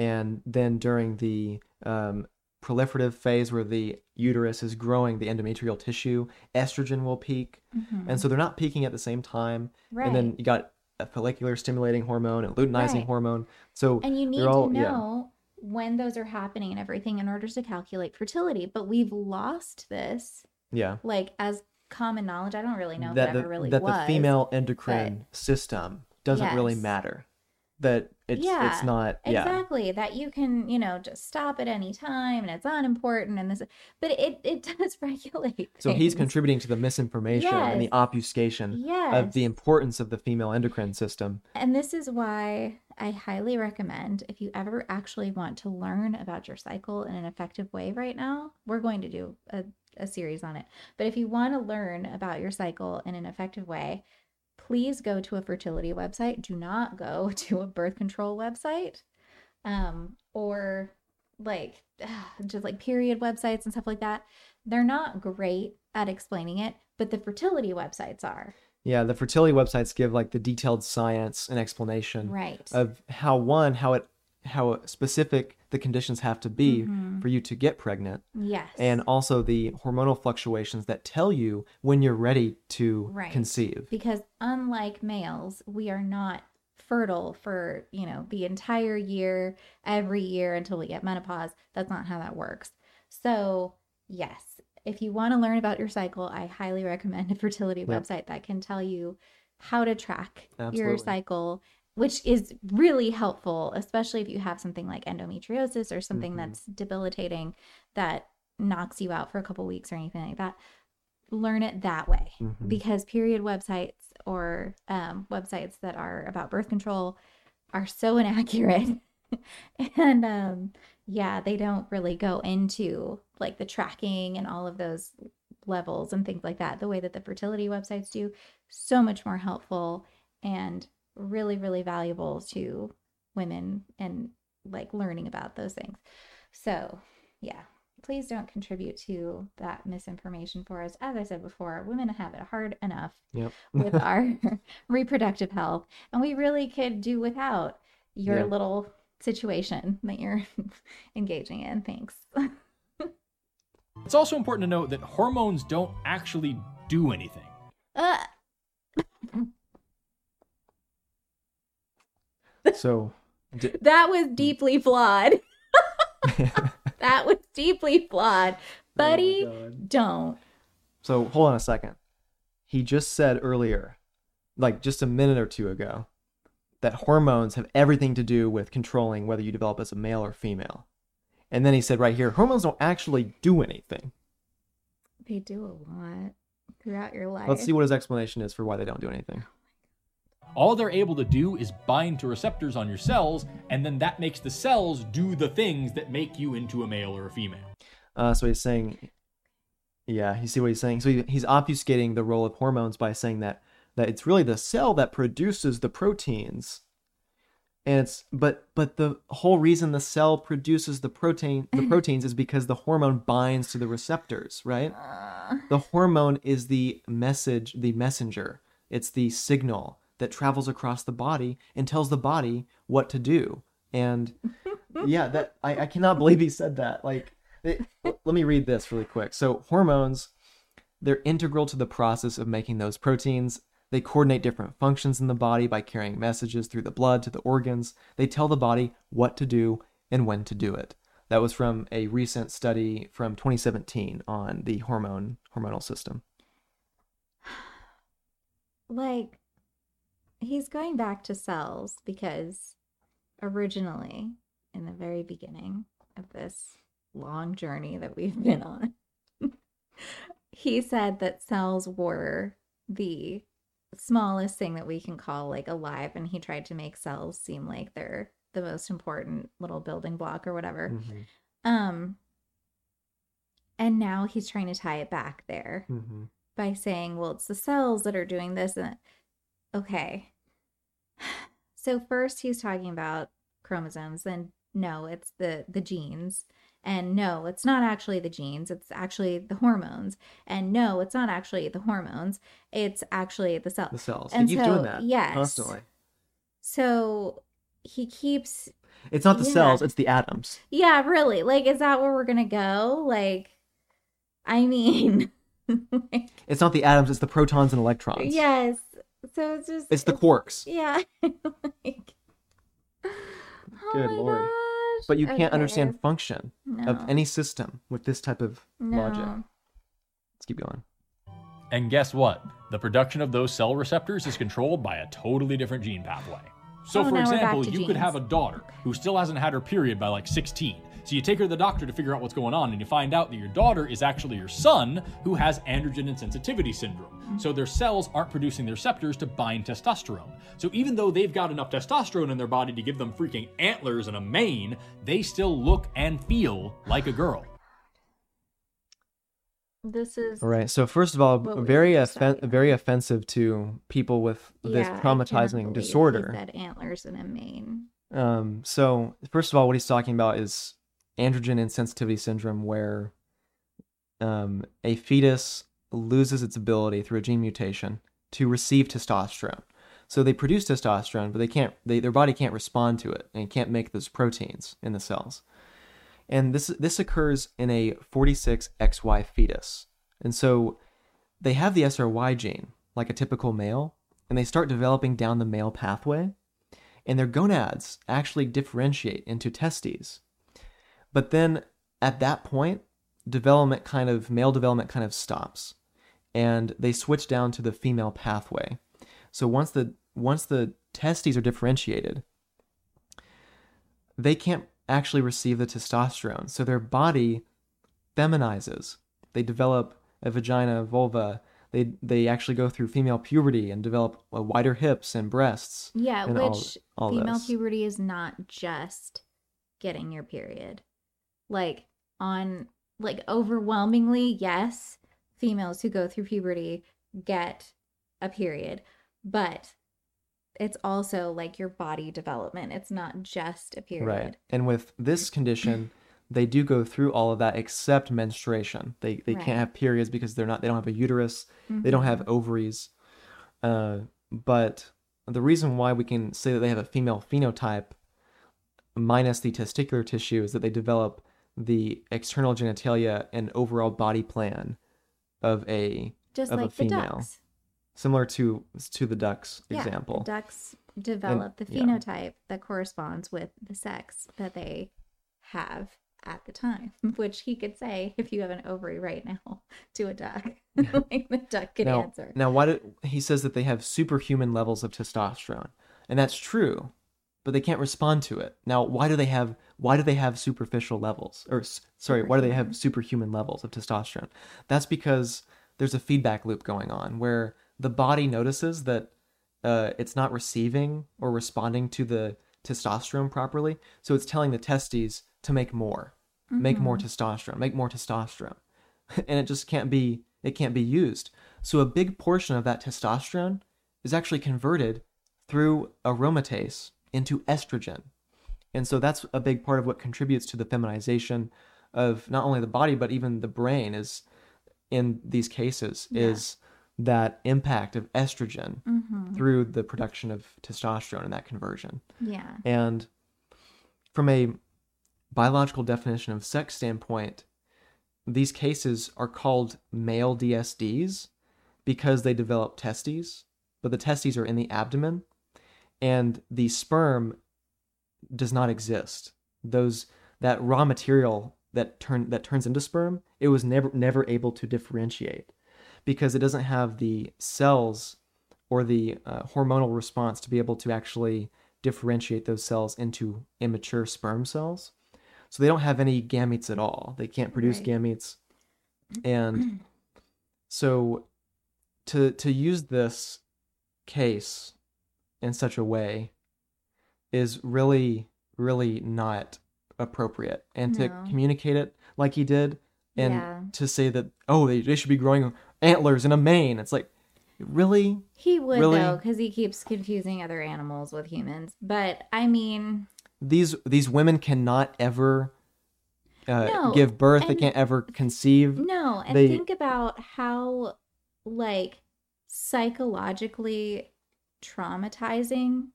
and then during the um, proliferative phase where the uterus is growing the endometrial tissue, estrogen will peak, mhm, and so they're not peaking at the same time. right. And then you got a follicular stimulating hormone and luteinizing Right. hormone. So and you need all to yeah. know when those are happening and everything in order to calculate fertility. But we've lost this Yeah. like as common knowledge. I don't really know that if it the, ever really that was. the female endocrine system doesn't really matter. That It's Yeah, it's not yeah. exactly that you can you know just stop at any time and it's unimportant and this but it it <laughs> does regulate So he's contributing to the misinformation and the obfuscation yes of the importance of the female endocrine system. And this is why I highly recommend if you ever actually want to learn about your cycle in an effective way right now, we're going to do a, a series on it. But if you want to learn about your cycle in an effective way, please go to a fertility website. Do not go <laughs> to a birth control website um, or like <sighs> just like period websites and stuff like that. They're not great at explaining it, but the fertility websites are. Yeah, the fertility websites give like the detailed science and explanation Right. of how one how it how specific the conditions have to be Mhm. for you to get pregnant yes. and also the hormonal fluctuations that tell you when you're ready to Right. conceive. because unlike males, we are not fertile for, you know, the entire year, every year until we get menopause. That's not how that works. So, yes, if you want to learn about your cycle, I highly recommend a fertility Yep. website that can tell you how to track your cycle, which is really helpful, especially if you have something like endometriosis or something Mhm. that's debilitating that knocks you out for a couple weeks or anything like that. Learn it that way Mhm. because period websites or um, websites that are about birth control are so <laughs> inaccurate and um, yeah they don't really go into like the tracking and all of those levels and things like that the way that the fertility websites do so much more helpful and really really valuable to women and like learning about those things so yeah please don't contribute to that misinformation for us as i said before women have it hard enough Yep. with <laughs> our <laughs> reproductive health and we really could do without your little situation that you're <laughs> engaging in thanks It's also important to note that hormones don't actually do anything. uh, so d- <laughs> that was deeply flawed <laughs> that was deeply flawed <laughs> oh buddy Oh don't So hold on a second. He just said earlier, like just a minute or two ago, that hormones have everything to do with controlling whether you develop as a male or female. And then he said right here, hormones don't actually do anything. they do a lot throughout your life Let's see what his explanation is for why they don't do anything. All they're able to do is bind to receptors on your cells, and then that makes the cells do the things that make you into a male or a female. Uh, so he's saying, yeah, you see what he's saying. So he, he's obfuscating the role of hormones by saying that that it's really the cell that produces the proteins, and it's but but the whole reason the cell produces the protein the <laughs> proteins is because the hormone binds to the receptors, right? Uh, The hormone is the message, the messenger. It's the signal that travels across the body and tells the body what to do. And <laughs> yeah, that I, I cannot believe he said that. Like, it, let me read this really quick. So hormones, they're integral to the process of making those proteins. They coordinate different functions in the body by carrying messages through the blood to the organs. They tell the body what to do and when to do it. That was from a recent study from 2017 on the hormone hormonal system. <sighs> like he's going back to cells because originally in the very beginning of this long journey that we've been on <laughs> he said that cells were the smallest thing that we can call like alive and he tried to make cells seem like they're the most important little building block or whatever Mhm, um and now he's trying to tie it back there mhm. by saying, well, it's the cells that are doing this. And okay. So first he's talking about chromosomes, then no, it's the the genes. And no, it's not actually the genes, it's actually the hormones. And no, it's not actually the hormones, it's actually the cells. The cells. And he keeps so, doing that yes. constantly. So he keeps It's not the Yeah. cells, it's the atoms. Yeah, really. Like, is that where we're gonna go? Like, I mean, <laughs> like, It's not the atoms, it's the protons and electrons. yes. So it's just It's the quarks. Yeah. <laughs> like, oh Good my lord. gosh. But you can't Okay. understand function no. of any system with this type of logic. Let's keep going. And guess what? The production of those cell receptors is controlled by a totally different gene pathway. So, Oh, for now we're back example, to you could have a daughter who still hasn't had her period by like 16. So you take her to the doctor to figure out what's going on, and you find out that your daughter is actually your son who has androgen insensitivity syndrome. So their cells aren't producing their receptors to bind testosterone. So even though they've got enough testosterone in their body to give them freaking antlers and a mane, they still look and feel like a girl. This is All right. So first of all, very offen- very offensive to people with this Yeah, I cannot traumatizing believe he disorder. said antlers and a mane. Um, so first of all, what he's talking about is androgen insensitivity syndrome, where um, a fetus loses its ability through a gene mutation to receive testosterone. So they produce testosterone, but they can't. They, their body can't respond to it and can't make those proteins in the cells. And this this occurs in a 46XY fetus. And so they have the SRY gene, like a typical male, and they start developing down the male pathway and their gonads actually differentiate into testes. But then at that point, development kind of male development kind of stops, and they switch down to the female pathway. So once the once the testes are differentiated, they can't actually receive the testosterone. So their body feminizes. They develop a vagina, vulva. They they actually go through female puberty and develop uh, wider hips and breasts. Yeah, and all- which all female this. puberty is not just getting your period. Like on like overwhelmingly, yes, females who go through puberty get a period, but it's also like your body development. It's not just a period. Right. And with this condition, they do go through all of that except menstruation. They they Right. can't have periods because they're not they don't have a uterus. They don't have ovaries. Uh, but the reason why we can say that they have a female phenotype minus the testicular tissue is that they develop the external genitalia and overall body plan of a Just of a like the female. ducks. similar to to the ducks Yeah, example. the ducks develop the yeah. phenotype that corresponds with the sex that they have at the time, <laughs> which he could say if you have an ovary right now <laughs> to a duck, <laughs> like the duck could now, answer. Now, why did he says that they have superhuman levels of testosterone, and that's true, but they can't respond to it. Now, why do they have why do they have superficial levels, or sorry, why do they have superhuman levels of testosterone? That's because there's a feedback loop going on where the body notices that uh, it's not receiving or responding to the testosterone properly, so it's telling the testes to make more, make more testosterone, make more testosterone, <laughs> and it just can't be it can't be used. So a big portion of that testosterone is actually converted through aromatase into estrogen. And so that's a big part of what contributes to the feminization of not only the body but even the brain is in these cases is that impact of estrogen Mm-hmm. through the production of testosterone and that conversion. Yeah. And from a biological definition of sex standpoint, these cases are called male DSDs because they develop testes, but the testes are in the abdomen and the sperm does not exist. Those that raw material that turn that turns into sperm, it was never never able to differentiate because it doesn't have the cells or the uh, hormonal response to be able to actually differentiate those cells into immature sperm cells. So they don't have any gametes at all. They can't produce Right. gametes. <clears throat> And so to to use this case in such a way is really really not appropriate and to communicate it like he did and Yeah. to say that oh they, they should be growing antlers and a mane it's like really He would Really? though, because he keeps confusing other animals with humans. But I mean, these these women cannot ever uh, No, give birth they can't ever conceive no. And They- think about how, like, psychologically traumatizing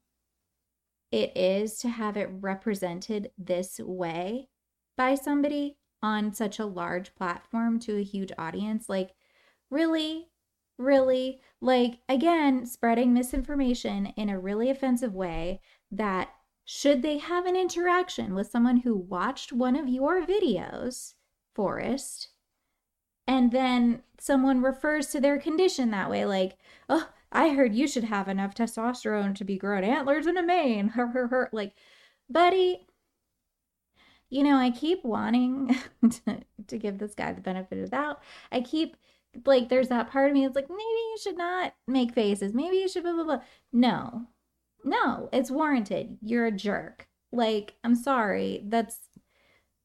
it is to have it represented this way by somebody on such a large platform to a huge audience. Like, really? Really? Like, again, spreading misinformation in a really offensive way that should they have an interaction with someone who watched one of your videos, Forrest, and then someone refers to their condition that way, like, oh, I heard you should have enough testosterone to be growing antlers and a mane. <laughs> Her, her, her. Like, buddy, you know, I keep wanting <laughs> to, to give this guy the benefit of the doubt. I keep, like, there's that part of me that's like, maybe you should not make faces. Maybe you should blah, blah, blah. No, no, it's warranted. You're a jerk. Like, I'm sorry. That's,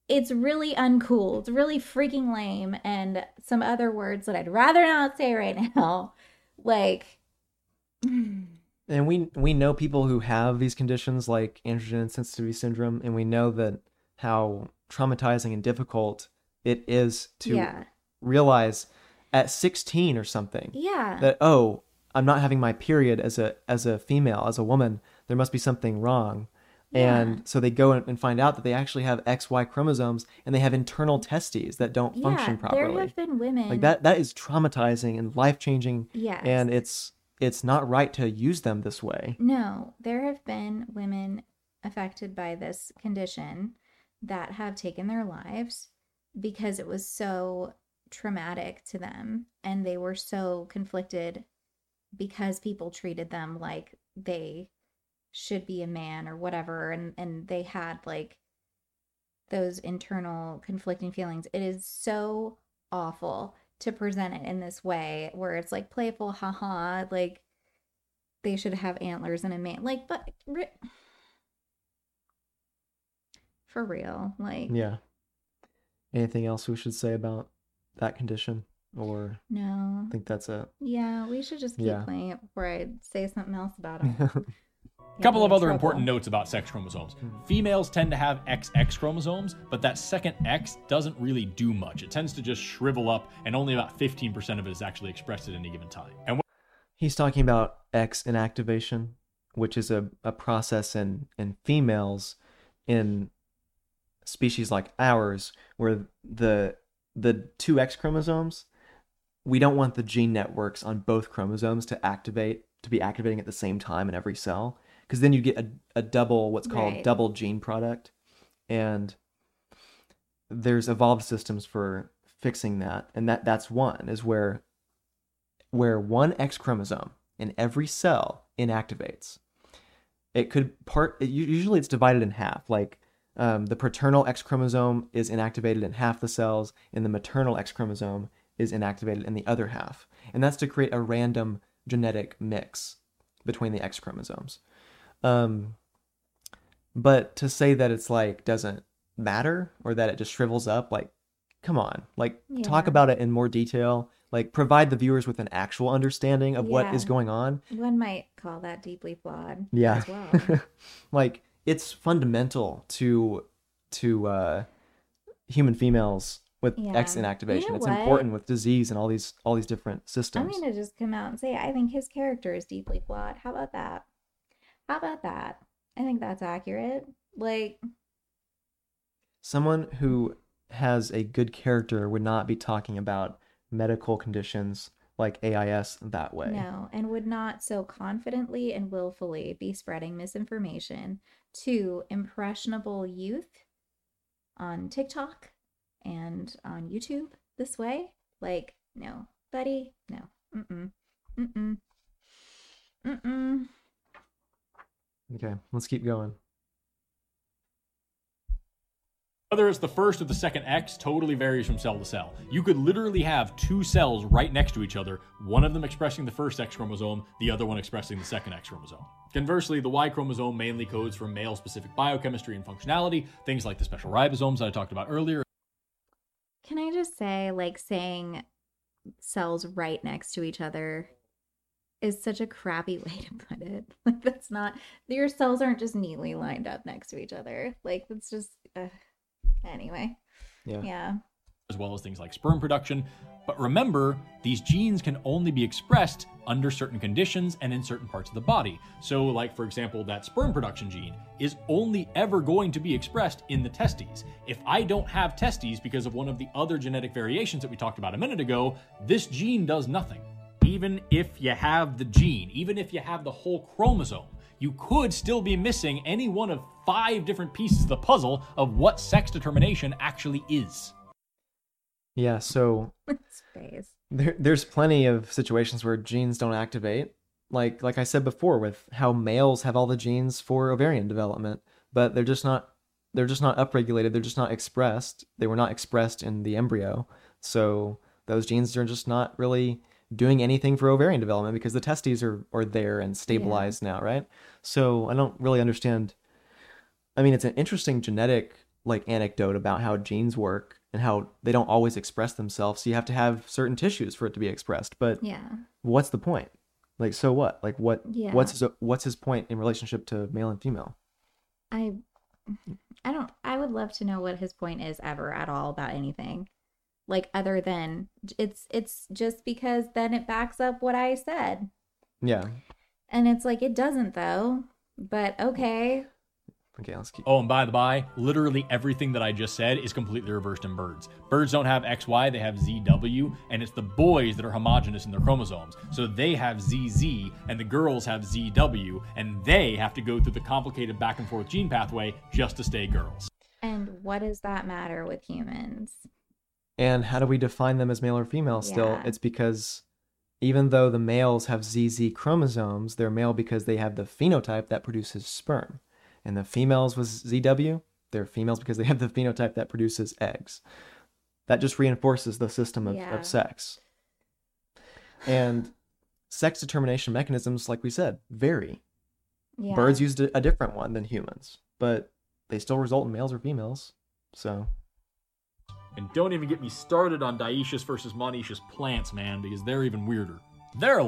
it's really uncool. It's really freaking lame. And some other words that I'd rather not say right <laughs> now. Like, And we we know people who have these conditions like androgen insensitivity syndrome, and we know that how traumatizing and difficult it is to yeah. realize at 16 or something Yeah. that oh i'm not having my period as a as a female as a woman there must be something wrong Yeah. and so they go and find out that they actually have xy chromosomes and they have internal testes that don't function properly There have been women like that that is traumatizing and life changing Yes. and it's it's not right to use them this way No, there have been women affected by this condition that have taken their lives because it was so traumatic to them and they were so conflicted because people treated them like they should be a man or whatever and and they had like those internal conflicting feelings. It is so awful to present it in this way where it's like playful haha like they should have antlers and a man like but re- for real like yeah. Anything else we should say about that condition or no. i think that's it? Yeah we should just keep Yeah. playing it before i say something else about <laughs> it A couple of other important notes about sex chromosomes. Females tend to have XX chromosomes, but that second X doesn't really do much. It tends to just shrivel up, and only about 15% of it is actually expressed at any given time. And He's talking about X inactivation, which is a, a process in, in females in species like ours where the the two X chromosomes, we don't want the gene networks on both chromosomes to activate to be activating at the same time in every cell. Because then you get a, a double what's called Right. double gene product. And there's evolved systems for fixing that. And that that's one, is where where one X chromosome in every cell inactivates. It could part. It, usually, it's divided in half. Like um, the paternal X chromosome is inactivated in half the cells, and the maternal X chromosome is inactivated in the other half. And that's to create a random genetic mix between the X chromosomes. Um, but to say that it's like doesn't matter or that it just shrivels up, like, come on, like talk about it in more detail. Like provide the viewers with an actual understanding of what is going on. one might call that deeply flawed Yeah. as well <laughs> like it's fundamental to to uh human females with X inactivation. You know it's what? important with disease and all these all these different systems. i'm gonna just come out and say i think his character is deeply flawed how about that how about that i think that's accurate like Someone who has a good character would not be talking about medical conditions like AIS that way. No, and would not so confidently and willfully be spreading misinformation to impressionable youth on TikTok and on YouTube this way. Like, no, buddy, no. Mm-mm. Mm-mm. Mm-mm. Okay, let's keep going. Whether it's the first or the second X totally varies from cell to cell. You could literally have two cells right next to each other, one of them expressing the first X chromosome, the other one expressing the second X chromosome. Conversely, the Y chromosome mainly codes for male specific biochemistry and functionality, things like the special ribosomes that I talked about earlier, Can I just say, like, saying cells right next to each other is such a crappy <laughs> way to put it. Like, that's not, your cells aren't just neatly lined up next to each other. Like, it's just, uh, anyway. Yeah. Yeah. as well as things like sperm production. But remember, these genes can only be expressed under certain conditions and in certain parts of the body. So, like for example, that sperm production gene is only ever going to be expressed in the testes. If I don't have testes because of one of the other genetic variations that we talked about a minute ago, this gene does nothing. Even if you have the gene, even if you have the whole chromosome, you could still be missing any one of five different pieces of the puzzle of what sex determination actually is. Yeah, so <laughs> there, there's plenty of situations where genes don't activate like like I said before with how males have all the genes for ovarian development, but they're just not they're just not upregulated, they're just not expressed. They were not expressed in the embryo. So those genes are just not really doing anything for ovarian development because the testes are are there and stabilized now, right? So I don't really understand I mean, it's an interesting genetic like anecdote about how genes work and how they don't always express themselves. So you have to have certain tissues for it to be expressed. But Yeah. what's the point? Like, so what? Like, what? Yeah. What's his, what's his point in relationship to male and female? I I don't I would love to know what his point is ever at all about anything. Like other than it's it's just because then it backs up what I said. Yeah. And it's like it doesn't though. But okay. Okay, let's keep. Oh, and by the by, literally everything that I just said is completely reversed in birds. Birds don't have XY, they have ZW, and it's the boys that are homogenous in their chromosomes. So they have ZZ, and the girls have ZW, and they have to go through the complicated back and forth gene pathway just to stay girls. And what does that matter with humans? And how do we define them as male or female still? Yeah. It's because even though the males have ZZ chromosomes, they're male because they have the phenotype that produces sperm. And the females with ZW, they're females because they <laughs> have the phenotype that produces eggs. That just reinforces the system of, Yeah. of sex. And sex determination mechanisms, like we said, vary. Yeah. Birds used a, a different one than humans, but they still result in males or females. So, And don't even get me started on dioecious versus monoecious plants, man, because they're even weirder. They're a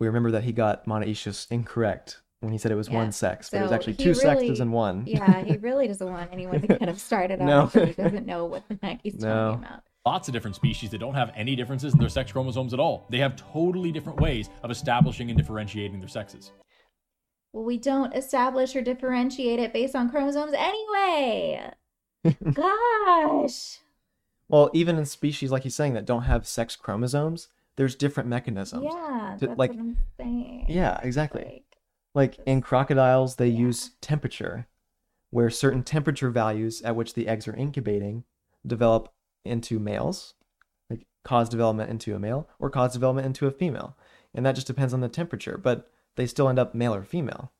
we remember that he got monoecious incorrect when he said it was Yeah. one sex, but it was actually two really- sexes in one. <laughs> yeah, he really doesn't want anyone to get him started on <laughs> No. it 'cause he doesn't know what the heck he's No. talking about. lots of different species that don't have any differences in their sex chromosomes at all. They have totally different ways of establishing and differentiating their sexes. Well, we don't establish or differentiate it based on chromosomes anyway. <laughs> Gosh. Well, even in species like he's saying that don't have sex chromosomes, there's different mechanisms. Yeah, To- that's like- what I'm saying. Yeah, exactly. Like, Like in crocodiles, they Yeah. use temperature, where certain temperature values at which the eggs are incubating develop into males, like cause development into a male, or cause development into a female. And that just depends on the temperature, but they still end up male or female.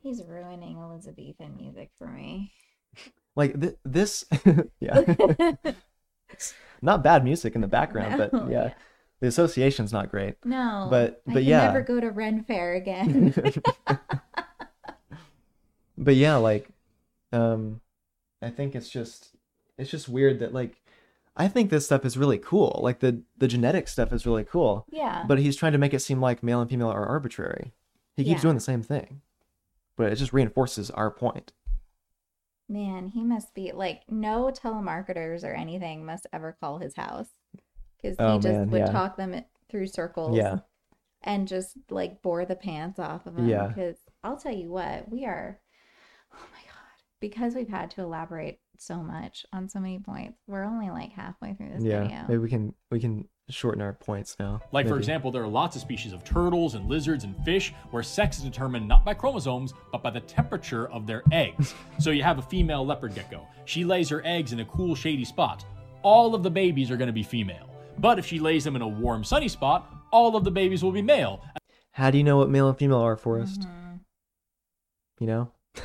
he's ruining Elizabethan music for me. <laughs> Like th- this, <laughs> yeah, <laughs> not bad music in the background, No, but yeah, the association's not great. No, But- I but can yeah. never go to Ren Fair again. <laughs> but yeah, like, um, I think it's just, it's just weird that like, I think this stuff is really cool. Like the the genetic stuff is really cool, yeah, but he's trying to make it seem like male and female are arbitrary. He keeps Yeah. doing the same thing, but it just reinforces our point. Man, he must be like no telemarketers or anything must ever call his house because he Oh, just man, would yeah. talk them through circles. Yeah. and just like bore the pants off of them. Yeah. Because I'll tell you what, we are, oh my God, because we've had to elaborate so much on so many points, we're only like halfway through this yeah, video. maybe we can we can shorten our points now. Like, for example, there are lots of species of turtles and lizards and fish where sex is determined not by chromosomes, but by the temperature of their eggs. <laughs> so you have a female leopard gecko. She lays her eggs in a cool, shady spot. All of the babies are going to be female. But if she lays them in a warm, sunny spot, all of the babies will be male. How do you know what male and female are, Forrest? Mhm. You know, <laughs>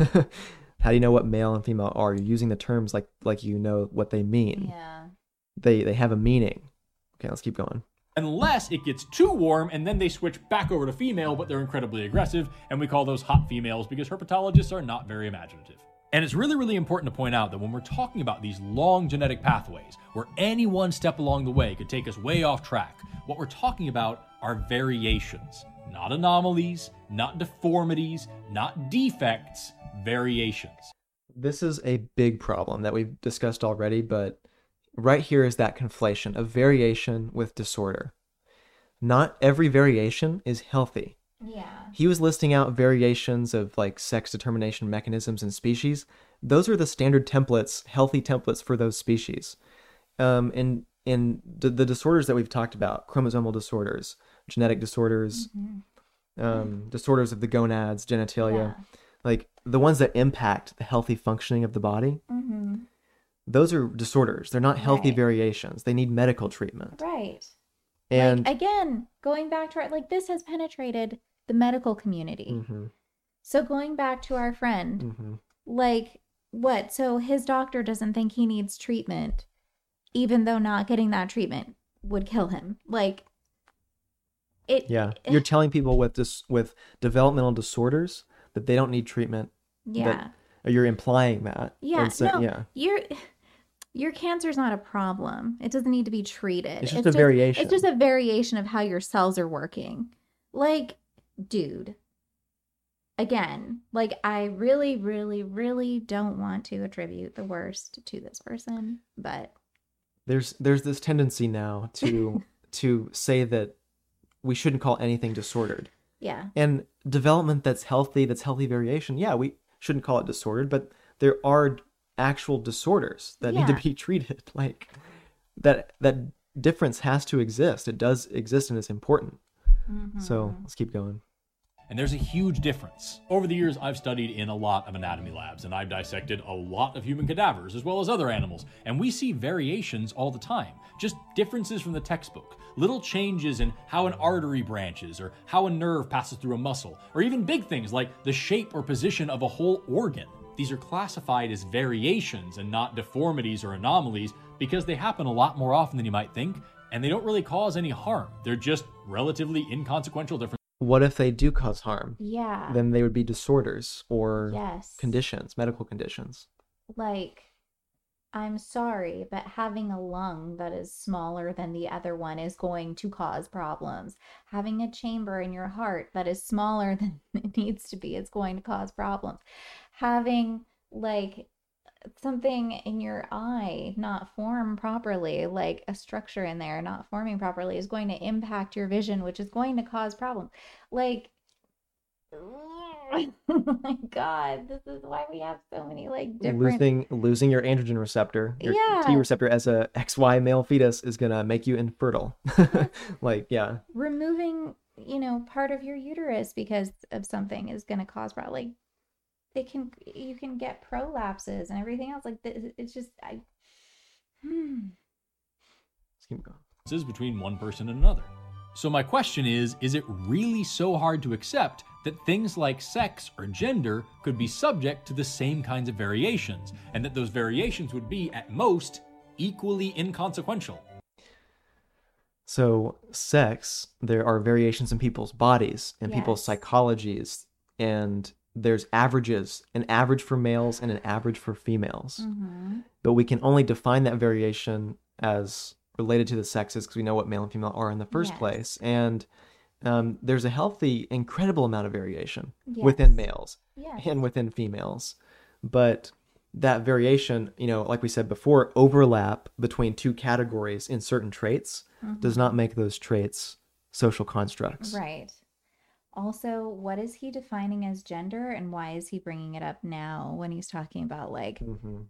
how do you know what male and female are? You're using the terms like like you know what they mean. Yeah. They they have a meaning. Okay, let's keep going. Unless it gets too warm and then they switch back over to female, but they're incredibly aggressive, and we call those hot females because herpetologists are not very imaginative. And it's really, really important to point out that when we're talking about these long genetic pathways, where any one step along the way could take us way off track, what we're talking about are variations, not anomalies, not deformities, not defects, variations. This is a big problem that we've discussed already, but right here is that conflation of variation with disorder. Not every variation is healthy. Yeah. He was listing out variations of like sex determination mechanisms and species. Those are the standard templates, healthy templates for those species. Um, in in the, the disorders that we've talked about, chromosomal disorders, genetic disorders, um, disorders of the gonads, genitalia, Yeah. like the ones that impact the healthy functioning of the body. Mm-hmm. Those are disorders. They're not healthy Right. variations. They need medical treatment. Right. And like again, going back to our like this has penetrated the medical community. Mhm, So going back to our friend, mhm. like what? So his doctor doesn't think he needs treatment, even though not getting that treatment would kill him. Like it. yeah, you're telling people with this with developmental disorders that they don't need treatment. Yeah. Or you're implying that. Yeah. So- no. yeah. Your your cancer is not a problem. It doesn't need to be treated. It's just a variation. It's just a variation of how your cells are working. Like, dude. Again, like I really, really, really don't want to attribute the worst to this person, but there's there's this tendency now to <laughs> to say that we shouldn't call anything disordered yeah. and development that's healthy that's healthy variation yeah we shouldn't call it disordered but there are actual disorders that need to be <laughs> treated like that that difference has to exist it does exist and it's important so Mm-hmm. let's keep going And there's a huge difference. Over the years, I've studied in a lot of anatomy labs, and I've dissected a lot of human cadavers as well as other animals, and we see variations all the time. Just differences from the textbook. Little changes in how an artery branches, or how a nerve passes through a muscle, or even big things like the shape or position of a whole organ. These are classified as variations and not deformities or anomalies because they happen a lot more often than you might think, and they don't really cause any harm. They're just relatively inconsequential differences. what if they do cause harm Yeah. then they would be disorders or yes. conditions medical conditions like I'm sorry, but having a lung that is smaller than the other one is going to cause problems. Having a chamber in your heart that is smaller <laughs> than it needs to be is going to cause problems. Having like something in your eye not form properly, like a structure in there not forming properly, is going to impact your vision, which is going to cause problems. Like, <laughs> oh my God, this is why we have so many like different. losing losing your androgen receptor your T Yeah. receptor as a XY male fetus is gonna make you infertile <laughs> like yeah removing you know part of your uterus because of something is going to cause problem like it can you can get prolapses and everything else like th- it's just i hmm. let's keep going differences between one person and another. So, my question is is it really so hard to accept that things like sex or gender could be subject to the same kinds of variations, and that those variations would be, at most, equally inconsequential? so sex there are variations in people's bodies and people's psychologies and there's averages an average for males and an average for females mm-hmm. but we can only define that variation as related to the sexes because we know what male and female are in the first Yes. place and um, there's a healthy incredible amount of variation within males yeah and within females. But that variation, you know, like we said before, overlap between two categories in certain traits does not make those traits social constructs. right also what is he defining as gender and why is he bringing it up now when he's talking about like hmm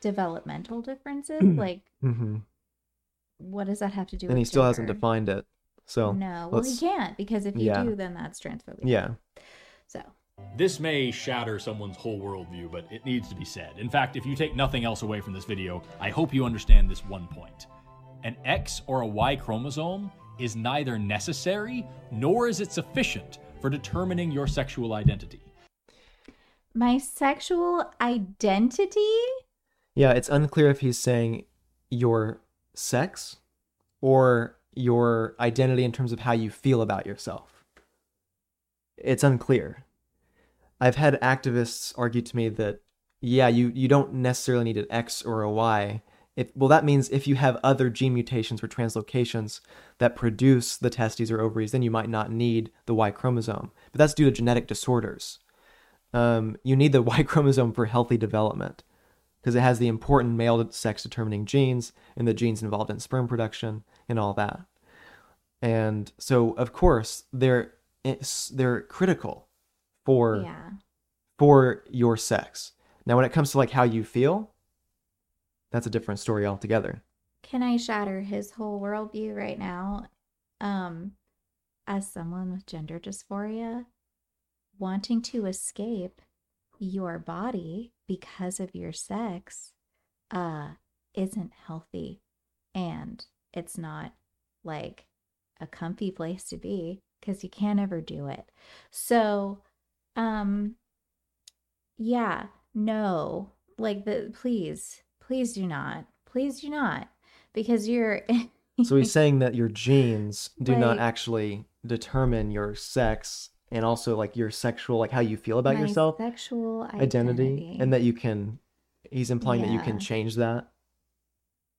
developmental differences <clears throat> like hmm what does that have to do And with he still hasn't defined it. So no well he let's- can't because if you yeah. do then that's transphobia yeah, so This may shatter someone's whole worldview, but it needs to be said. In fact, if you take nothing else away from this video, I hope you understand this one point. An X or a Y chromosome is neither necessary nor is it sufficient for determining your sexual identity. My sexual identity? yeah. It's unclear if he's saying your sex or your identity in terms of how you feel about yourself. It's unclear. I've had activists argue to me that yeah, you you don't necessarily need an X or a Y. If well, that means if you have other gene mutations or translocations that produce the testes or ovaries, then you might not need the Y chromosome. But that's due to genetic disorders. Um, you need the <laughs> Y chromosome for healthy development because it has the important male sex determining genes and the genes involved in sperm production and all that. And so, of course, they're they're critical for Yeah. for your sex. Now, when it comes to like how you feel, that's a different story altogether. Can I shatter his whole worldview right now? Um, as someone with gender dysphoria, wanting to escape your body because of your sex, uh, isn't healthy and it's not like a comfy place to be because you can't ever do it. So, um, yeah, no, like the please, please do not, please do not, because you're. <laughs> So he's saying that your genes do not actually determine your sex and also like your sexual like how you feel about yourself sexual identity, identity, and that you can he's implying that you can change that.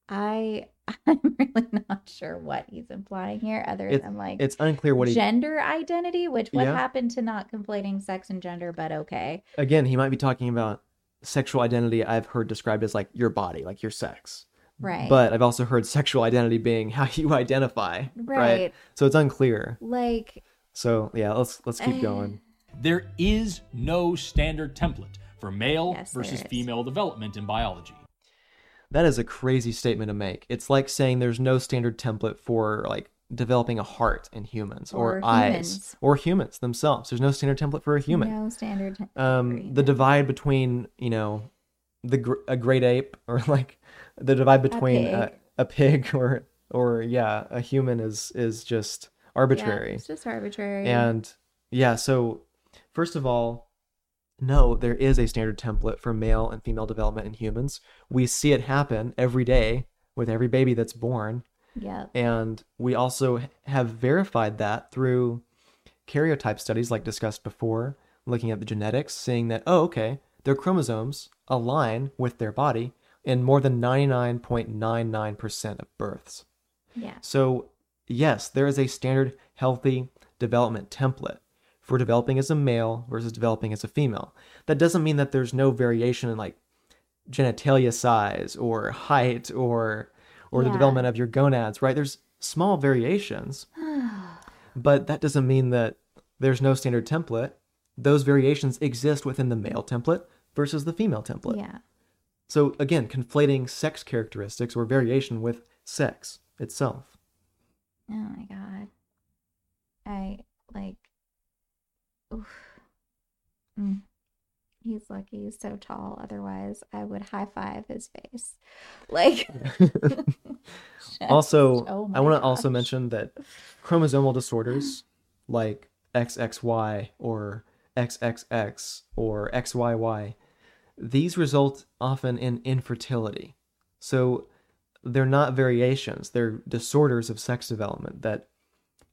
I <laughs> I'm really not sure what he's implying here, other than like It's unclear what he gender identity, which what Yeah. happened to not conflating sex and gender, but okay. again, he might be talking about sexual identity I've heard described as like your body, like your sex. Right. But I've also heard sexual identity being how <laughs> you identify. Right. Right. So it's unclear. Like So yeah, let's let's keep Eh. going. There is no standard template for male Yes, versus female development in biology. That is a crazy statement to make. It's like saying there's no standard template for like developing a heart in humans or, Or eyes humans. or humans themselves. There's no standard template for a human. no standard. um, the divide between you know the gr- a great ape or <laughs> like the divide between a, pig. a pig or or yeah a human is is just Yeah, arbitrary it's just arbitrary. and yeah so first of all no there is a standard template for male and female development in humans we see it happen every day with every baby that's born yep. and we also have verified that through karyotype studies like discussed before, looking at the genetics, seeing that, oh, okay, their chromosomes align with their body in more than 99.99% of births. Yeah. So, yes, there is a standard healthy development template for developing as a male versus developing as a female. That doesn't mean that there's no variation in like genitalia size or height or or the development of your gonads, right? There's small variations, <sighs> but that doesn't mean that there's no standard template. Those variations exist within the male template versus the female template. yeah. So again, conflating sex characteristics or variation with sex itself. Oh my god. I like. Oof. Mm. He's lucky he's so tall. Otherwise, I would high five his face. Like. <laughs> <laughs> also, oh I want to also mention that chromosomal disorders <gasps> like XXY or XXX or XYY, these result often in infertility. So they're not variations, they're disorders of sex development that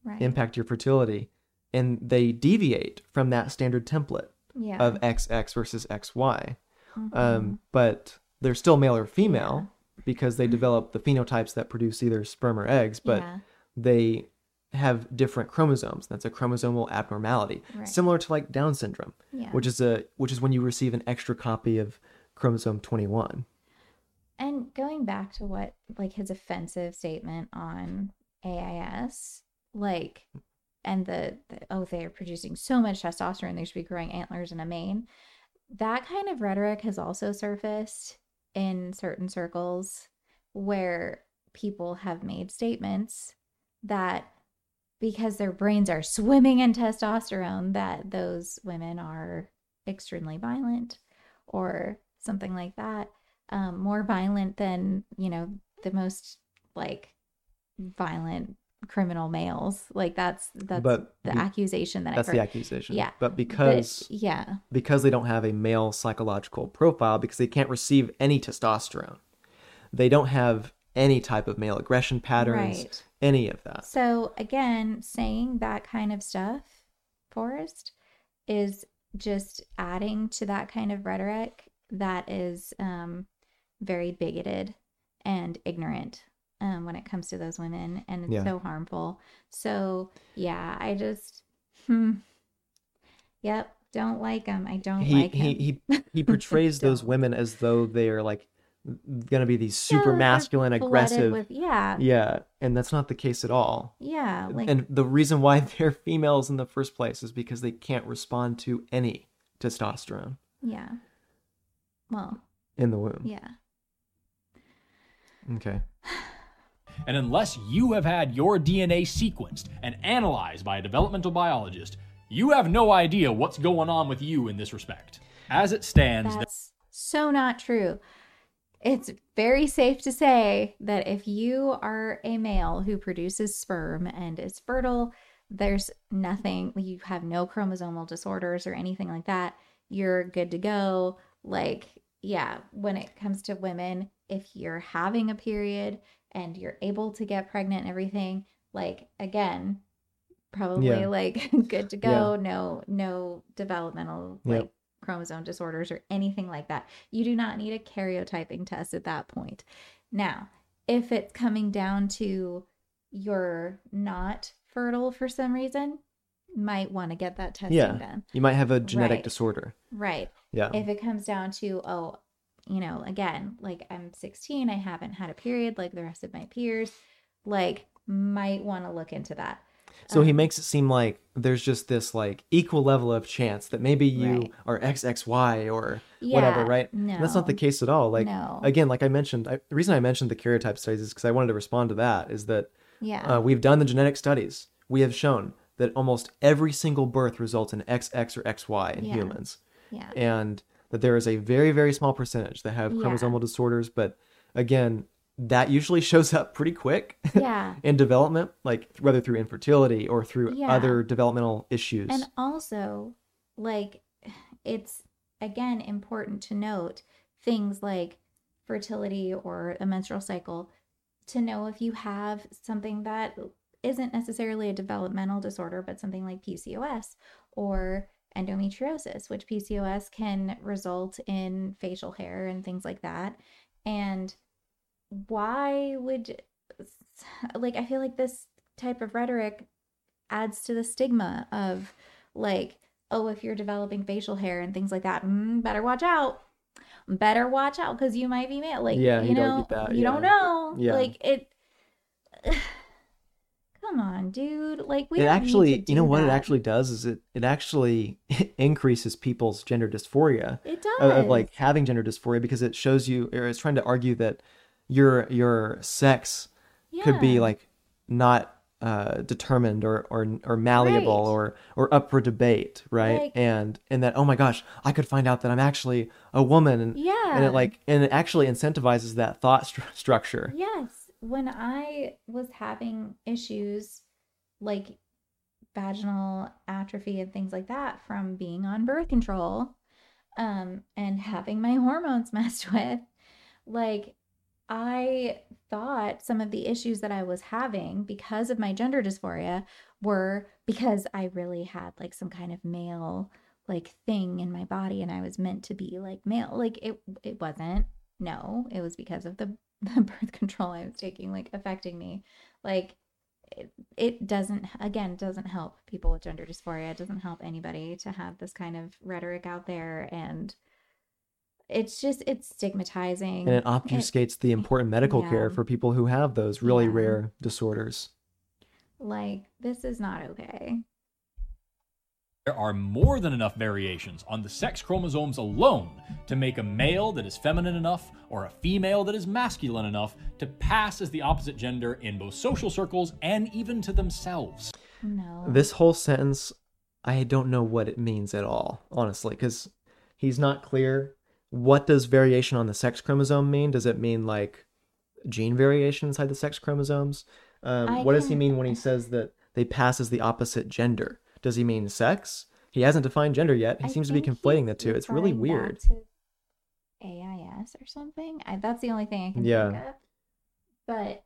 right. impact your fertility and they deviate from that standard template yeah. of XX versus XY. Mhm. Um, but they're still male or female because they develop the phenotypes that produce either sperm or eggs, but yeah. they have different chromosomes. That's a chromosomal abnormality, Right. similar to like Down syndrome, Yeah. which is a which is when you receive an extra copy of chromosome 21. And going back to what, like his offensive statement on AIS, like, and the, the oh, they're producing so much testosterone, they should be growing antlers in a mane. That kind of rhetoric has also surfaced in certain circles where people have made statements that because their brains are swimming in testosterone, that those women are extremely violent or something like that um, more violent than you know the most like violent criminal males. Like that's that's But the accusation that That's I've the accusation. Yeah, But But- because yeah, because they don't have a male psychological profile because they can't receive any testosterone. They don't have any type of male aggression patterns, right. any of that. So again, saying that kind of stuff, Forrest, is just adding to that kind of rhetoric that is um, very bigoted and ignorant um, when it comes to those women, and it's Yeah. so harmful. So yeah, I just, hmm, yep, don't like him. I don't He, like he him. he <laughs> he portrays those women as though they are like gonna be these super they're masculine, aggressive. With, yeah, Yeah, and that's not the case at all. yeah, like and the reason why <laughs> they're females in the first place is because they can't respond to any testosterone yeah. Well, in the womb. yeah. Okay. <sighs> <sighs> <sighs> And unless you have had your DNA sequenced and analyzed by a developmental biologist, you have no idea what's going on with you in this respect. As it stands, That's so not true. it's very safe to say that if you are a male who produces sperm and is fertile, there's nothing, you have no chromosomal disorders or anything like that. You're good to go. Like, yeah, when it comes to women, if you're having a period and you're able to get pregnant and everything, like, again, probably Yeah. like <laughs> good to go. No, no developmental Yep. like chromosome disorders or anything like that. You do not need a karyotyping test at that point. Now, if it's coming down to you're not fertile for some reason, might want to get that testing Yeah. done. You might have a genetic Right. disorder. Right. Yeah. If it comes down to, oh, you know, again, like I'm 16, I haven't had a period like the rest of my peers, like might want to look into that. So he Um, makes it seem like there's just this like equal level of chance that maybe you Right. are XXY or whatever, Yeah, right? And That's not the case at all. Like No. again, like I mentioned, I, the reason I mentioned the karyotype studies is because I wanted to respond to that. Is that Yeah. uh, we've done the genetic studies. We have shown that almost every single birth results in XX or XY in Yeah. humans, yeah. and that there is a very very small percentage that have Yeah. chromosomal disorders. But again, that usually <laughs> shows up pretty quick. Yeah. <laughs> in development, like whether through infertility or through Yeah. other developmental issues. And also, like, it's again important to note things like fertility or a menstrual cycle to know if you have something that isn't necessarily a developmental disorder, but something like PCOS or endometriosis, which PCOS can result in facial hair and things like that. And why would, like, I feel like this type of rhetoric adds to the stigma of like, oh, if you're developing facial hair and things like that, mm, better watch out. Better watch out because you might be male. Like, Yeah, you you don't know, that, you don't know. Yeah. Like it. Come on, dude. Like we it actually, you know do what it actually does is it it actually <laughs> increases people's gender dysphoria it does of, of like having gender dysphoria because it shows you or it's trying to argue that your your sex could be like not uh, determined or, or or malleable Right. or or up for debate, right? Like- and and that oh my gosh, I could find out that I'm actually a woman, and yeah and it like and it actually incentivizes that thought stru- structure. Yes. When I was having issues like vaginal atrophy and things like that from being on birth control um and having my hormones <laughs> messed with, like I thought some of the issues that I was having because of my gender dysphoria were because I really had like some kind of male like thing in my body and I was meant to be like male. Like it it wasn't. No, it was because of the <laughs> the birth control I was taking like affecting me. Like it, it doesn't again doesn't help people with gender dysphoria. It doesn't help anybody to have this kind of rhetoric out there and it's just it's stigmatizing. and it obfuscates the important medical care for people who have those really Yeah. rare disorders. like this is not okay. There are more than enough variations on the sex chromosomes alone to make a male that is feminine enough or a female that is masculine enough to pass as the opposite gender in both social circles and even to themselves. No. This whole sentence, I don't know what it means at all, honestly, because he's not clear. What does variation on the sex chromosome mean? Does it mean like gene variation inside the sex chromosomes? Um, I what does he mean when he says that they pass as the opposite gender? Does he mean sex? He hasn't defined gender yet. He I seems to be conflating the two. It's really weird. AIS or something. I, that's the only thing I can Yeah. think of. But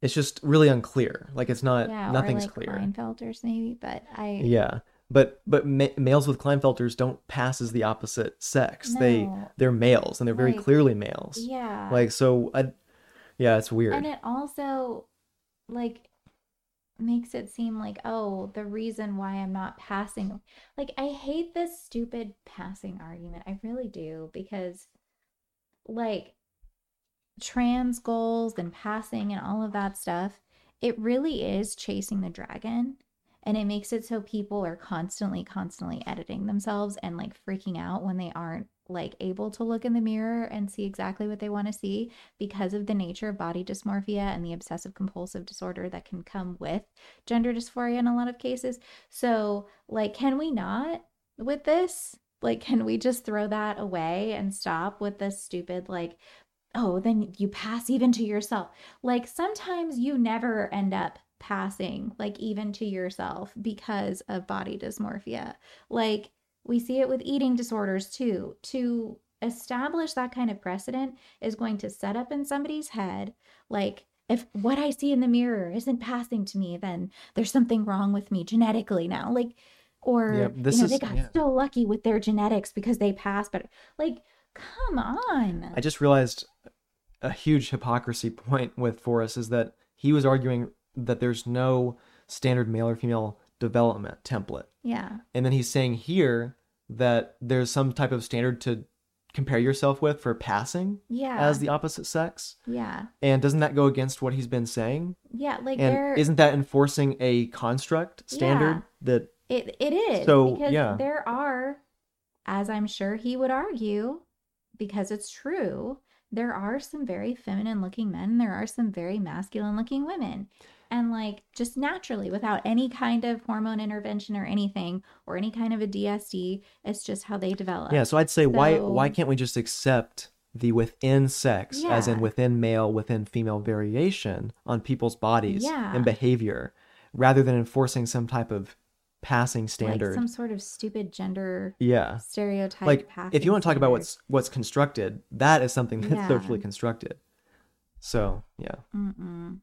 It's just really unclear. Like it's not yeah, nothing's like clear. Klinefelters maybe. But I Yeah, but but ma- males with Klinefelters don't pass as the opposite sex. They they're males and they're very Like, clearly males. yeah. Like so, I, yeah, it's weird. And it also like makes it seem like, oh, the reason why I'm not passing like I hate this stupid passing argument. I really do because like trans goals and passing and all of that stuff, it really is chasing the dragon. And it makes it so people are constantly, constantly editing themselves and like freaking out when they aren't like able to look in the mirror and see exactly what they want to see because of the nature of body dysmorphia and the obsessive compulsive disorder that can come with gender dysphoria in a lot of cases. So, like, can we not with this? Like, can we just throw that away and stop with this stupid, like, oh, then you pass even to yourself? Like, sometimes you never end up passing, like, even to yourself because of body dysmorphia. Like, we see it with eating disorders too. To establish that kind of precedent is going to set up in somebody's head, like, if what I see in the mirror isn't passing to me, then there's something wrong with me genetically now. Like, or Yep, this you know, is- they got yeah. so lucky with their genetics because they passed, but like, come on. I just realized a huge hypocrisy point with Forrest is that he was arguing that there's no standard male or female development template. yeah. And then he's saying here that there's some type of standard to compare yourself with for passing Yeah. as the opposite sex. yeah. And doesn't that go against what he's been saying? Yeah. Like And there isn't that enforcing a construct standard Yeah. that it it is. So, because yeah. there are, as I'm sure he would argue, because it's true, there are some very feminine looking men, there are some very masculine looking women. And like just naturally, without any kind of hormone intervention or anything, or any kind of a DSD, it's just how they develop. Yeah, so I'd say why So- why can't we just accept the within sex as in within male within female variation on people's bodies Yeah. and behavior rather than enforcing some type of passing like standard. some sort of stupid gender yeah. stereotype. Like if you want to talk about what's what's constructed, that is something <laughs> that's Yeah. socially constructed. So, yeah. Mm-mm.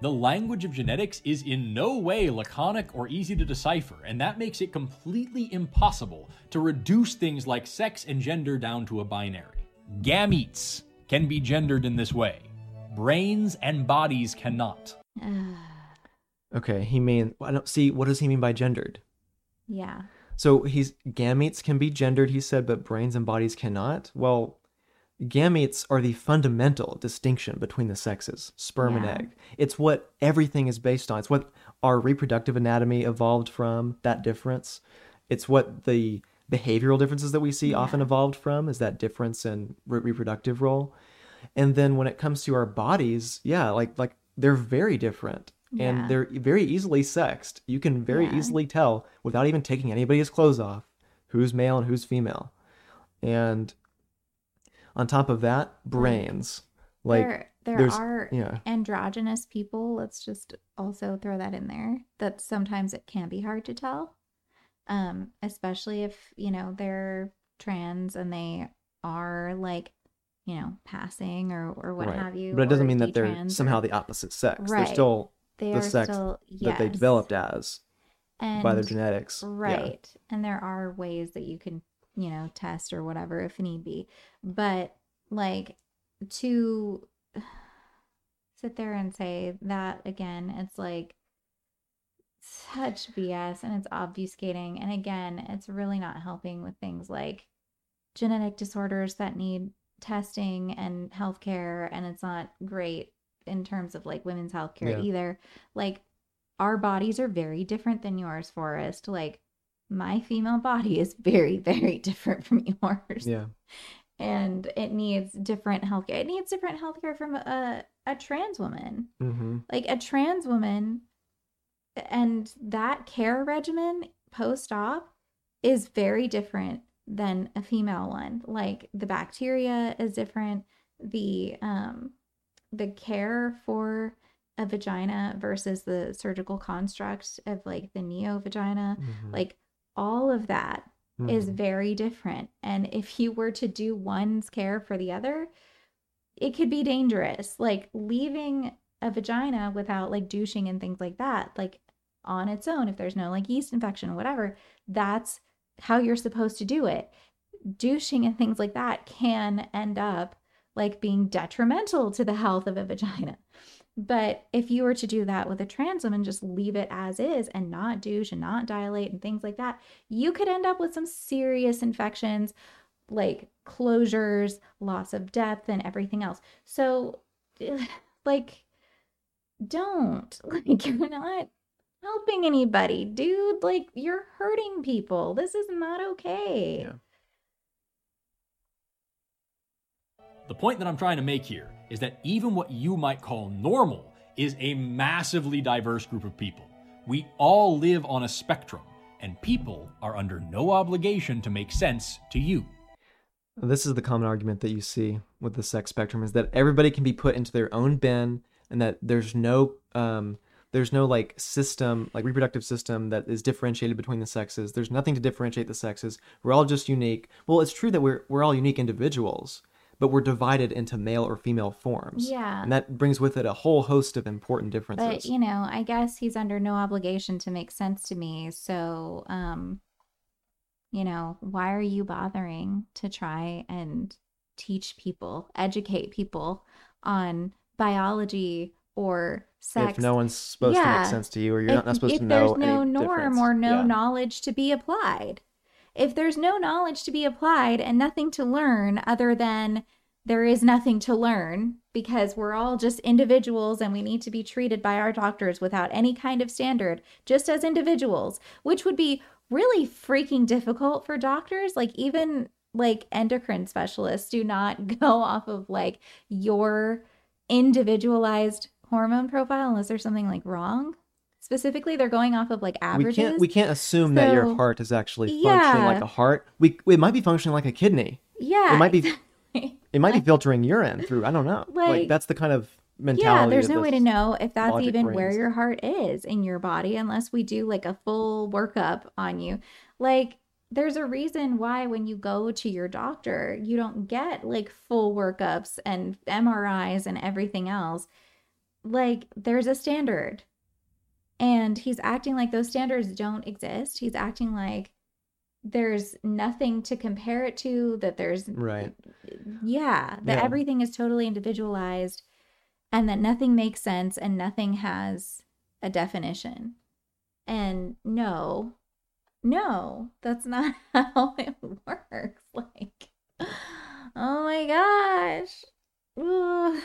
The language of genetics is in no way laconic or easy to decipher, and that makes it completely impossible to reduce things like sex and gender down to a binary. Gametes can be gendered in this way, brains and bodies cannot. <sighs> Okay, he mean I don't see what does he mean by gendered? yeah. So he's gametes can be gendered, he said, but brains and bodies cannot. Well, gametes are the fundamental distinction between the sexes, sperm and egg. It's what everything is based on. It's what our reproductive anatomy evolved from, that difference. It's what the behavioral differences that we see often evolved from, is that difference in re- reproductive role. And then when it comes to our bodies, yeah, like like they're very different. Yeah. And they're very easily sexed. You can very Yeah. easily tell without even taking anybody's clothes off who's male and who's female. And on top of that, brains. Like there there are yeah. androgynous people let's just also throw that in there that sometimes it can be hard to tell um especially if you know they're trans and they are like you know passing or or what right. have you But it doesn't mean that they're somehow or- the opposite sex. Right. They're still they the sex still that they developed as and by their genetics. Yeah. Right. And there are ways that you can, you know, test or whatever if need be. But like to sit there and say that again, it's like such BS and it's obfuscating. And again, it's really not helping with things like genetic disorders that need testing and healthcare. And it's not great in terms of like women's healthcare Yeah. either. Like our bodies are very different than yours, Forrest. Like my female body is very, very <laughs> different from yours. Yeah. And it needs different healthcare. It needs different healthcare from a, a trans woman. Mm-hmm. Like a trans woman and that care regimen post op is very different than a female one. Like the bacteria is different. The um the care for a vagina versus the surgical construct of like the neo vagina, Mhm. like all of that is Mhm. very different. And if you were to do one's care for the other, it could be dangerous. Like leaving a vagina without like douching and things like that, like on its own, if there's no like yeast infection, whatever, that's how you're supposed to do it. Douching and things like that can end up like being detrimental to the health of a vagina. But if you were to do that with a trans woman, just leave it as is and not douche and not dilate and things like that, you could end up with some serious infections like closures, loss of depth, and everything else. So, <sighs> like, don't. <laughs> Like, you're not helping anybody, dude. Like, you're hurting people. This is not okay. Yeah. The point that I'm trying to make here is that even what you might call normal is a massively diverse group of people. We all live on a spectrum, and people are under no obligation to make sense to you. This is the common argument that you see with the sex spectrum is that everybody can be put into their own bin and that there's no um there's no like system like reproductive system that is differentiated between the sexes. There's nothing to differentiate the sexes. We're all just unique. Well, it's true that we're we're all unique individuals, but we're divided into male or female forms. Yeah. And that brings with it a whole host of important differences. But you know, I guess he's under no obligation to make sense to me. So, um, you know, why are you bothering to try and teach people, educate people on biology or sex? if no one's supposed to make sense to you or you're if, not, not supposed to know If there's no norm difference. or no Yeah. knowledge to be applied if there's no knowledge to be applied and nothing to learn other than there is nothing to learn because we're all just individuals and we need to be treated by our doctors without any kind of standard just as individuals which would be really freaking difficult for doctors like even like endocrine specialists do not <laughs> go off of like your individualized hormone profile unless there's something like wrong. Specifically, they're going off of like we averages. can't we can't assume that your heart is actually functioning like a heart. We it might be functioning like a kidney. yeah, it might be- It might be filtering urine through. I don't know. Like, Like- that's the kind of mentality. Yeah, there's no way to know if that's even where your heart is in your body unless we do like a full workup on you. Like, there's a reason why when you go to your doctor, you don't get like full workups and MRIs and everything else. Like, there's a standard. And he's acting like those standards don't exist. He's acting like there's nothing to compare it to, that there's Right. yeah, that Yeah. everything is totally individualized and that nothing makes sense and nothing has a definition. And no, no, that's not <laughs> how it works. Like, oh my gosh. Ugh.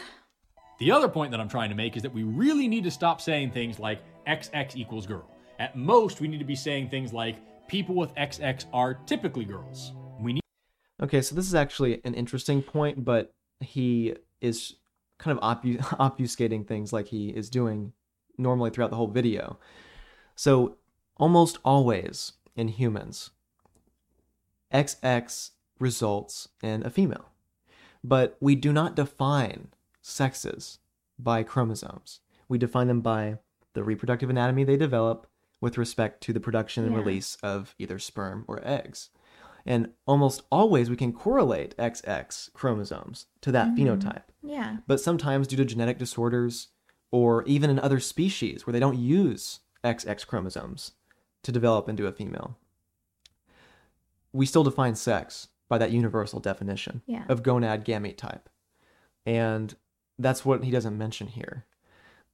The other point that I'm trying to make is that we really need to stop saying things like XX equals girl. At most, we need to be saying things like people with XX are typically girls. We need Okay, so this is actually an interesting point, but he is kind of obfu- <laughs> obfuscating things like he is doing normally throughout the whole video. So, almost always in humans, XX results in a female. But we do not define sexes by chromosomes. We define them by the reproductive anatomy they develop with respect to the production and Yeah. release of either sperm or eggs. And almost always we can correlate XX chromosomes to that Mhm. phenotype. Yeah. But sometimes, due to genetic disorders, or even in other species where they don't use XX chromosomes to develop into a female, we still define sex by that universal definition Yeah. of gonad gamete type. And that's what he doesn't mention here.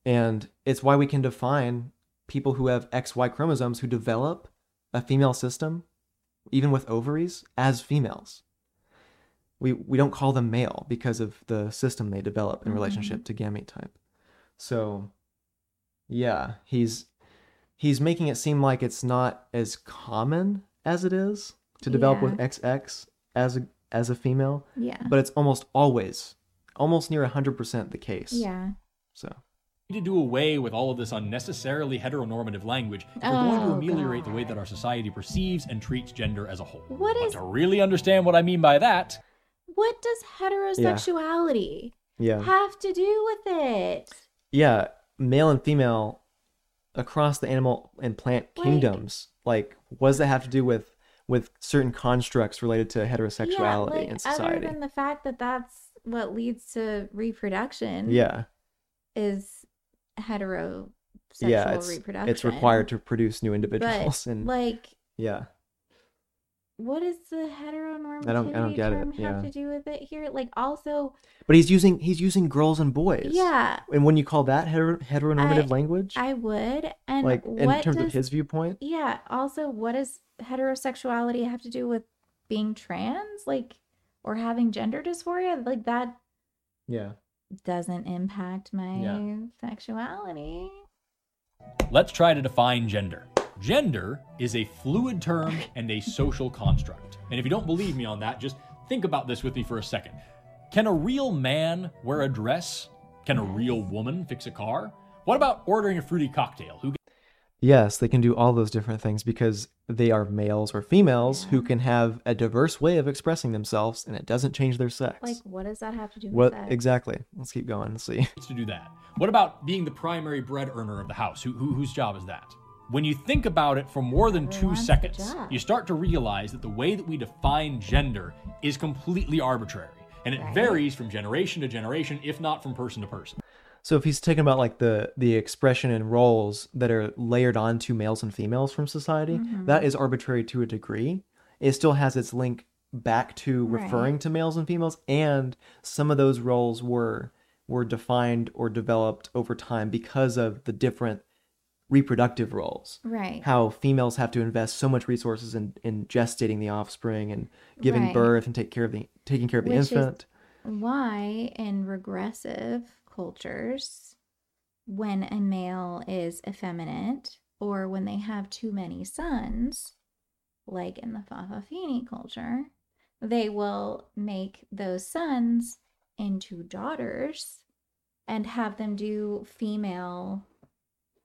And it's why we can define people who have XY chromosomes who develop a female system, even with ovaries, as females. We, we don't call them male because of the system they develop in Mhm. relationship to gamete type. So, yeah, he's he's making it seem like it's not as common as it is to develop with Yeah. XX as a as a female, Yeah. but it's almost always almost near 100% the case. yeah. So, to do away with all of this unnecessarily heteronormative language if we're going to Oh, ameliorate the way that our society perceives and treats gender as a whole. What but is- to really understand what I mean by that, What does heterosexuality yeah. have to do with it? yeah, male and female across the animal and plant Like- kingdoms. Like, what does that have to do with with certain constructs related to heterosexuality yeah, like, in society? Other than the fact that that's what leads to reproduction. yeah, Is heterosexual yeah, it's reproduction. it's required to produce new But individuals, and like, yeah, what does the heteronormativity I don't- I don't get it, term have yeah. to do with it here? Like, also, but he's using he's using girls and boys. yeah, and when you call that hetero, heteronormative I- language, I would. And like in terms does, of his viewpoint, yeah. Also, what does heterosexuality have to do with being trans? Like, or having gender dysphoria? Like that yeah, doesn't impact my Yeah. sexuality. let's try to define gender. Gender is a fluid term <laughs> and a social construct. And if you don't believe me on that, just think about this with me for a second. Can a real man wear a dress? Can a real woman fix a car? What about ordering a fruity cocktail? Who Yes, they can do all those different things because they are males or females who can have a diverse way of expressing themselves and it doesn't change their sex. Like, what does that have to do with what sex? exactly? Let's keep going and see. to do that. What about being the primary bread earner of the house? Who, who, whose job is that? When you think about it for more than two Everyone's seconds, job. you start to realize that the way that we define gender is completely arbitrary. And it Right. varies from generation to generation, if not from person to person. So if he's talking about like the the expression and roles that are layered onto males and females from society, Mm-hmm. that is arbitrary to a degree. It still has its link back to Right. referring to males and females, and some of those roles were were defined or developed over time because of the different reproductive roles. Right. How females have to invest so much resources in, in gestating the offspring and giving Right. birth and take care of the taking care of the Which is- infant. Why, in regressive cultures, when a male is effeminate or when they have too many sons, like in the Fa'afafine culture, they will make those sons into daughters and have them do female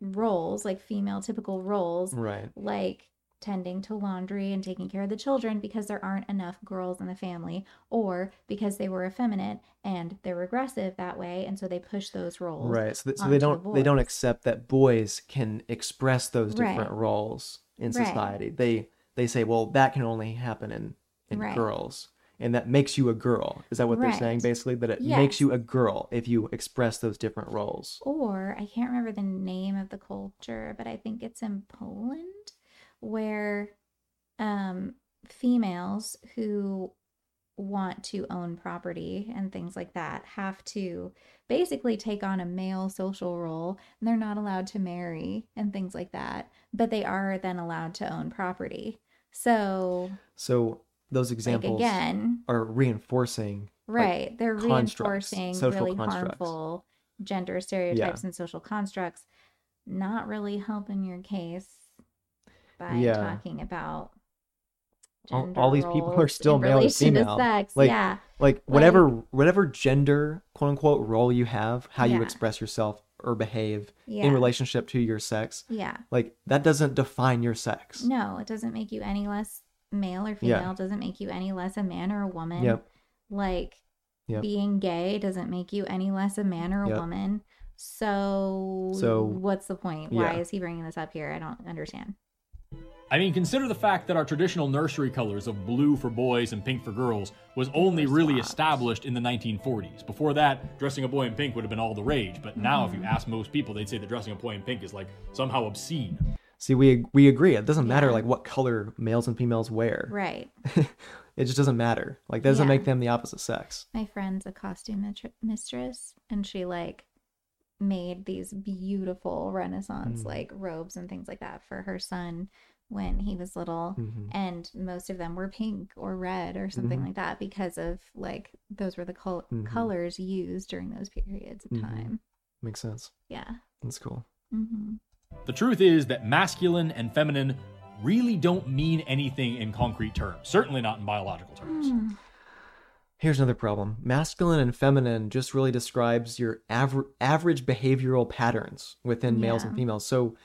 roles, like female typical roles, Right. like tending to laundry and taking care of the children because there aren't enough girls in the family or because they were effeminate and they're regressive that way and so they push those roles Right. So, th- so they don't they don't accept that boys can express those different Right. roles in Right. society. They they say, well, that can only happen in in Right. girls, and that makes you a girl. Is that what they're saying basically? That it makes you a girl if you express those different roles. or i can't remember the name of the culture but i think it's in poland where um females who want to own property and things like that have to basically take on a male social role and they're not allowed to marry and things like that but they are then allowed to own property so So those like examples again are reinforcing. Right. They're reinforcing really constructs. harmful gender stereotypes and social constructs, not really helping your case by Yeah. talking about All- all these people are still male and female. Sex. Like- yeah. Like whatever whatever gender quote unquote role you have, how you express yourself or behave Yeah. in relationship to your sex, Yeah. like that doesn't define your sex. No, it doesn't make you any less male or female. It doesn't make you any less a man or a woman. Yep. Like Yep. being gay doesn't make you any less a man or a Yep. woman. So, So, what's the point? Why is he bringing this up here? I don't understand. I mean, consider the fact that our traditional nursery colors of blue for boys and pink for girls was only were really swapped. established in the 1940s. Before that, dressing a boy in pink would have been all the rage. But now, if you Mm-hmm. ask most people, they'd say that dressing a boy in pink is like somehow obscene. See, we we agree. It doesn't matter like what color males and females wear. Right. <laughs> it just doesn't matter. Like that doesn't Yeah. make them the opposite sex. my friend's a costume mitr- mistress and she like made these beautiful renaissance Mm. like robes and things like that for her son when he was little Mhm. and most of them were pink or red or something Mhm. like that because of like those were the col- Mhm. colors used during those periods of Mhm. time Makes sense. yeah That's cool. hmm The truth is that masculine and feminine really don't mean anything in concrete terms, certainly not in biological terms. Hmm. Here's another problem. Masculine and feminine just really describes your aver- average behavioral patterns within males and females. So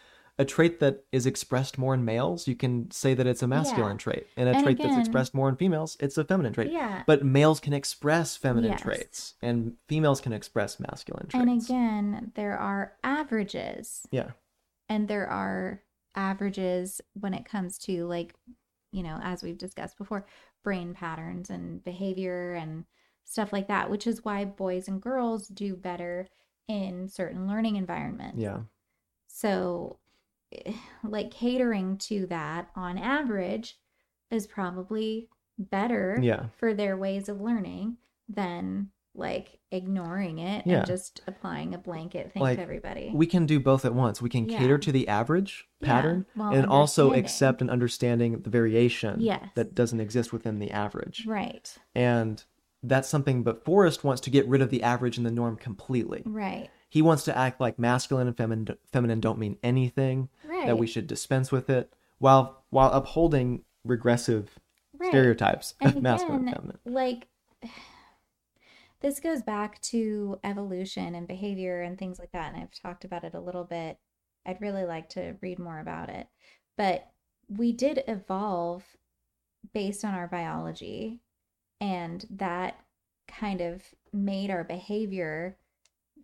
a trait that is expressed more in males, you can say that it's a masculine Yeah. trait. And a And trait that's expressed more in females, it's a feminine trait. yeah But males can express feminine Yes. traits and females can express masculine traits. and again there are averages yeah. and there are averages when it comes to like you know as we've discussed before brain patterns and behavior and stuff like that which is why boys and girls do better in certain learning environments Yeah. so like catering to that on average is probably better Yeah. for their ways of learning than like ignoring it Yeah. and just applying a blanket thing Like, to everybody We can do both at once. We can cater to the average pattern while and also accept and understanding the variation Yes. that doesn't exist within the average. Right. And that's something, but Forrest wants to get rid of the average and the norm completely. Right. He wants to act like masculine and feminine, feminine don't mean anything, Right. that we should dispense with it, while while upholding regressive Right. stereotypes And of <laughs> masculine and again, feminine. like <sighs> this goes back to evolution and behavior and things like that. And I've talked about it a little bit I'd really like to read more about it. But we did evolve based on our biology, and that kind of made our behavior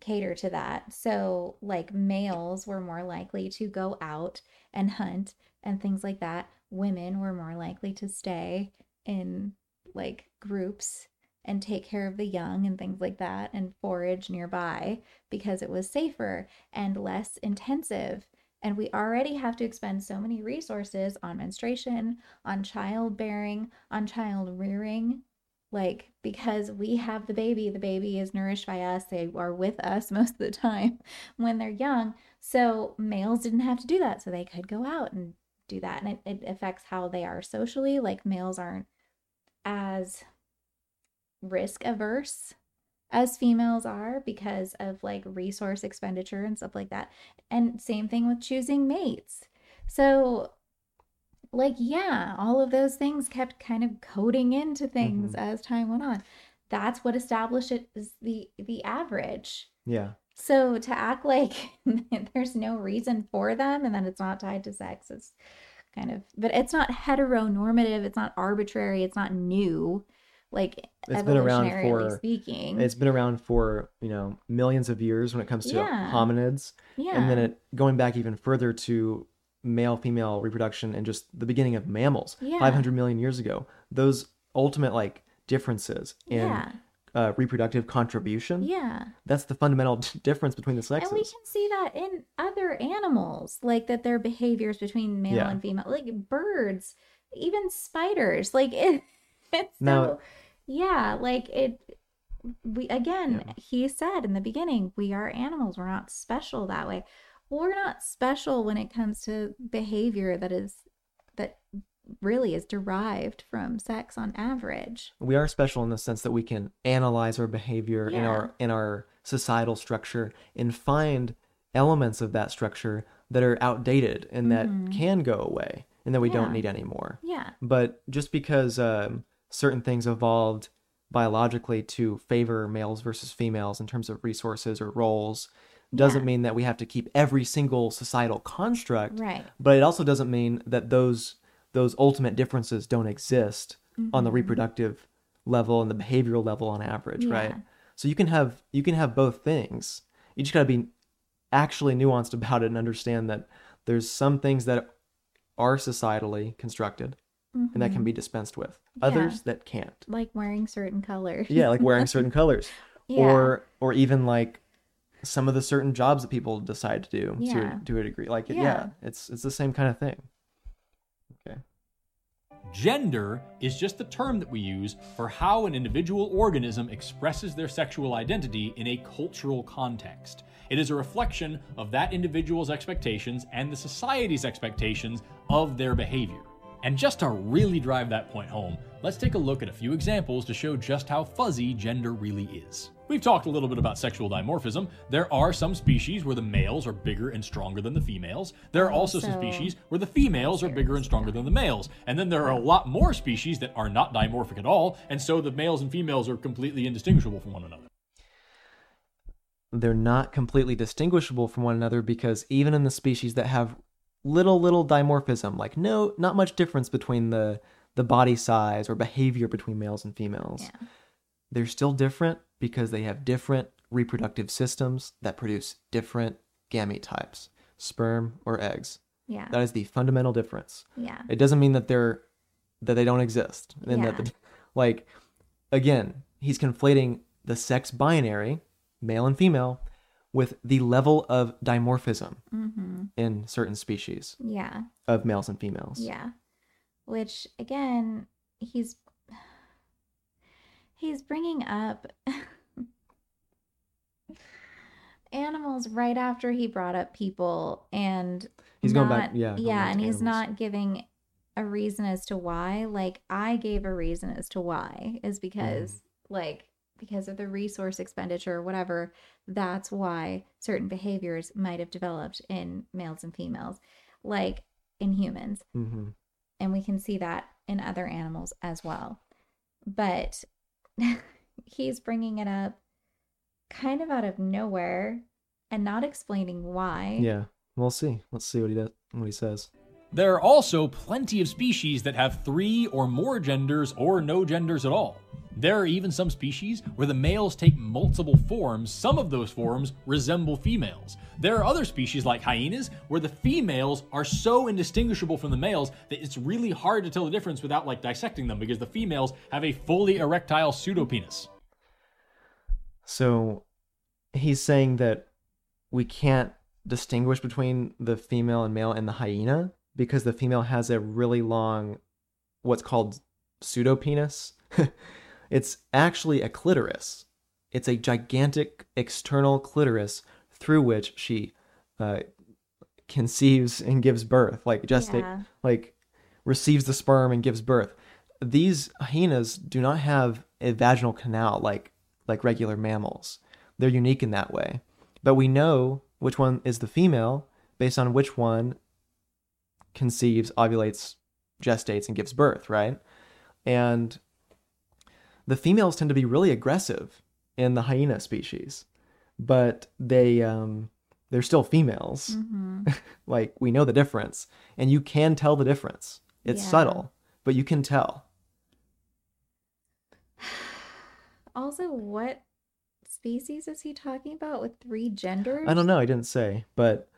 cater to that. So, like, males were more likely to go out and hunt and things like that. Women were more likely to stay in like groups and take care of the young and things like that and forage nearby because it was safer and less intensive. And we already have to expend so many resources on menstruation, on childbearing, on child rearing. Like, because we have the baby, the baby is nourished by us, they are with us <laughs> most of the time when they're young. So, males didn't have to do that. So, they could go out and do that. And it, it affects how they are socially. Like, males aren't as risk averse as females are because of like resource expenditure and stuff like that. And same thing with choosing mates. So like yeah, all of those things kept kind of coding into things Mhm. as time went on. That's what established it as the the average. Yeah. So to act like <laughs> there's no reason for them and that it's not tied to sex is kind of but it's not heteronormative, it's not arbitrary, it's not new. Like It's been around for- speaking. It's been around for, you know, millions of years when it comes to Yeah. hominids. yeah. And then it going back even further to male female reproduction and just the beginning of mammals Yeah. 500 million years ago. Those ultimate like differences in yeah. uh, reproductive contribution. Yeah. That's the fundamental <laughs> difference between the sexes. And we can see that in other animals, like that their behaviors between male Yeah. and female, like birds, even spiders. Like <laughs> it, it's Now- so, yeah, like it. We again, Yeah. he said in the beginning, we are animals. We're not special that way. We're not special when it comes to behavior that is that really is derived from sex on average. we are special in the sense that we can analyze our behavior in our in our societal structure and find elements of that structure that are outdated and that Mhm. can go away and that we Yeah. don't need anymore. Yeah. But just because um, certain things evolved biologically to favor males versus females in terms of resources or roles doesn't Yeah. mean that we have to keep every single societal construct. Right. But it also doesn't mean that those those ultimate differences don't exist on the Mhm. reproductive level and the behavioral level on average, right? So you can have you can have both things. You just gotta be actually nuanced <laughs> about it and understand that there's some things that are societally constructed and that can Mhm. be dispensed with. Yeah. Others that can't. like wearing certain colors. Yeah, like wearing certain <laughs> colors. Yeah. Or or even like some of the certain jobs that people decide to do Yeah. to to a degree. Like yeah. Yeah. it's it's the same kind of thing. Okay. Gender is just the term that we use for how an individual organism expresses their sexual identity in a cultural context. It is a reflection of that individual's expectations and the society's expectations of their behavior. And just to really drive that point home, let's take a look at a few examples to show just how fuzzy gender really is. We've talked a little bit about sexual dimorphism. There are some species where the males are bigger and stronger than the females. There are also some species where the females are bigger and stronger than the males. And then there are a lot more species that are not dimorphic at all, and so the males and females are completely indistinguishable from one another. They're not completely distinguishable from one another because even in the species that have little little dimorphism, like no not much difference between the the body size or behavior between males and females. Yeah. They're still different because they have different reproductive systems that produce different gamete types, sperm or eggs. Yeah. That is the fundamental difference. Yeah. It doesn't mean that they're that they don't exist. And that Yeah. the, <laughs> like again, he's conflating the sex binary, male and female, with the level of dimorphism Mm-hmm. in certain species Yeah. of males and females. Yeah. Which again, he's he's bringing up <laughs> animals right after he brought up people and He's going back- not- yeah, going yeah back and he's animals. not giving a reason as to why like i gave a reason as to why is because Mm-hmm. like because of the resource expenditure or whatever that's why certain behaviors might have developed in males and females like in humans hmm and we can see that in other animals as well. But <laughs> he's bringing it up kind of out of nowhere and not explaining why. Yeah. we'll see. Let's see what he does. What he says. There are also plenty of species that have three or more genders or no genders at all. There are even some species where the males take multiple forms. Some of those forms resemble females. There are other species like hyenas where the females are so indistinguishable from the males that it's really hard to tell the difference without like dissecting them because the females have a fully erectile pseudopenis. So he's saying that we can't distinguish between the female and male and the hyena because the female has a really long what's called pseudopenis. <laughs> it's actually a clitoris. It's a gigantic external clitoris through which she uh, conceives and gives birth, like gestate, Yeah. like receives the sperm and gives birth. These hyenas do not have a vaginal canal like like regular mammals. They're unique in that way. But we know which one is the female based on which one conceives, ovulates, gestates, and gives birth, right? And the females tend to be really aggressive in the hyena species, but they um, they're still females. hmm <laughs> Like we know the difference, and you can tell the difference. It's Yeah. subtle, but you can tell. <sighs> Also, what species is he talking about with three genders? I don't know. I didn't say, but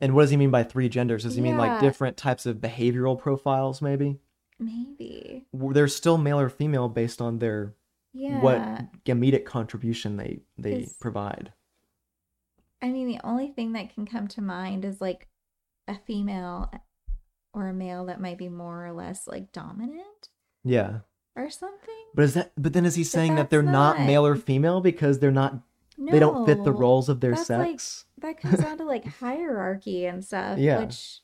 and what does he mean by three genders? Does he mean like different types of behavioral profiles? Maybe Maybe. They're still male or female based on their Yeah. what gametic contribution they they Is- provide. I mean, the only thing that can come to mind is like a female or a male that might be more or less like dominant Yeah, or something. but is that? But then is he saying that they're not, not- male or female because they're not? they don't fit the roles of their that's like- sex. That comes down to like hierarchy and stuff. Yeah. Which,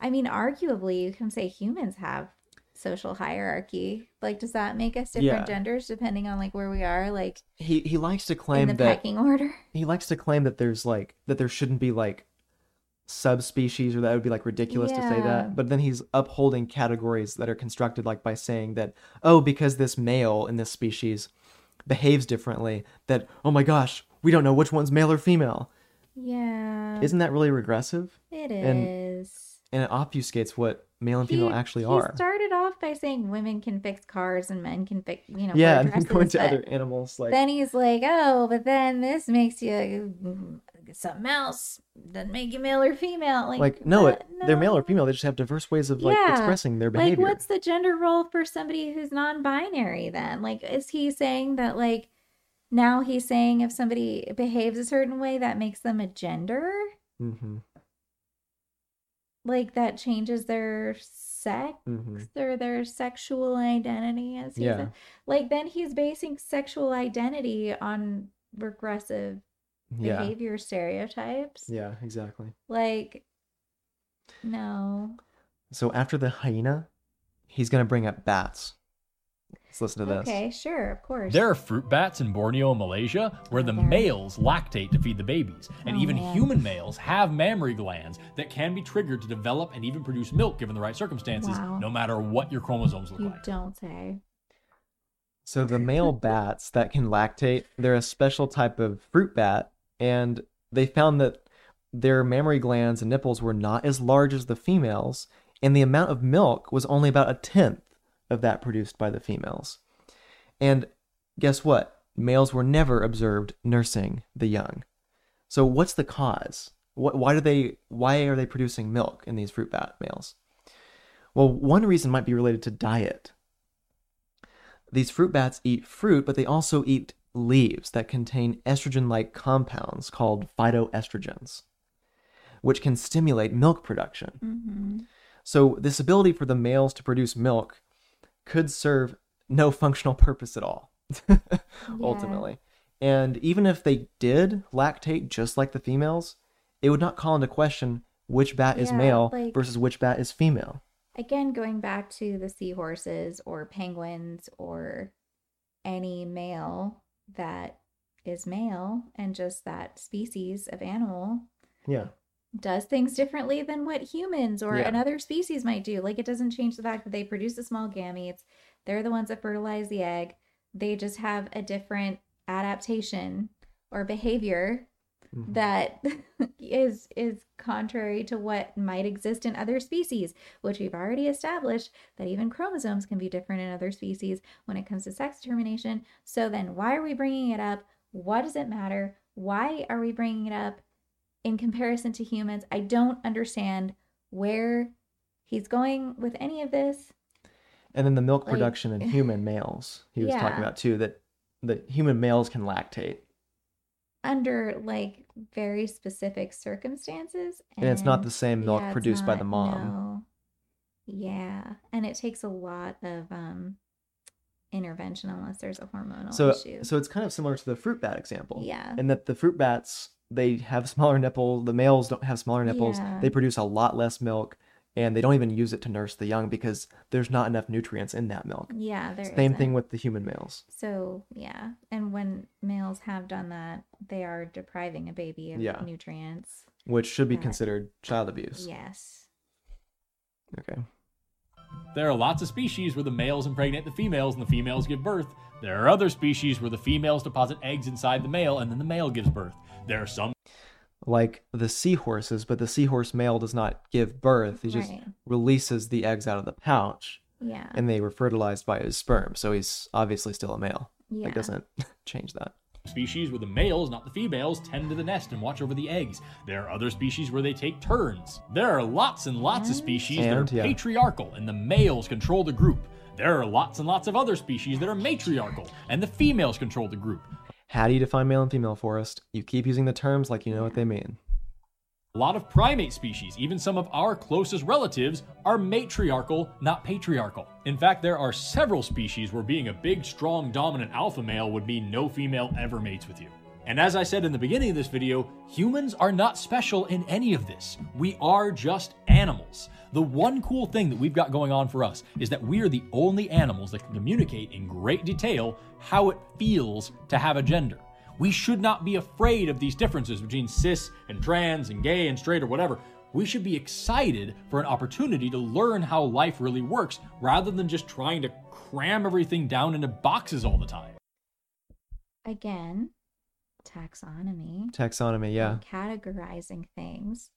I mean, arguably, you can say humans have social hierarchy. Like, does that make us different Yeah. genders depending on like where we are, like he he likes to in claim the that pecking order? <laughs> he likes to claim that there's like that there shouldn't be like subspecies or that would be like ridiculous to say that but then he's upholding categories that are constructed like by saying that oh because this male in this species behaves differently that oh my gosh we don't know which one's male or female Yeah. isn't that really regressive It is. and- and it obfuscates what male and female He- actually he are started off by saying women can fix cars and men can fix, you know, yeah and then going to other animals like then he's like, oh, but then this makes you mm, something else. Doesn't make you male or female. Like, like no, it, they're male or female they just have diverse ways of like Yeah. expressing their behavior. Like, what's the gender role for somebody who's non-binary? Then, like, is he saying that like now he's saying if somebody behaves a certain way that makes them a gender? mm-hmm, Like that changes their sex mm-hmm. or their sexual identity as he Yeah. said. Like then he's basing sexual identity on regressive yeah behavior stereotypes. yeah exactly Like no. So after the hyena, he's gonna bring up bats. Let's listen to this. Okay, sure, of course. There are fruit bats in Borneo and Malaysia where the males lactate to feed the babies, and Oh, even man. human males have mammary glands that can be triggered to develop and even produce milk given the right circumstances, Wow. no matter what your chromosomes look you like. don't say. So the male <laughs> bats that can lactate, they're a special type of fruit bat, and they found that their mammary glands and nipples were not as large as the females, and the amount of milk was only about a tenth of that produced by the females. And guess what? Males were never observed nursing the young. So what's the cause? What, why do they? Why are they producing milk in these fruit bat males? Well, one reason might be related to diet. These fruit bats eat fruit, but they also eat leaves that contain estrogen like compounds called phytoestrogens, which can stimulate milk production. Mm-hmm. So, this ability for the males to produce milk could serve no functional purpose at all, <laughs> ultimately. And even if they did lactate just like the females, it would not call into question which bat is male like- versus which bat is female. Again, going back to the seahorses or penguins or any male that is male and just that species of animal Yeah. Does things differently than what humans or Yeah. another species might do. Like it doesn't change the fact that they produce the small gametes. They're the ones that fertilize the egg. They just have a different adaptation or behavior Mhm. that <laughs> is is contrary to what might exist in other species which we've already established that even chromosomes can be different in other species when it comes to sex determination so then why are we bringing it up what does it matter why are we bringing it up in comparison to humans i don't understand where he's going with any of this And then the milk Like- production in human males, he was Yeah. talking about too, that that human males can lactate. under like very specific circumstances And it's not the same milk yeah, produced by the mom. no. Yeah, and it takes a lot of um intervention unless there's a hormonal So issue. so it's kind of similar to the fruit bat example. yeah, And that the fruit bats they have smaller nipple, the males don't have smaller nipples. Yeah. They produce a lot less milk and they don't even use it to nurse the young because there's not enough nutrients in that milk. yeah, there Same thing isn't. with the human males. So yeah, and when males have done that, they are depriving a baby of Yeah. nutrients. which should be Right. considered child abuse. Yes. Okay. There are lots of species where the males impregnate the females and the females give birth. There are other species where the females deposit eggs inside the male and then the male gives birth. There are some Like the seahorses, but the seahorse male does not give birth. He just Right. releases the eggs out of the pouch Yeah. and they were fertilized by his sperm. So he's obviously still a male. yeah. It doesn't <laughs> change that. Species where the males, not the females, tend to the nest and watch over the eggs. There are other species where they take turns. There are lots and lots of species And, that are yeah. patriarchal and the males control the group. There are lots and lots of other species that are matriarchal and the females control the group. How do you define male and female, Forrest? You keep using the terms like you know what they mean. A lot of primate species, even some of our closest relatives, are matriarchal, not patriarchal. In fact, there are several species where being a big, strong, dominant alpha male would mean no female ever mates with you. And as I said in the beginning of this video, humans are not special in any of this. We are just animals. The one cool thing that we've got going on for us is that we are the only animals that can communicate in great detail how it feels to have a gender. We should not be afraid of these differences between cis and trans and gay and straight or whatever. We should be excited for an opportunity to learn how life really works rather than just trying to cram everything down into boxes all the time. Again, taxonomy. Taxonomy, yeah. categorizing things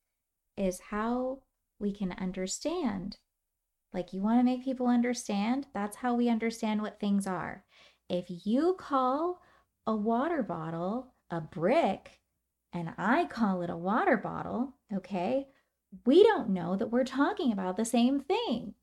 is how we can understand. Like, you want to make people understand? That's how we understand what things are. If you call a water bottle a brick and I call it a water bottle, okay, we don't know that we're talking about the same thing.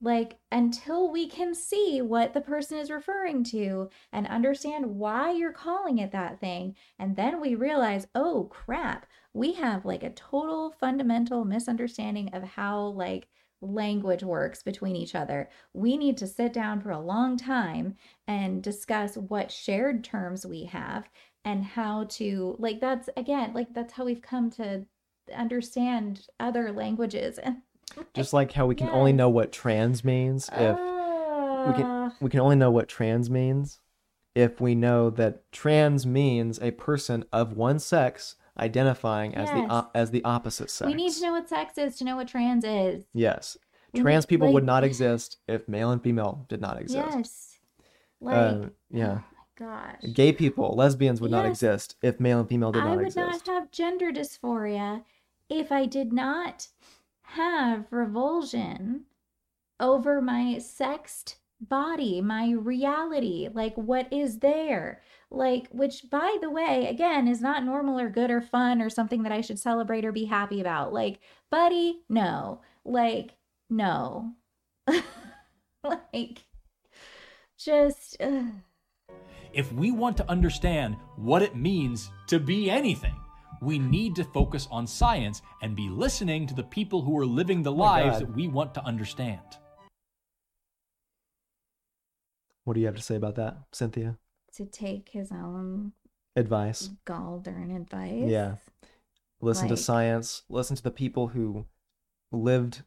Like, until we can see what the person is referring to and understand why you're calling it that thing, and then we realize, oh crap, we have like a total fundamental misunderstanding of how like language works between each other. We need to sit down for a long time and discuss what shared terms we have and how to like that's again like that's how we've come to understand other languages. And <laughs> Just like how we can only know what trans means if we can Ah, we can only know what trans means if we know that trans means a person of one sex identifying as the Yes. op- as the opposite sex. we need to know what sex is to know what trans is. Yes. We Trans need- people would not exist if male and female did not exist. Yes. Like Uh, yeah. oh my gosh. Gay people, lesbians would not exist if male and female did I not exist. I would not have gender dysphoria if I did not have revulsion over my sexed body, my reality, like what is there. Like, which by the way, again, is not normal or good or fun or something that I should celebrate or be happy about. Like, buddy, no. Like, no. <laughs> like, just. ugh. If we want to understand what it means to be anything, we need to focus on science and be listening to the people who are living the Oh lives God. that we want to understand. What do you have to say about that, Cynthia? To take his own Advice. gall darn advice. Yeah. Listen to science. Listen to the people who lived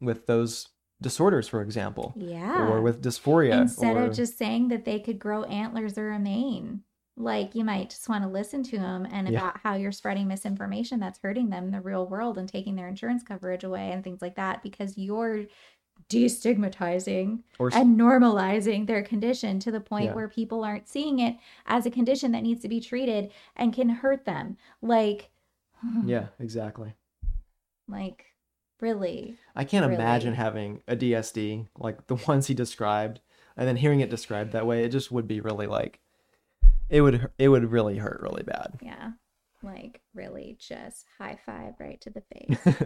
with those disorders, for example, Yeah. or with dysphoria. Instead or... of just saying that they could grow antlers or a mane. Like you might just want to listen to them and Yeah. about how you're spreading misinformation that's hurting them in the real world and taking their insurance coverage away and things like that because you're destigmatizing Or and normalizing their condition to the point Yeah. where people aren't seeing it as a condition that needs to be treated and can hurt them. Like, <sighs> yeah, exactly. like really. I can't imagine having a DSD like the <laughs> ones he described, and then hearing it described that way. It just would be really like, it would it would really hurt really bad. Yeah. Like really just high five right to the <laughs> face.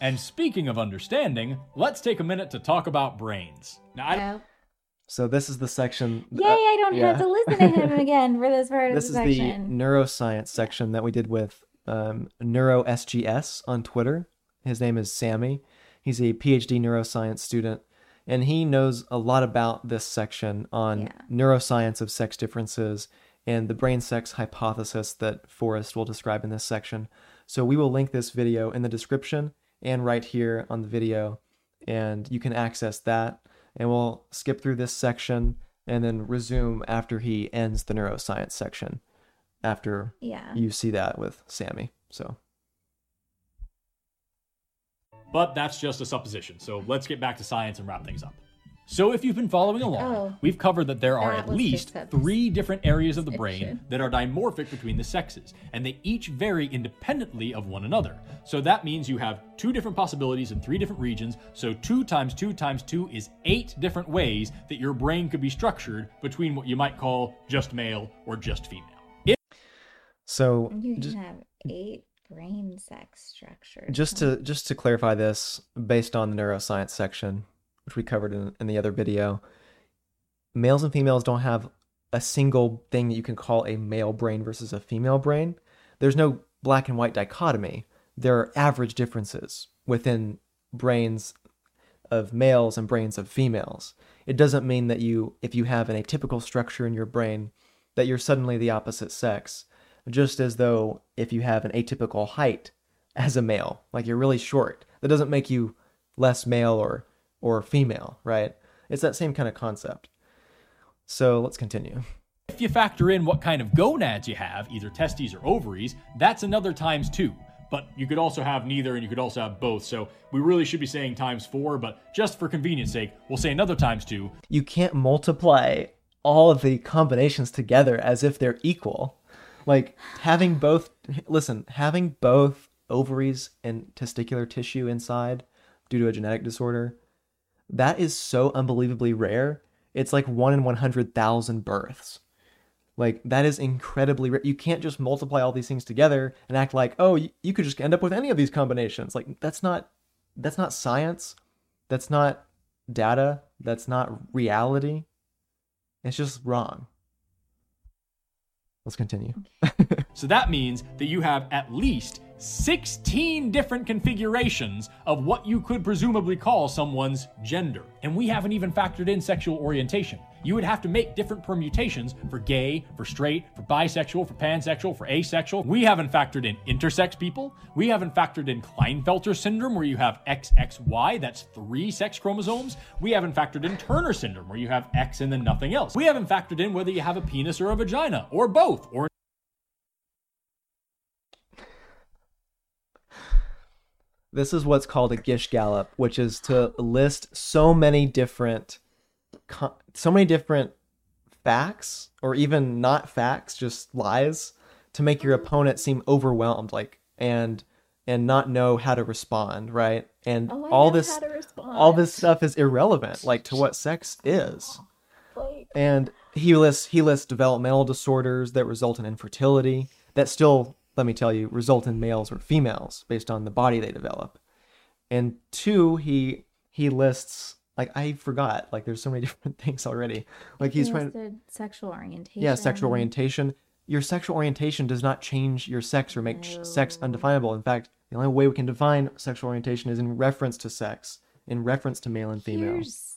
And speaking of understanding, let's take a minute to talk about brains. Now, I, Oh. So this is the section. Yay, I don't yeah. have to listen to him <laughs> again for this part of the section. this is the neuroscience section that we did with um, NeuroSGS on Twitter. His name is Sammy. He's a PhD neuroscience student, and he knows a lot about this section on Yeah. neuroscience of sex differences and the brain sex hypothesis that Forrest will describe in this section. So we will link this video in the description and right here on the video, and you can access that. And we'll skip through this section and then resume after he ends the neuroscience section after yeah. you see that with Sammy. So but that's just a supposition. So let's get back to science and wrap things up. So if you've been following along, Oh. we've covered that there are That at least three different areas of the brain that are dimorphic between the sexes, and they each vary independently of one another. So that means you have two different possibilities in three different regions. So two times two times two is eight different ways that your brain could be structured between what you might call just male or just female. If so You just, can have eight brain sex structures. just to just to clarify this based on the neuroscience section, which we covered in, in the other video, males and females don't have a single thing that you can call a male brain versus a female brain. There's no black and white dichotomy. There are average differences within brains of males and brains of females. It doesn't mean that you, if you have an atypical structure in your brain, that you're suddenly the opposite sex. Just as though if you have an atypical height as a male, like you're really short, that doesn't make you less male or or female, right? It's that same kind of concept. So let's continue. If you factor in what kind of gonads you have, either testes or ovaries, that's another times two. But you could also have neither and you could also have both. So we really should be saying times four, but just for convenience sake, we'll say another times two. You can't multiply all of the combinations together as if they're equal. Like having both listen, having both ovaries and testicular tissue inside due to a genetic disorder, that is so unbelievably rare. It's like 1 in 100,000 births. Like that is incredibly rare. You can't just multiply all these things together and act like, "Oh, you could just end up with any of these combinations." Like that's not that's not science. That's not data. That's not reality. It's just wrong. Let's continue. <laughs> So that means that you have at least 16 different configurations of what you could presumably call someone's gender. And we haven't even factored in sexual orientation. You would have to make different permutations for gay, for straight, for bisexual, for pansexual, for asexual. We haven't factored in intersex people. We haven't factored in Klinefelter syndrome, where you have XXY, that's three sex chromosomes. We haven't factored in Turner syndrome, where you have X and then nothing else. We haven't factored in whether you have a penis or a vagina, or both, or This is what's called a Gish Gallop, which is to list so many different so many different facts or even not facts, just lies to make your opponent seem overwhelmed like and and not know how to respond, right? And Oh, all this how to respond. all this stuff is irrelevant like to what sex is. Like, And he lists he lists developmental disorders that result in infertility that still, let me tell you, result in males or females based on the body they develop. And two, he he lists like I forgot like there's so many <laughs> different things already. Like he's he trying listed sexual orientation. yeah sexual orientation. Your sexual orientation does not change your sex or make sh- sex undefinable. In fact, the only way we can define sexual orientation is in reference to sex, in reference to male and female. Here's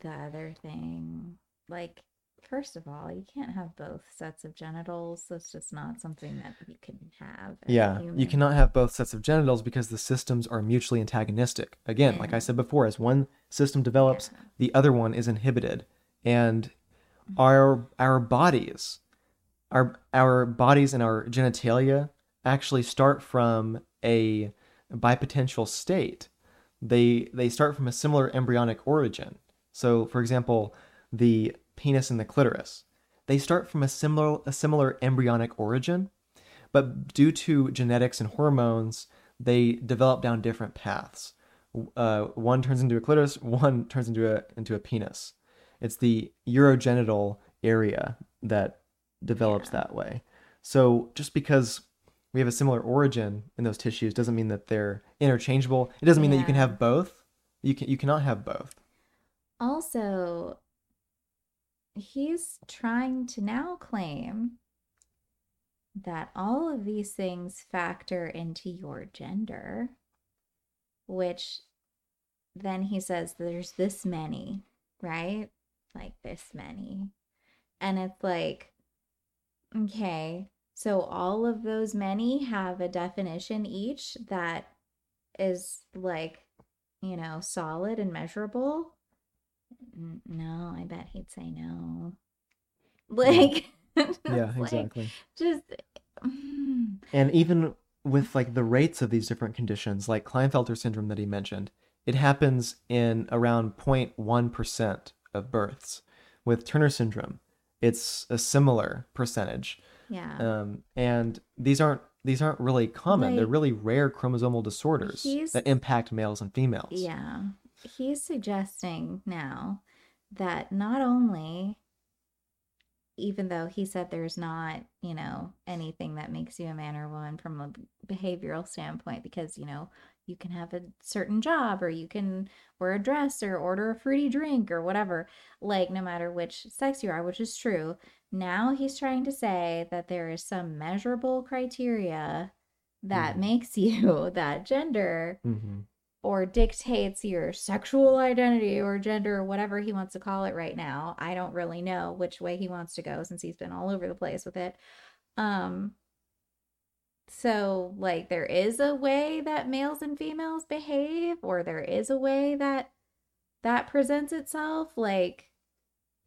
the other thing. Like, first of all, you can't have both sets of genitals. That's just not something that you can have. Yeah, you cannot have both sets of genitals because the systems are mutually antagonistic. Again, like I said before, as one system develops, the other one is inhibited. And mm-hmm. our our bodies, our our bodies and our genitalia actually start from a bipotential state. they they start from a similar embryonic origin. So, for example, the penis and the clitoris, they start from a similar a similar embryonic origin, but due to genetics and hormones, they develop down different paths. Uh, one turns into a clitoris, one turns into a into a penis. It's the urogenital area that develops Yeah. that way. So just because we have a similar origin in those tissues doesn't mean that they're interchangeable. It doesn't mean that you can have both. You can you cannot have both. Also, he's trying to now claim that all of these things factor into your gender, which then he says there's this many, right? Like this many. And it's like, okay, so all of those many have a definition each that is like, you know, solid and measurable. No, I bet he'd say no. Like, <laughs> Yeah, it's like, exactly. just, mm, And even with like the rates of these different conditions, like Klinefelter syndrome that he mentioned, it happens in around 0.1% of births. With Turner syndrome, it's a similar percentage. yeah. Um, and these aren't these aren't really common. They're really rare chromosomal disorders that impact males and females. Yeah. He's suggesting now that not only, even though he said there's not, you know, anything that makes you a man or woman from a behavioral standpoint, because, you know, you can have a certain job or you can wear a dress or order a fruity drink or whatever, like no matter which sex you are, which is true. Now he's trying to say that there is some measurable criteria that Mhm. makes <laughs> you that gender hmm or dictates your sexual identity or gender or whatever he wants to call it right now. I don't really know which way he wants to go since he's been all over the place with it. Um so like there is a way that males and females behave or there is a way that that presents itself like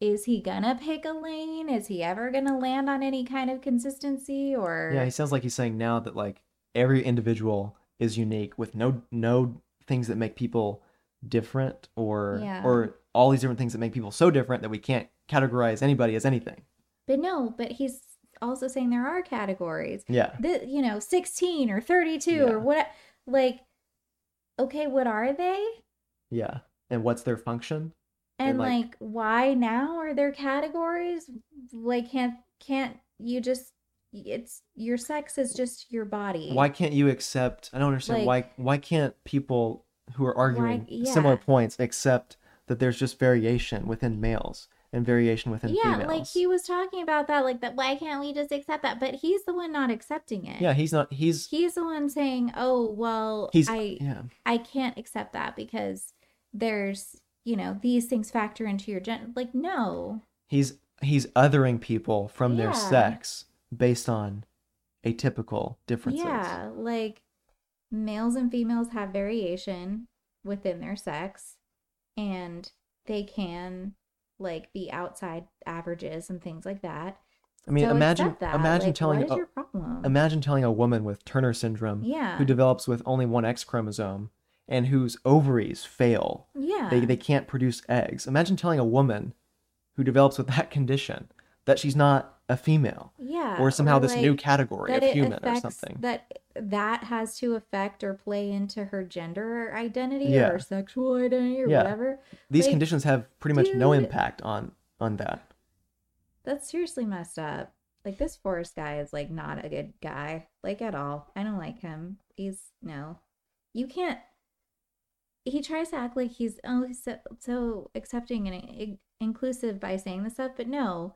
is he gonna pick a lane? Is he ever gonna land on any kind of consistency or Yeah, he sounds like he's saying now that like every individual is unique with no no things that make people different or Yeah. or all these different things that make people so different that we can't categorize anybody as anything. But no, but he's also saying there are categories. Yeah. The, you know, 16 or 32 Yeah. or what like okay, what are they? Yeah. And what's their function? And like- like, why now are there categories? Like can't can't you just it's your sex is just your body. Why can't you accept I don't understand why why can't people who are arguing similar yeah. points accept that there's just variation within males and variation within females. Yeah, females? like he was talking about that like that why can't we just accept that? But he's the one not accepting it. Yeah, he's not he's He's the one saying, "Oh, well, he's I yeah. I can't accept that because there's, you know, these things factor into your gen like no. He's he's othering people from their sex based on atypical differences. Yeah, like males and females have variation within their sex and they can like be outside averages and things like that. I mean, So imagine imagine Like, telling a, imagine telling a woman with Turner syndrome yeah. who develops with only one X chromosome and whose ovaries fail. yeah. They they can't produce eggs. Imagine telling a woman who develops with that <laughs> condition that she's not a female yeah. or somehow this new category of human or something. That that has to affect or play into her gender identity Yeah. or sexual identity or Yeah. whatever. These like, conditions have pretty much no impact on on that. That's seriously messed up. Like this Forrest guy is like not a good guy, like at all. I don't like him. He's no. You can't. He tries to act like he's oh he's so, so accepting and eh, inclusive by saying this stuff, but no,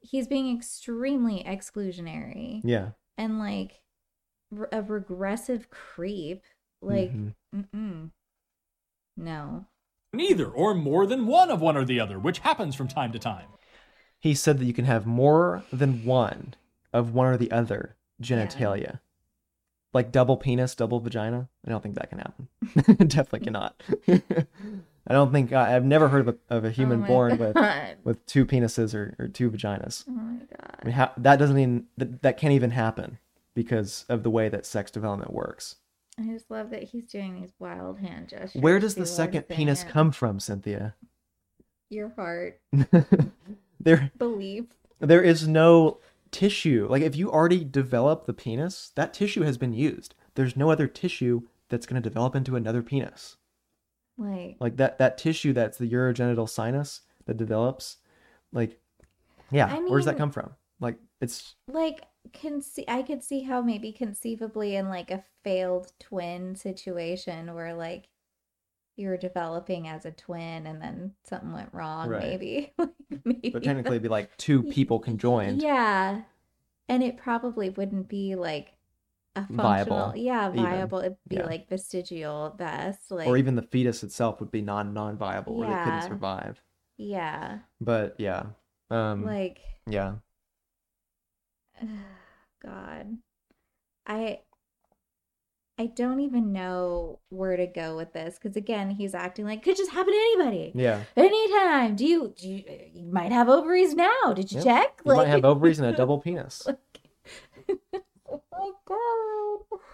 he's being extremely exclusionary Yeah. and like a regressive creep. Like, Mhm. mm-mm. no. Neither, or more than one of one or the other, which happens from time to time. he said that you can have more than one of one or the other genitalia. Like double penis, double vagina. I don't think that can happen. <laughs> Definitely <laughs> cannot. <laughs> I don't think I, I've never heard of a, of a human Oh born <laughs> with God. with two penises or, or two vaginas. Oh my god. I mean, how, that doesn't even that, that can't even happen because of the way that sex development works. I just love that he's doing these wild hand gestures. Where does the second penis come from, Cynthia? Your heart, <laughs> there believe. there is no tissue. Like if you already develop the penis, that tissue has been used. There's no other tissue that's going to develop into another penis. Like, Like that that tissue that's the urogenital sinus that develops. Like yeah, I where does that come from? Like it's like can see I could see how maybe conceivably in like a failed twin situation where like you were developing as a twin and then something went wrong, Right. maybe. <laughs> Like, maybe but technically it'd be like two <laughs> people conjoined. Yeah. And it probably wouldn't be like Viable, yeah, even. viable. It'd be Yeah. like vestigial best. Like, Or even the fetus itself would be non non viable or they Yeah. couldn't survive. yeah, But yeah. Um like, yeah. <sighs> God, I, I don't even know where to go with this because again, he's acting like could just happen to anybody Yeah. anytime. Do you, do you, you might have ovaries now? Did you check? You might have ovaries and a double penis. <laughs> god. <laughs>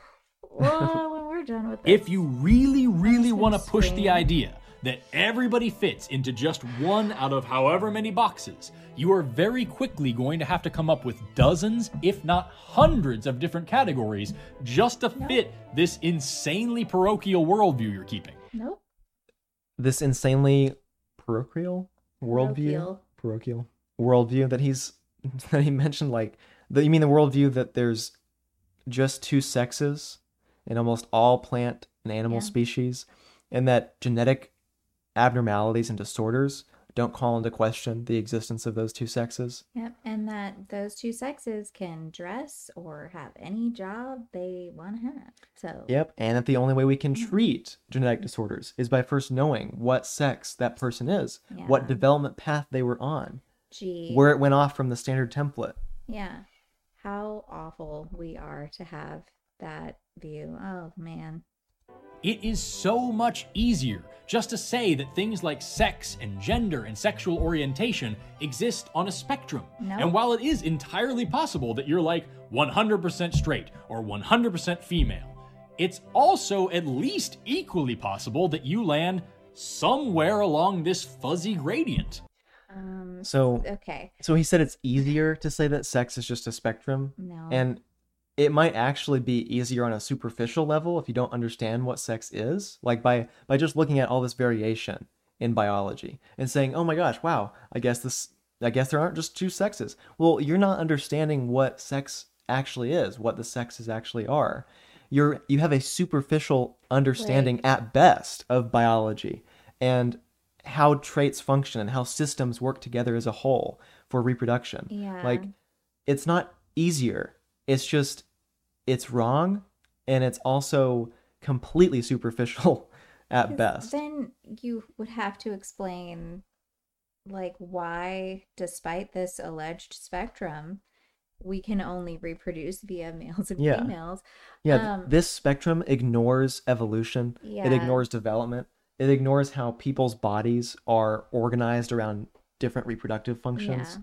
Well, when we're done with this. If you really, really want to push the idea that everybody fits into just one out of however many boxes, you are very quickly going to have to come up with dozens, if not hundreds, of different categories just to fit this insanely parochial worldview you're keeping. Nope. This insanely parochial worldview. Parochial. Parochial worldview that he's <laughs> that he mentioned like the you mean the worldview that there's just two sexes in almost all plant and animal Yeah. species and that genetic abnormalities and disorders don't call into question the existence of those two sexes. Yep. And that those two sexes can dress or have any job they want to have. So, Yep, and that the only way we can Mm-hmm. treat genetic disorders is by first knowing what sex that person is, what development path they were on, gee. where it went off from the standard template. yeah. How awful we are to have that view. Oh, man. It is so much easier just to say that things like sex and gender and sexual orientation exist on a spectrum. No. And while it is entirely possible that you're like 100% straight or 100% female, it's also at least equally possible that you land somewhere along this fuzzy gradient. Um, So okay. so he said it's easier to say that sex is just a spectrum No. and it might actually be easier on a superficial level if you don't understand what sex is, like by by just looking at all this variation in biology and saying, "Oh my gosh, wow, I guess this I guess there aren't just two sexes." Well, you're not understanding what sex actually is, what the sexes actually are. You're you have a superficial understanding at best of biology and how traits function and how systems work together as a whole for reproduction. Yeah. Like it's not easier. It's just it's wrong and it's also completely superficial <laughs> at best. Then you would have to explain, like, why, despite this alleged spectrum, we can only reproduce via <laughs> males and Yeah. females. Yeah, um, this spectrum ignores evolution. Yeah. It ignores development. It ignores how people's bodies are organized around different reproductive functions.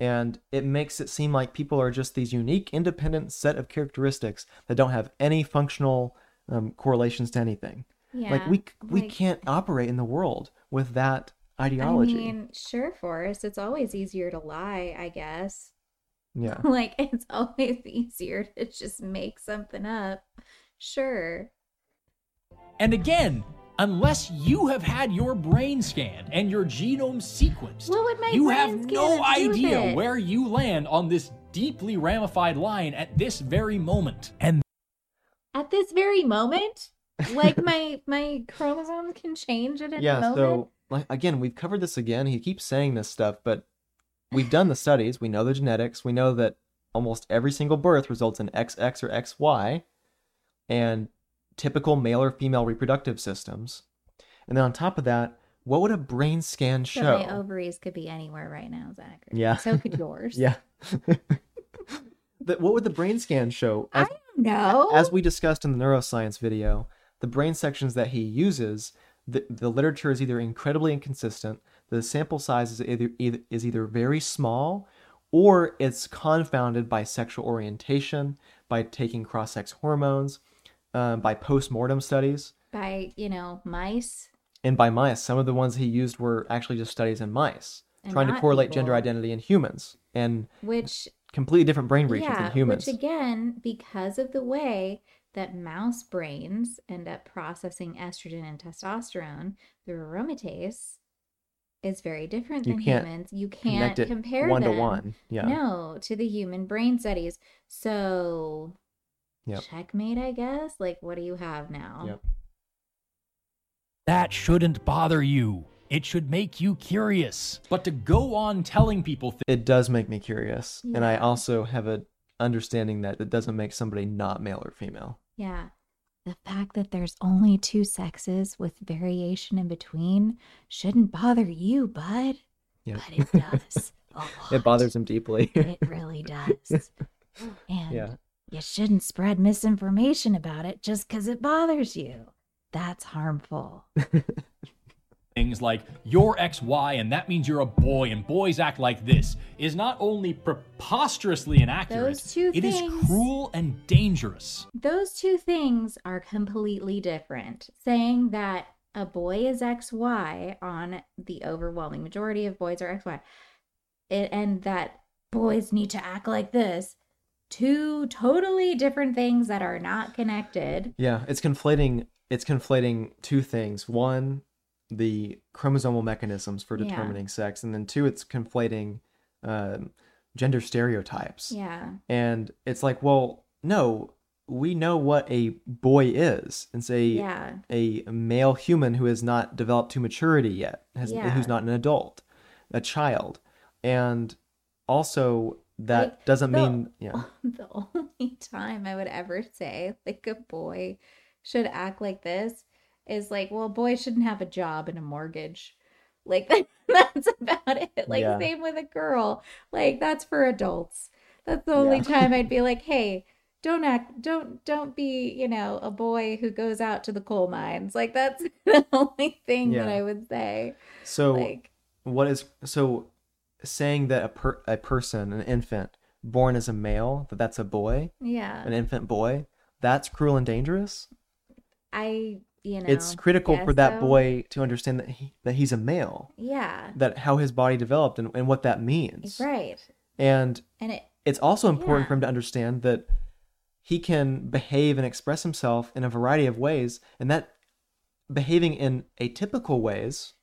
And it makes it seem like people are just these unique, independent set of characteristics that don't have any functional um, correlations to anything. Yeah. like we c- we like- can't operate in the world with that ideology. I mean, sure, Forrest, it's always easier to lie, I guess. yeah. <laughs> Like, it's always easier to just make something up. Sure. And again, unless you have had your brain scanned and your genome sequenced, What would my you have no have to do with idea it? where you land on this deeply ramified line at this very moment. And At this very moment, like <laughs> my my chromosomes can change at any yeah moment. so like again we've covered this again he keeps saying this stuff but we've done the studies we know the genetics we know that almost every single birth results in xx or xy and typical male or female reproductive systems and then on top of that what would a brain scan show? So my ovaries could be anywhere right now, Zach. Yeah. So could yours. <laughs> yeah what would the brain scan show I as, don't know. as we discussed in the neuroscience video, the brain sections that he uses, the, the literature is either incredibly inconsistent, the sample size is either, either is either very small, or it's confounded by sexual orientation, by taking cross-sex hormones. Uh, by post-mortem studies By, you know, mice. and by mice. Some of the ones he used were actually just studies in mice, And trying to correlate gender identity in humans and Which completely different brain regions yeah, in humans. which again, because of the way that mouse brains end up processing estrogen and testosterone through aromatase is very different You than humans. You can't compare one them, to one. Yeah. No, to the human brain studies. So Yep. checkmate, I guess. Like, what do you have now? Yep. That shouldn't bother you. It should make you curious. But to go on telling people things It does make me curious, and I also have a understanding that it doesn't make somebody not male or female. Yeah. The fact that there's only two sexes with variation in between shouldn't bother you, bud. Yeah. But it does. a <laughs> It bothers him deeply. It really does. <laughs> And yeah. You shouldn't spread misinformation about it just because it bothers you. That's harmful. <laughs> things like you're XY and that means you're a boy and boys act like this is not only preposterously inaccurate, Those two it is things- cruel and dangerous. Those two things are completely different. Saying that a boy is XY on the overwhelming majority of boys are XY, it, and that boys need to act like this. Two totally different things that are not connected. Yeah, it's conflating it's conflating two things. One, the chromosomal mechanisms for Yeah. determining sex, and then two, it's conflating um, gender stereotypes. Yeah. And it's like, well, no, we know what a boy is. It's a Yeah. a male human who has not developed to maturity yet, has, Yeah. who's not an adult, a child, and also that Like, doesn't the- mean yeah <laughs> the only time I would ever say like a boy should act like this is like, well, boys shouldn't have a job and a mortgage. Like <laughs> that's about it. Like Yeah. same with a girl. Like that's for adults. That's the only Yeah. <laughs> time I'd be like, hey, don't act don't don't be, you know, a boy who goes out to the coal mines. Like that's the only thing that I would say. so Like what is so saying that a per, a person an infant born as a male that that's a boy yeah. an infant boy that's cruel and dangerous I you know it's critical for that so. boy to understand that he that he's a male Yeah. that how his body developed and, and what that means Right. and And it it's also important Yeah. for him to understand that he can behave and express himself in a variety of ways and that behaving in atypical ways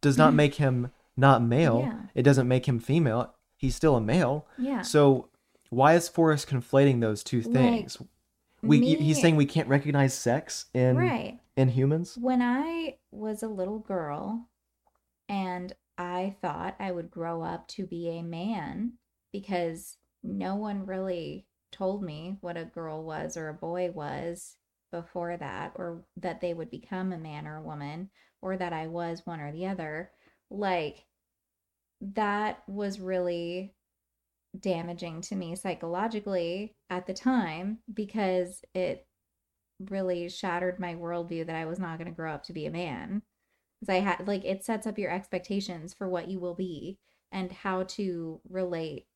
does not <laughs> make him not male Yeah. it doesn't make him female he's still a male yeah. so why is forrest conflating those two things we me- he's saying we can't recognize sex in right. in humans When I was a little girl and I thought I would grow up to be a man because no one really told me what a girl was or a boy was before that, or that they would become a man or a woman, or that I was one or the other. Like, that was really damaging to me psychologically at the time because it really shattered my worldview that I was not going to grow up to be a man. Because I had, like, it sets up your expectations for what you will be and how to relate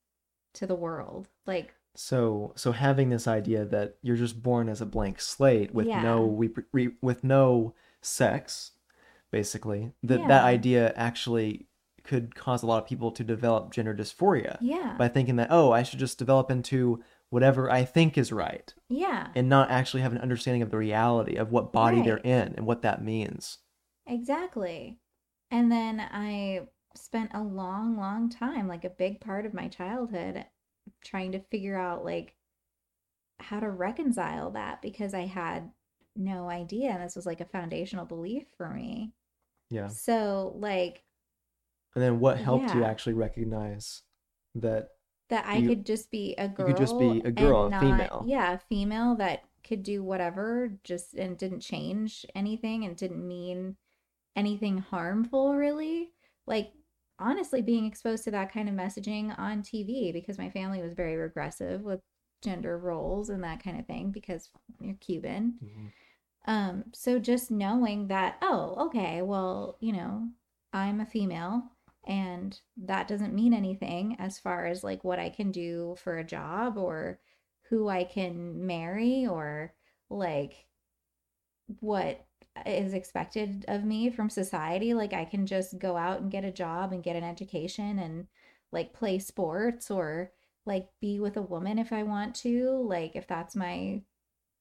to the world. Like, so so having this idea that you're just born as a blank slate with Yeah. no we, re, with no sex basically that Yeah. that idea actually could cause a lot of people to develop gender dysphoria yeah. by thinking that oh i should just develop into whatever i think is right yeah. and not actually have an understanding of the reality of what body they're in and what that means Exactly. And then I spent a long, long time, like a big part of my childhood, trying to figure out like how to reconcile that because I had no idea. And this was like a foundational belief for me. yeah So, like, and then what helped you actually recognize that that I You- could just be a girl. could just be a girl, a not- female. Yeah, a female that could do whatever, just and didn't change anything and didn't mean anything harmful, really. Like, honestly, being exposed to that kind of messaging on TV because my family was very regressive with gender roles and that kind of thing because you're Cuban. Um, so just knowing that, oh, okay, well, you know, I'm a female and that doesn't mean anything as far as like what I can do for a job or who I can marry or like what is expected of me from society. Like I can just go out and get a job and get an education and like play sports or like be with a woman if I want to, like if that's my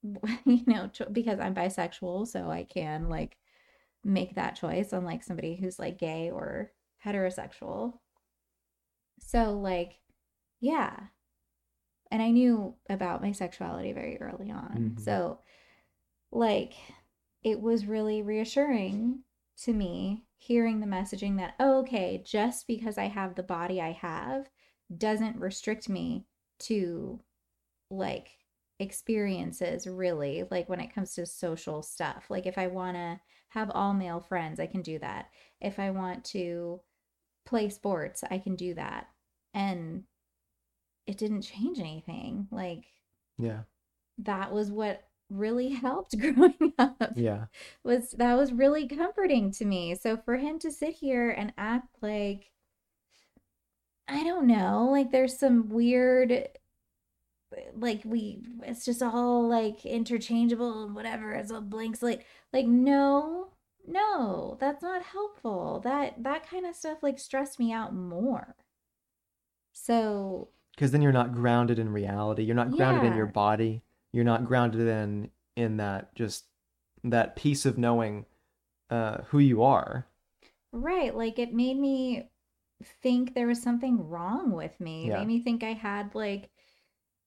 <laughs> you know, because I'm bisexual, so I can like make that choice unlike somebody who's like gay or heterosexual. So like yeah. And I knew about my sexuality very early on. Mhm. So like it was really reassuring to me hearing the messaging that oh, okay, just because I have the body I have doesn't restrict me to like experiences really like when it comes to social stuff like if i want to have all male friends i can do that if i want to play sports i can do that and it didn't change anything like Yeah. that was what really <laughs> helped <laughs> growing up Yeah. was that was really comforting to me. So for him to sit here and act like I don't know, like there's some weird like we it's just all like interchangeable and whatever, it's all blank slate. Like no, no, that's not helpful. That that kind of stuff like stressed me out more. So Because then you're not grounded in reality. You're not grounded in your body. You're not grounded in in that just that piece of knowing uh, who you are. Right, like it made me think there was something wrong with me. It made me think I had like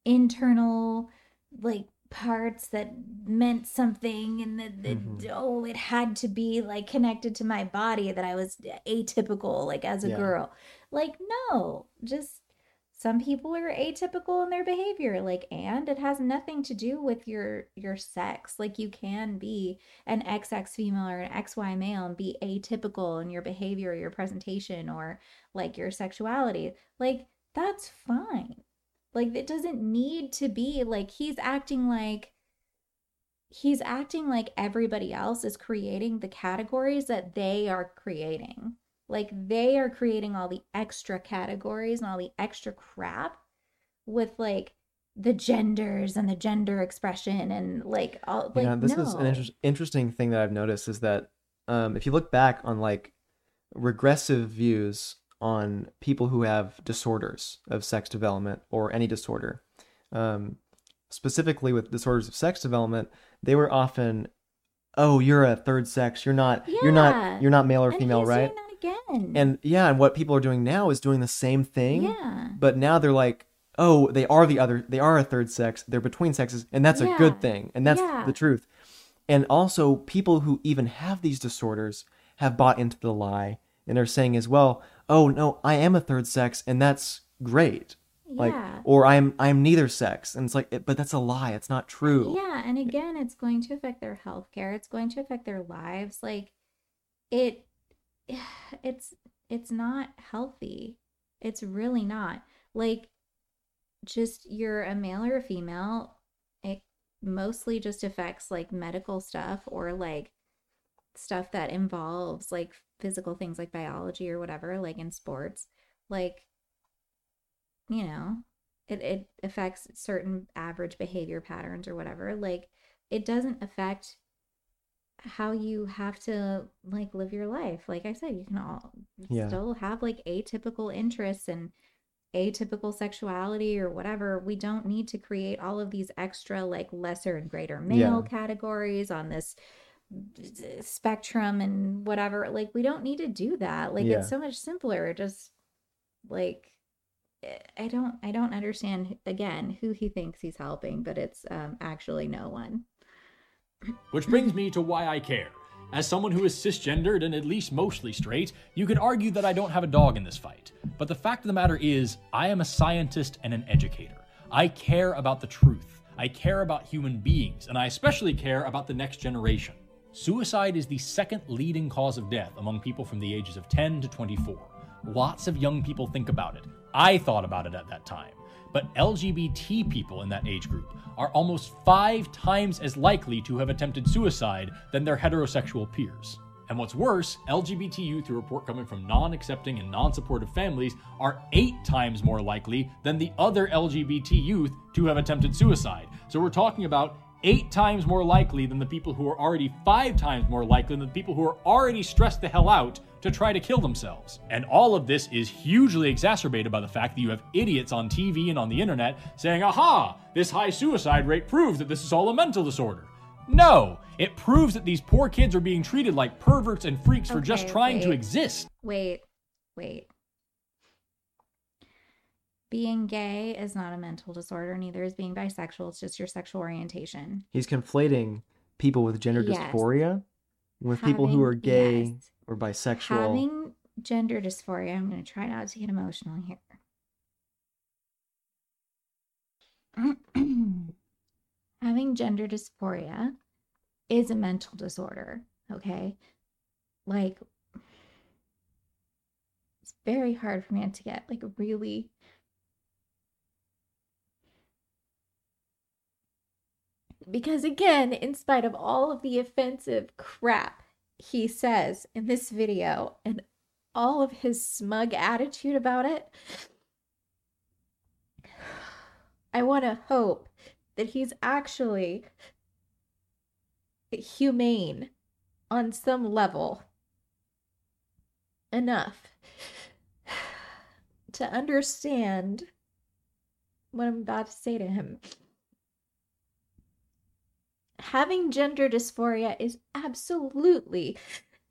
internal like parts that meant something and that, that Mhm. oh it had to be like connected to my body that I was atypical like as a Yeah. girl. Like no, just some people are atypical in their behavior like and it has nothing to do with your your sex. Like you can be an XX female or an XY male and be atypical in your behavior, or your presentation, or like your sexuality. Like, that's fine. Like, it doesn't need to be like he's acting like he's acting like everybody else is creating the categories that they are creating. Like, they are creating all the extra categories and all the extra crap with like the genders and the gender expression and like all like yeah, this is an inter- interesting thing that I've noticed is that um, if you look back on like regressive views on people who have disorders of sex development or any disorder, um, specifically with disorders of sex development, they were often, oh, you're a third sex. You're not. You're not. You're not male or And female, right? again. And yeah, and what people are doing now is doing the same thing. yeah. But now they're like, oh, they are the other, they are a third sex. They're between sexes, and that's a good thing, and that's Yeah. the truth. And also, people who even have these disorders have bought into the lie, and are saying as well, oh no, I am a third sex, and that's great. Like, yeah. or I'm I'm neither sex, and it's like, but that's a lie. It's not true. Yeah, and again, it's going to affect their health care. It's going to affect their lives. Like it <sighs> it's it's not healthy. It's really not. Like just you're a male or a female, it mostly just affects like medical stuff or like stuff that involves like physical things like biology or whatever, like in sports. Like you know, it, it affects certain average behavior patterns or whatever like it doesn't affect how you have to like live your life like i said you can all Yeah. still have like atypical interests and atypical sexuality or whatever we don't need to create all of these extra like lesser and greater male Yeah. categories on this spectrum and whatever like we don't need to do that like Yeah. it's so much simpler just like eh, I don't I don't understand again who he thinks he's helping, but it's um actually no one. Which brings me to why I care. As someone who is cisgendered and at least mostly straight, you could argue that I don't have a dog in this fight. But the fact of the matter is, I am a scientist and an educator. I care about the truth. I care about human beings, and I especially care about the next generation. Suicide is the second leading cause of death among people from the ages of 10 to 24. Lots of young people think about it. I thought about it at that time. But LGBT people in that age group are almost five times as likely to have attempted suicide than their heterosexual peers. And what's worse, LGBT youth who report coming from non accepting and non supportive families are eight times more likely than the other LGBT youth to have attempted suicide. So we're talking about eight times more likely than the people who are already five times more likely than the people who are already stressed the hell out to try to kill themselves. And all of this is hugely exacerbated by the fact that you have idiots on TV and on the internet saying, aha, this high suicide rate proves that this is all a mental disorder. No, it proves that these poor kids are being treated like perverts and freaks for just Okay, trying to exist. Wait, wait. Being gay is not a mental disorder, neither is being bisexual. It's just your sexual orientation. He's conflating people with gender Yes. dysphoria with people who are gay yes. or bisexual. Having gender dysphoria, I'm going to try not to get emotional here. <clears throat> Having gender dysphoria is a mental disorder, okay? Like, it's very hard for me to get like really because again in spite of all of the offensive crap he says in this video and all of his smug attitude about it i want to hope that he's actually humane on some level enough to understand what I'm about to say to him. Having gender dysphoria is absolutely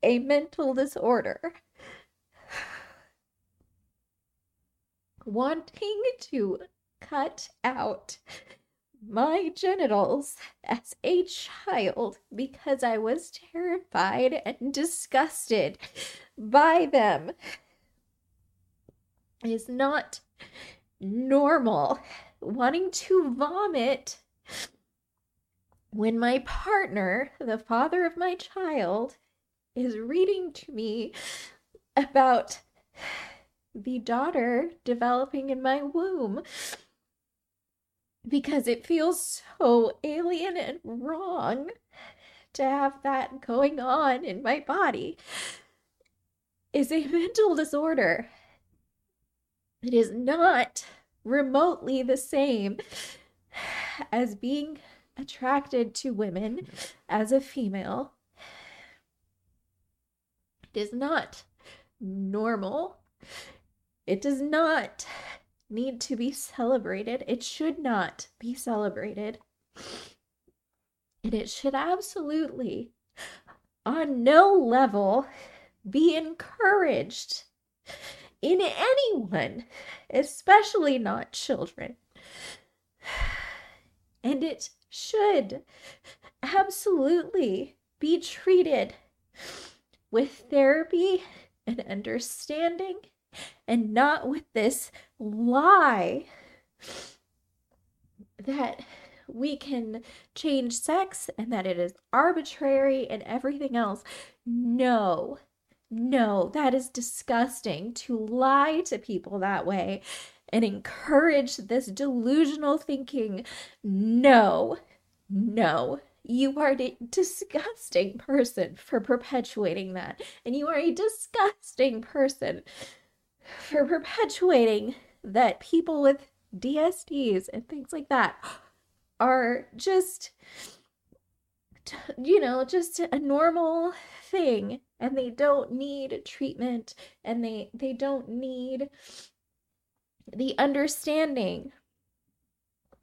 a mental disorder. Wanting to cut out my genitals as a child because I was terrified and disgusted by them is not normal. Wanting to vomit when my partner, the father of my child, is reading to me about the daughter developing in my womb because it feels so alien and wrong to have that going on in my body is a mental disorder. It is not remotely the same as being attracted to women as a female. It is not normal. It does not need to be celebrated. It should not be celebrated. And it should absolutely, on no level, be encouraged in anyone, especially not children. And it should absolutely be treated with therapy and understanding and not with this lie that we can change sex and that it is arbitrary and everything else. No, no, that is disgusting to lie to people that way and encourage this delusional thinking. No, no. You are a disgusting person for perpetuating that. And you are a disgusting person for perpetuating that people with DSDs and things like that are just, you know, just a normal thing and they don't need treatment and they they don't need the understanding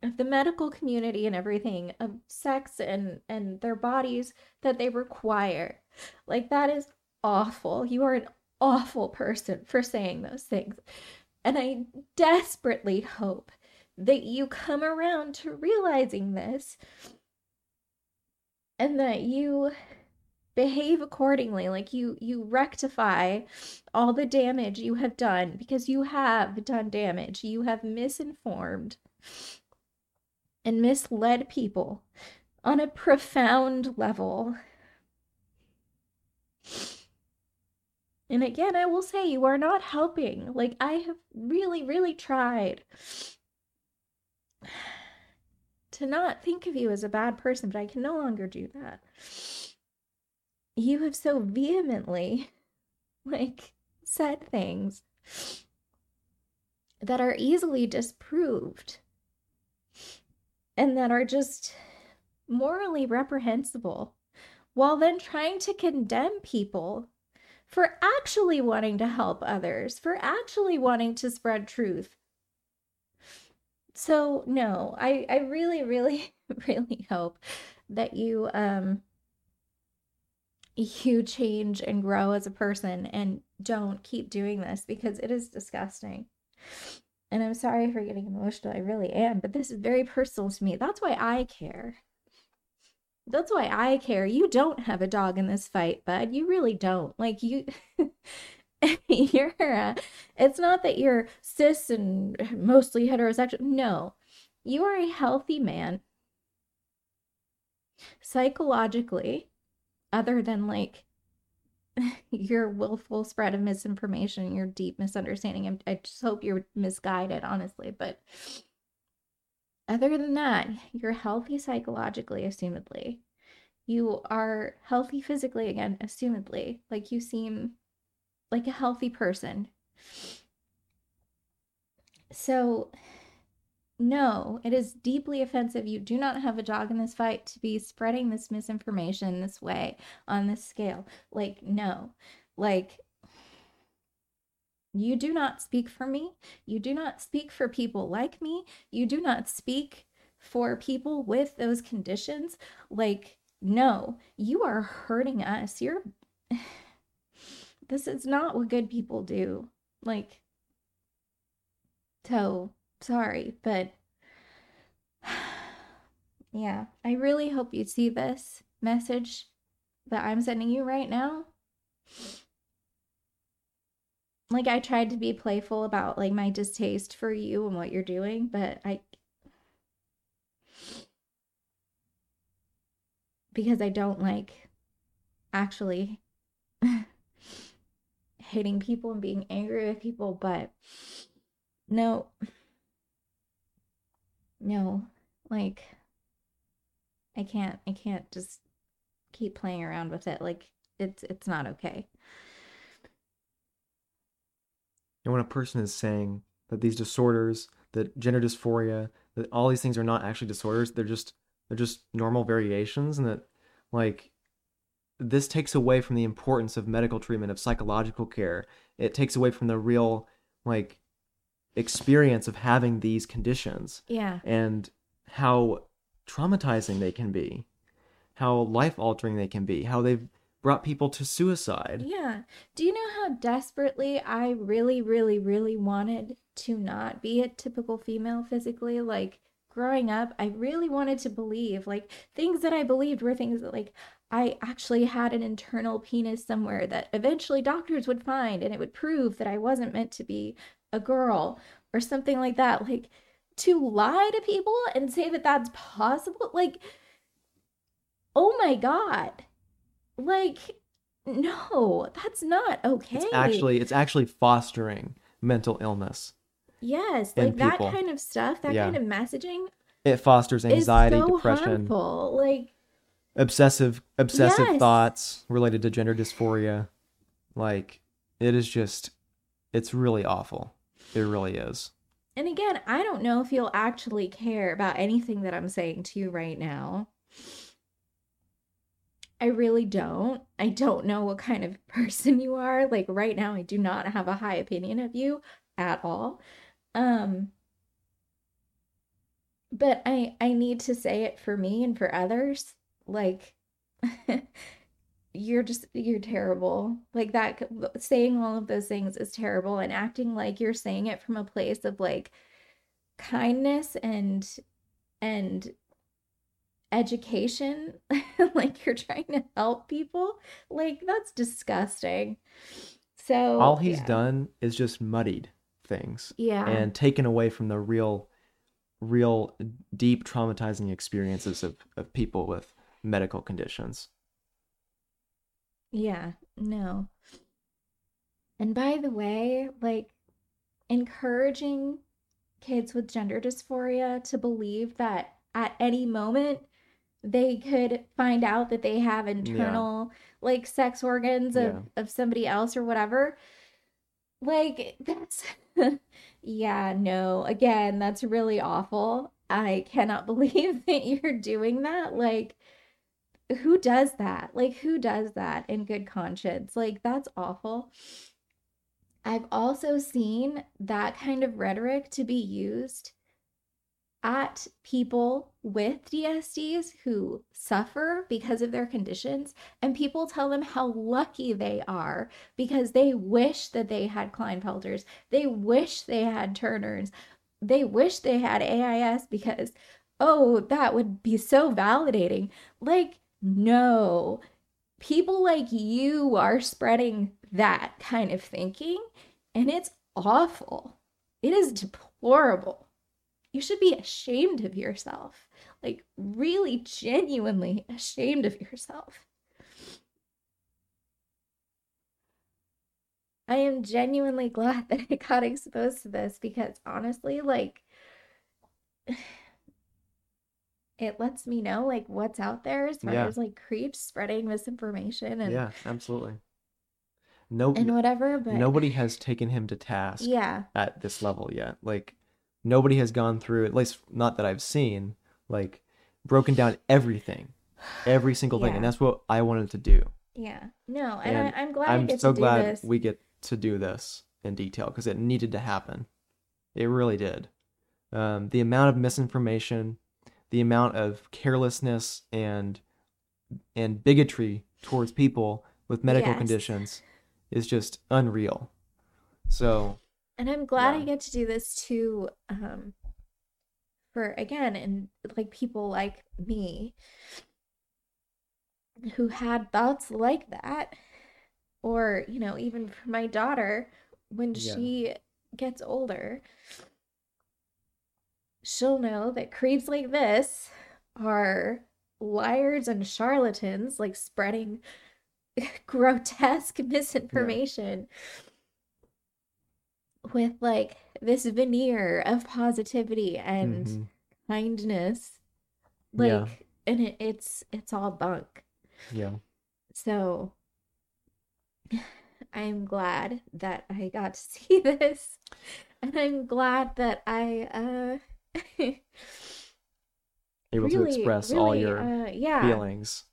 of the medical community and everything of sex and and their bodies that they require. Like that is awful. You are an awful person for saying those things. And i desperately hope that you come around to realizing this and that you behave accordingly. Like you you rectify all the damage you have done because you have done damage. You have misinformed and misled people on a profound level. And again i will say you are not helping. Like i have really really tried to not think of you as a bad person but i can no longer do that you have so vehemently <laughs> like said things that are easily disproved and that are just morally reprehensible while then trying to condemn people for actually wanting to help others, for actually wanting to spread truth. So, no, I, I really, really, <laughs> really hope that you um you change and grow as a person and don't keep doing this because it is disgusting. And I'm sorry for getting emotional. I really am, but this is very personal to me. That's why I care. That's why I care. You don't have a dog in this fight, bud. You really don't. Like you <laughs> you're it's not that you're cis and mostly heterosexual. No. You are a healthy man. Psychologically, other than like <laughs> your willful spread of misinformation, your deep misunderstanding. I just hope you're misguided, honestly. But other than that, you're healthy psychologically, assumedly. You are healthy physically, again, assumedly. Like you seem like a healthy person. So no, it is deeply offensive. You do not have a dog in this fight to be spreading this misinformation this way on this scale. Like, no. Like, you do not speak for me. You do not speak for people like me. You do not speak for people with those conditions. Like, no, you are hurting us. You're. <sighs> this is not what good people do. Like, so sorry, but <sighs> yeah, I really hope you see this message that I'm sending you right now. Like I tried to be playful about like my distaste for you and what you're doing, but I because I don't like actually <laughs> hating people and being angry with people, but no no, like I can't I can't just keep playing around with it. Like it's it's not okay. And when a person is saying that these disorders, that gender dysphoria, that all these things are not actually disorders, they're just they're just normal variations and that like this takes away from the importance of medical treatment of psychological care. It takes away from the real like experience of having these conditions. Yeah. And how traumatizing they can be, how life altering they can be, how they've brought people to suicide. Yeah. Do you know how desperately I really, really, really wanted to not be a typical female physically? Like growing up, I really wanted to believe, like, things that I believed were things that, like, I actually had an internal penis somewhere that eventually doctors would find and it would prove that I wasn't meant to be a girl or something like that. Like to lie to people and say that that's possible, like, oh my God. Like, no, that's not okay. It's actually it's actually fostering mental illness. Yes, like that kind of stuff, that yeah. kind of messaging. It fosters anxiety, so depression, harmful. like obsessive obsessive yes. thoughts related to gender dysphoria. Like it is just it's really awful. It really is. And again, I don't know if you'll actually care about anything that I'm saying to you right now. I really don't. I don't know what kind of <laughs> person you are. Like right now I do not have a high opinion of you at all. Um but I I need to say it for me and for others. Like <laughs> you're just you're terrible. Like that saying all of those things is terrible and acting like you're saying it from a place of like kindness and and education <laughs> like you're trying to help people like that's disgusting. So all he's yeah. done is just muddied things yeah. and taken away from the real real deep traumatizing experiences of, of people with medical conditions yeah, no. And by the way, like encouraging kids with gender dysphoria to believe that at any moment they could find out that they have internal yeah. like sex organs of, yeah. of somebody else or whatever. Like that's <laughs> yeah, no. Again, that's really awful. I cannot <laughs> believe that you're doing that. Like, who does that? Like, who does that in good conscience? Like, that's awful. I've also seen that kind of rhetoric to be used at people with DSDs who suffer because of their conditions, and people tell them how lucky they are because they wish that they had Klinefelters, they wish they had Turners, they wish they had AIS because, oh, that would be so validating. Like, no, people like you are spreading that kind of thinking, and it's awful. It is deplorable you should be ashamed of yourself. Like, really, genuinely ashamed of yourself. I am genuinely glad <laughs> that I got exposed to this because honestly, like, it lets me know like what's out there as far Yeah. as like creeps spreading misinformation and yeah, absolutely. No, and whatever. But nobody has taken him to task yeah, at this level yet. Like nobody has gone through, at least not that I've seen, like broken down everything, every single thing, and that's what I wanted to do. yeah, no, and, And I, I'm glad I'm get so to do glad this. we get to do this in detail because it needed to happen. It really did. Um, the amount of misinformation, the amount of carelessness and and bigotry towards people with medical Yes. conditions is just unreal. So And I'm glad I get to do this too, um, for again, and like people like me who had thoughts like that, or you know, even for my daughter when Yeah. she gets older, she'll know that creeps like this are liars and charlatans, like spreading <laughs> grotesque misinformation with like this veneer of positivity and mhm, kindness. Like Yeah. and it, it's it's all bunk. Yeah, so <sighs> i'm glad that i got to see <laughs> this and i'm glad that i uh <laughs> able to really, express all your uh, yeah feelings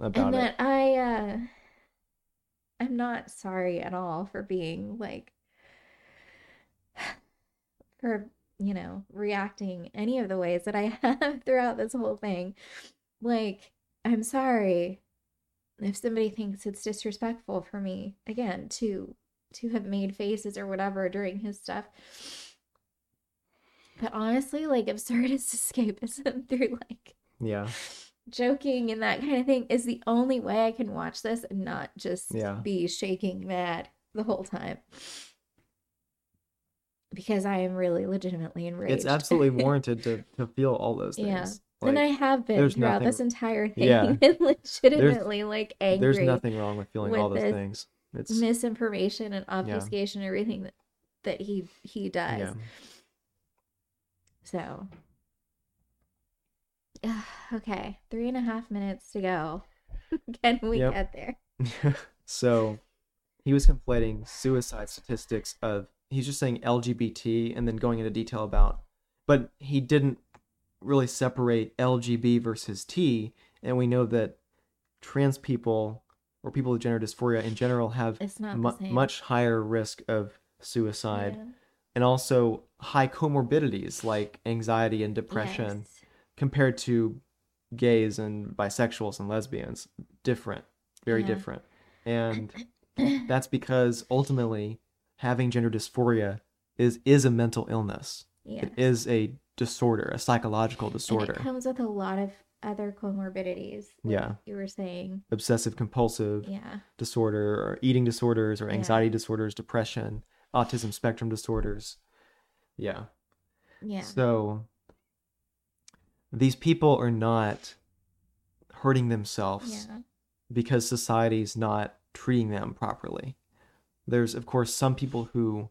about and it. that I uh I'm not sorry at all for being like <sighs> for you know reacting any of the ways that I <laughs> have throughout this whole thing. Like I'm sorry if somebody thinks it's disrespectful for me again to to have made faces or whatever during his stuff. But honestly, like absurdist <laughs> escapism through like Yeah, joking and that kind of thing is the only way I can watch this and not just Yeah. be shaking mad the whole time. Because I am really legitimately enraged. it's absolutely <laughs> warranted to to feel all those things. Yeah. Like, and I have been throughout nothing- this entire thing Yeah. <laughs> and legitimately like angry there's nothing wrong with feeling all those things. It's misinformation and obfuscation everything that that he he does. yeah, So <sighs> okay, three and a half minutes to go. <laughs> Can we Yep. get there? <laughs> so he was conflating suicide statistics of he's just saying LGBT and then going into detail about but he didn't really separate LGB versus T and we know that trans people or people with gender dysphoria in general have mu- much higher risk of suicide Yeah. And also high comorbidities like anxiety and depression Yes. compared to gays and bisexuals and lesbians different very Yeah. different and <clears throat> that's because ultimately having gender dysphoria is is a mental illness Yeah. it is a disorder a psychological And disorder it comes with a lot of other comorbidities. like Yeah. You were saying. obsessive compulsive Yeah. disorder or eating disorders or Yeah. anxiety disorders depression autism spectrum disorders yeah Yeah. So these people are not hurting themselves yeah. because society's not treating them properly. There's of course some people who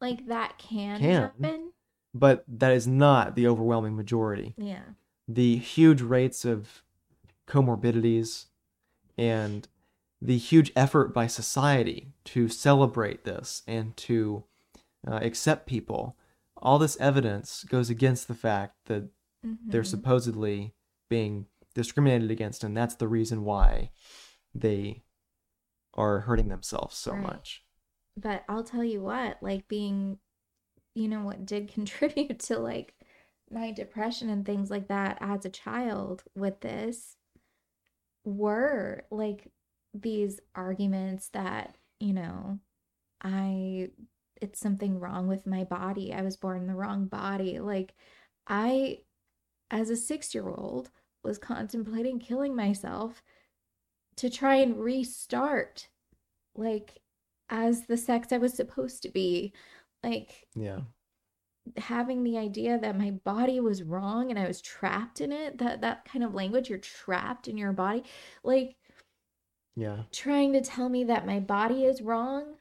Like that can, Can. happen. but that is not the overwhelming majority. Yeah. The huge rates of comorbidities and the huge effort by society to celebrate this and to uh, accept people all this evidence goes against the fact that they're Mhm. supposedly being discriminated against and that's the reason why they are hurting themselves so Right. much but I'll tell you what, like being, you know, what did <laughs> contribute to like my depression and things like that as a child with this were like these arguments that, you know, I, it's something wrong with my body. I was born in the wrong body. Like, I, as a six year old, was contemplating killing myself to try and restart, like, as the sex I was supposed to be. Like, yeah having the idea that my body was wrong and I was trapped in it, that that kind of language, you're trapped in your body. Like, yeah. trying to tell me that my body is wrong?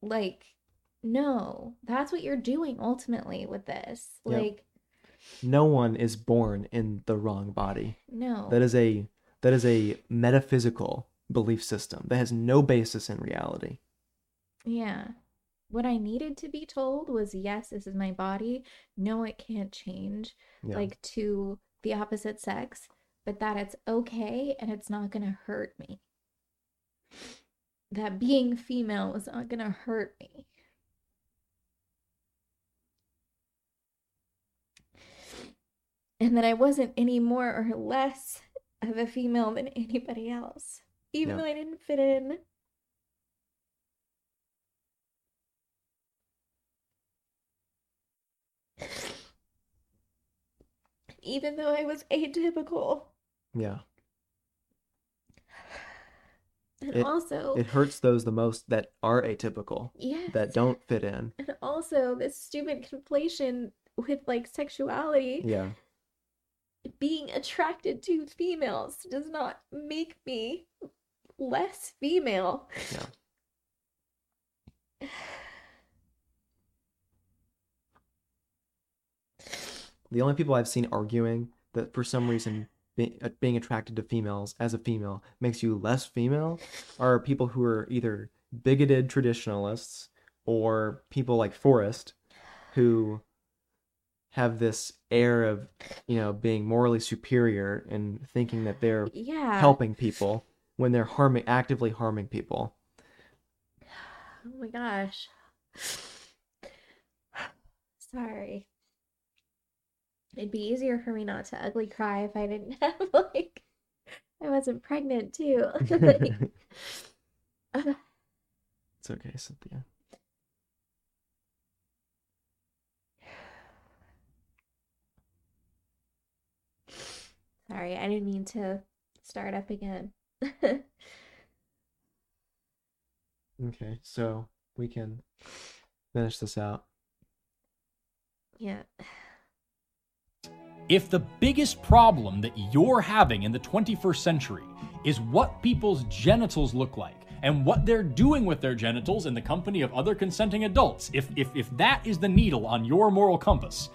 Like no that's what you're doing ultimately with this. Yep. like no one is born in the wrong body. No. That is a that is a metaphysical belief system that has no basis in reality. Yeah. What i needed to be told was yes this is my body. No it can't change yeah. like to the opposite sex but that it's okay and it's not going to hurt me that being female was not going to hurt me and that I wasn't any more or less of a female than anybody else, even though I didn't fit in. Even though I was atypical. yeah And It- also, it hurts those the most that are atypical yes. that don't fit in And also, this stupid conflation with like sexuality. yeah being attracted to females does not make me less female. Yeah. <sighs> the only people i've seen arguing that for some reason be, uh, being attracted to females as a female makes you less female are people who are either bigoted traditionalists or people like Forrest who have this air of you know being morally superior and thinking that they're Yeah. helping people when they're harming actively harming people Oh my gosh. <sighs> Sorry. It'd be easier for me not to ugly cry if I didn't <laughs> have like I wasn't pregnant too. <laughs> <laughs> Like, uh, it's okay cynthia <sighs> sorry, I didn't mean to start up again. okay so we can finish this out yeah. If the biggest problem that you're having in the 21st century is what people's genitals look like and what they're doing with their genitals in the company of other consenting adults, if, if, if that is the needle on your moral compass,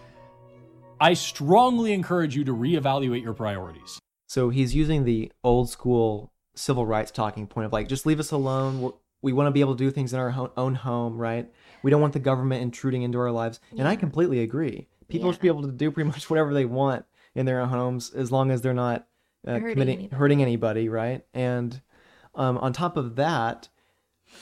I strongly encourage you to reevaluate your priorities. So he's using the old school civil rights talking point of like, just leave us alone. We're, we want to be able to do things in our ho- own home, right? We don't want the government intruding into our lives. And I completely agree. People Yeah. should be able to do pretty much whatever they want in their own homes as long as they're not uh, Hurting committing anybody. hurting anybody, right? And um, on top of that,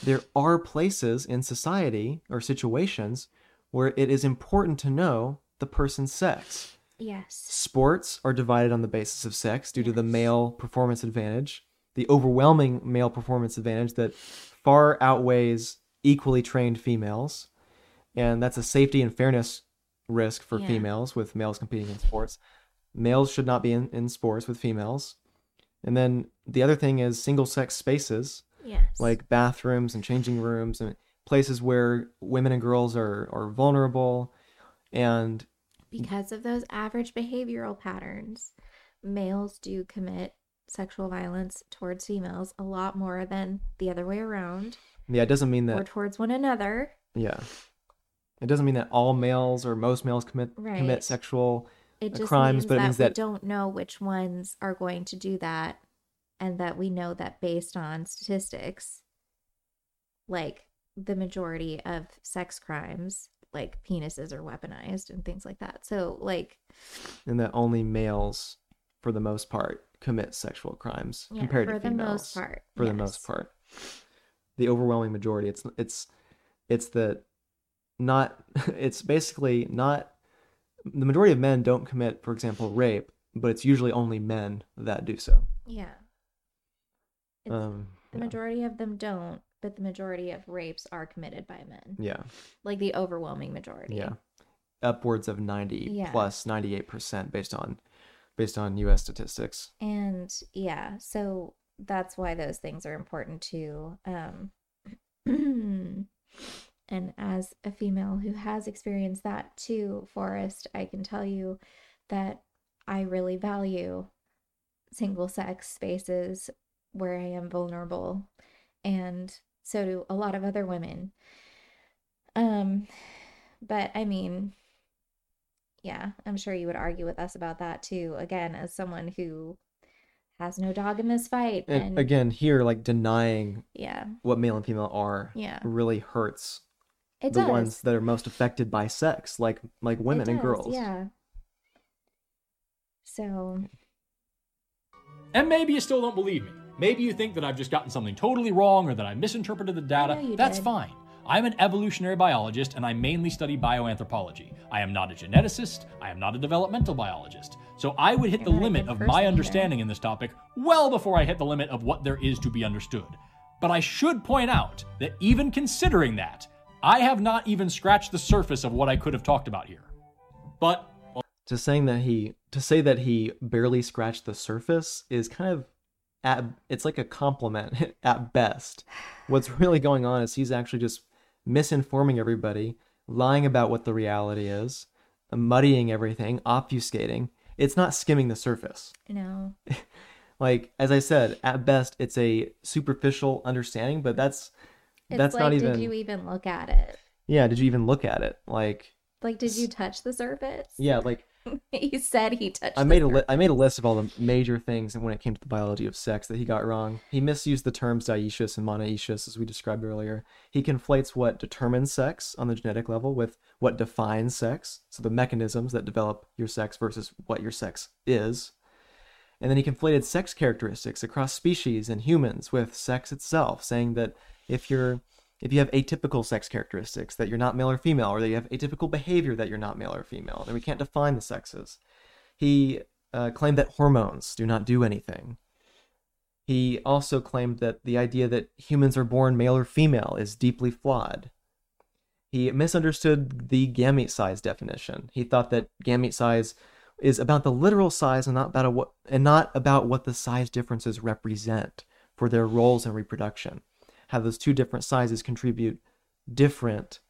there are places in society or situations where it is important to know the person's sex Yes. sports are divided on the basis of sex due to the male performance advantage, the overwhelming male performance advantage that far outweighs equally trained females. And that's a safety and fairness risk for Yeah. females with males competing in sports. Males should not be in, in sports with females. And then the other thing is single sex spaces Yes. like bathrooms and changing rooms and places where women and girls are, are vulnerable and because of those average behavioral patterns, males do commit sexual violence towards females a lot more than the other way around yeah it doesn't mean that or towards one another. Yeah. It doesn't mean that all males or most males commit Right. commit sexual uh, crimes, but it means that we don't know which ones are going to do that, and that we know that based on statistics, like the majority of sex crimes like penises are weaponized and things like that. So like and that only males, for the most part, commit sexual crimes yeah, compared for to the females. most part. For the most part, the overwhelming majority. It's it's it's that not. <laughs> It's basically not. The majority of men don't commit, for example, rape, but it's usually only men that do so. Yeah. Um, the yeah. majority of them don't, but the majority of rapes are committed by men. yeah, Like the overwhelming majority. yeah, upwards of ninety Yeah. plus ninety eight percent based on based on U.S. statistics. And yeah, so that's why those things are important too. Um <clears throat> and as a female who has experienced that too, Forrest, I can tell you that I really value single sex spaces where I am vulnerable and so do a lot of other women. Um but I mean yeah, I'm sure you would argue with us about that too. Again, as someone who has no dog in this fight And, and, again, here, like denying yeah, what male and female are yeah. really hurts It the does. ones that are most affected by sex, like like It women and girls. Yeah. So, And maybe you still don't believe me. Maybe you think that I've just gotten something totally wrong or that I misinterpreted the data. know you That's did. fine. I'm an evolutionary biologist and I mainly study bioanthropology. I am not a geneticist, I am not a developmental biologist. So I would hit You're the limit of person my either. understanding in this topic well before I hit the limit of what there is to be understood. But I should point out that even considering that, I have not even scratched the surface of what I could have talked about here. But To saying that he to say that he barely scratched the surface is kind of at it's like a compliment <laughs> at best. What's really going on is he's actually just misinforming everybody, lying about what the reality is, muddying everything, obfuscating. It's not skimming the surface. you know, <laughs> Like as I said, at best it's a superficial understanding, but that's it's that's like, not even did you even look at it? Yeah, did you even look at it? Like Like, did you touch the surface? yeah, like <laughs> he said he touched I made a li- I made a list of all the major things and when it came to the biology of sex that he got wrong. He misused the terms dioecious and monoecious as we described earlier. He conflates what determines sex on the genetic level with what defines sex, so the mechanisms that develop your sex versus what your sex is. And then he conflated sex characteristics across species and humans with sex itself, saying that if you're if you have atypical sex characteristics that you're not male or female, or that you have atypical behavior that you're not male or female, then we can't define the sexes. He uh, claimed that hormones do not do anything. He also claimed that the idea that humans are born male or female is deeply flawed. He misunderstood the gamete size definition. He thought that gamete size is about the literal size and not about what and not about what the size differences represent for their roles in reproduction. How those two different sizes contribute different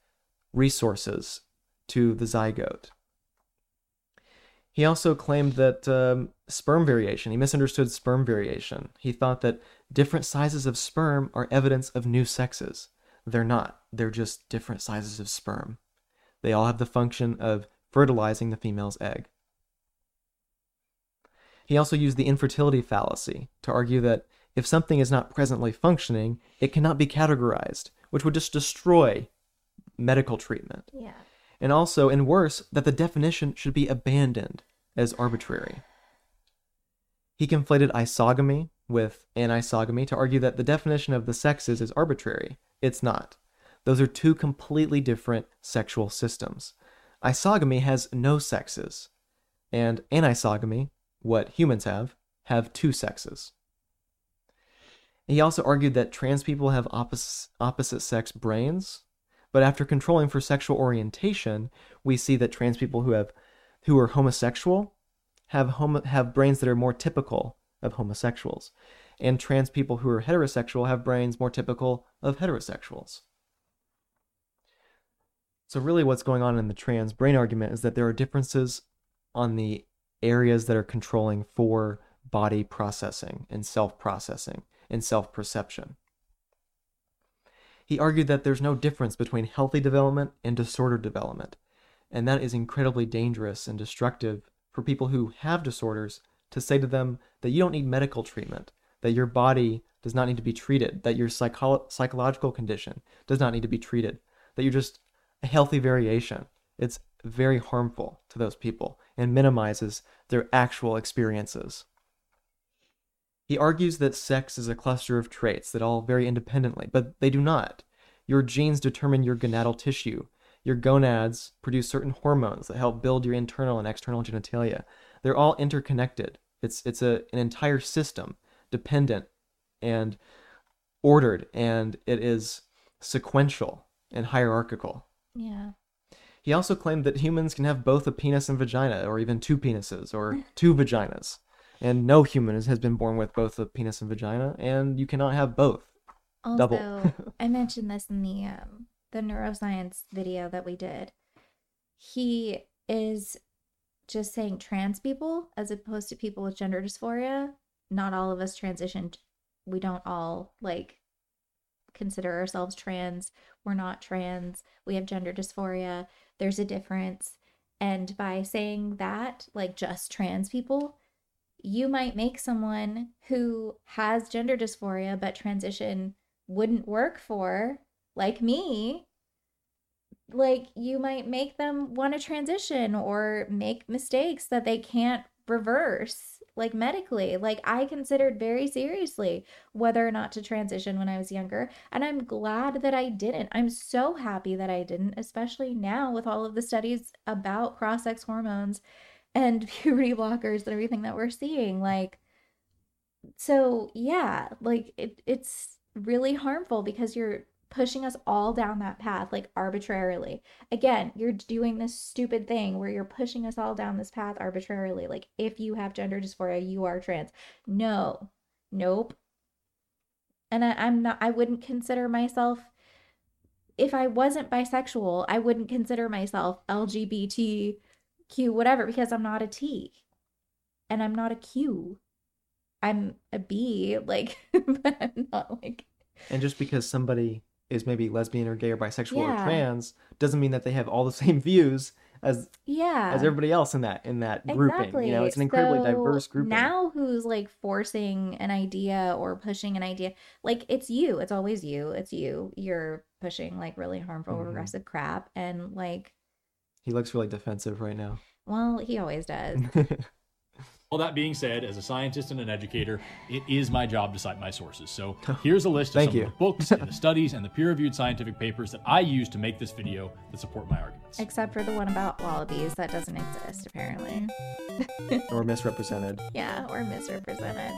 resources to the zygote. He also claimed that um, sperm variation, he misunderstood sperm variation. He thought that different sizes of sperm are evidence of new sexes. They're not, they're just different sizes of sperm. They all have the function of fertilizing the female's egg. He also used the infertility fallacy to argue that if something is not presently functioning, it cannot be categorized, which would just destroy medical treatment Yeah. and also, and worse, that the definition should be abandoned as arbitrary. He conflated isogamy with anisogamy to argue that the definition of the sexes is arbitrary. It's not. Those are two completely different sexual systems. Isogamy has no sexes, and anisogamy, what humans have, have two sexes. He also argued that trans people have oppos- opposite sex brains, but after controlling for sexual orientation, we see that trans people who have who are homosexual have homo- have brains that are more typical of homosexuals, and trans people who are heterosexual have brains more typical of heterosexuals. So really what's going on in the trans brain argument is that there are differences on the areas that are controlling for body processing and self-processing and self-perception. He argued that there's no difference between healthy development and disordered development, and that is incredibly dangerous and destructive for people who have disorders to say to them that you don't need medical treatment, that your body does not need to be treated, that your psycho- psychological condition does not need to be treated, that you're just a healthy variation. It's very harmful to those people and minimizes their actual experiences. He argues that sex is a cluster of traits that all vary independently, but they do not. Your genes determine your gonadal tissue. Your gonads produce certain hormones that help build your internal and external genitalia. They're all interconnected. It's it's a an entire system, dependent and ordered, and it is sequential and hierarchical. Yeah. He also claimed that humans can have both a penis and vagina, or even two penises, or <laughs> two vaginas. And no human is- has been born with both a penis and vagina, and you cannot have both. Also, Double. <laughs> I mentioned this in the um, the neuroscience video that we did. He is just saying trans people as opposed to people with gender dysphoria. Not all of us transitioned. We don't all like consider ourselves trans. We're not trans. We have gender dysphoria. There's a difference. And by saying that, like just trans people, you might make someone who has gender dysphoria but transition wouldn't work for, like me, like you might make them want to transition or make mistakes that they can't reverse, like medically. Like I considered very seriously whether or not to transition when I was younger, and I'm glad that I didn't. I'm so happy that I didn't, especially now with all of the studies about cross sex hormones and <laughs> puberty blockers and everything that we're seeing. Like, so yeah, like it, it's really harmful because you're pushing us all down that path like arbitrarily. Again, you're doing this stupid thing where you're pushing us all down this path arbitrarily. Like if you have gender dysphoria, you are trans. No. Nope. And I, I'm not I wouldn't consider myself if I wasn't bisexual, I wouldn't consider myself LGBTQ whatever because I'm not a T. And I'm not a Q. I'm a B, like, <laughs> but I'm not like And just because somebody is maybe lesbian or gay or bisexual or trans doesn't mean that they have all the <laughs> same views as yeah. as everybody else in that in that grouping. You know, it's an incredibly So diverse grouping. Now who's like forcing an idea or pushing an idea? Like it's you. It's always you. It's you. You're pushing like really harmful Mhm. regressive crap and like he looks really defensive right now. well, he always does. <laughs> All that being said, as a scientist and an educator, it is my job to cite my sources. So <laughs> oh, here's a list of Thank some you. of the books and the <laughs> studies and the peer-reviewed scientific papers that I use to make this video that support my arguments. Except for the one about wallabies that doesn't exist apparently. or misrepresented. Yeah, or misrepresented.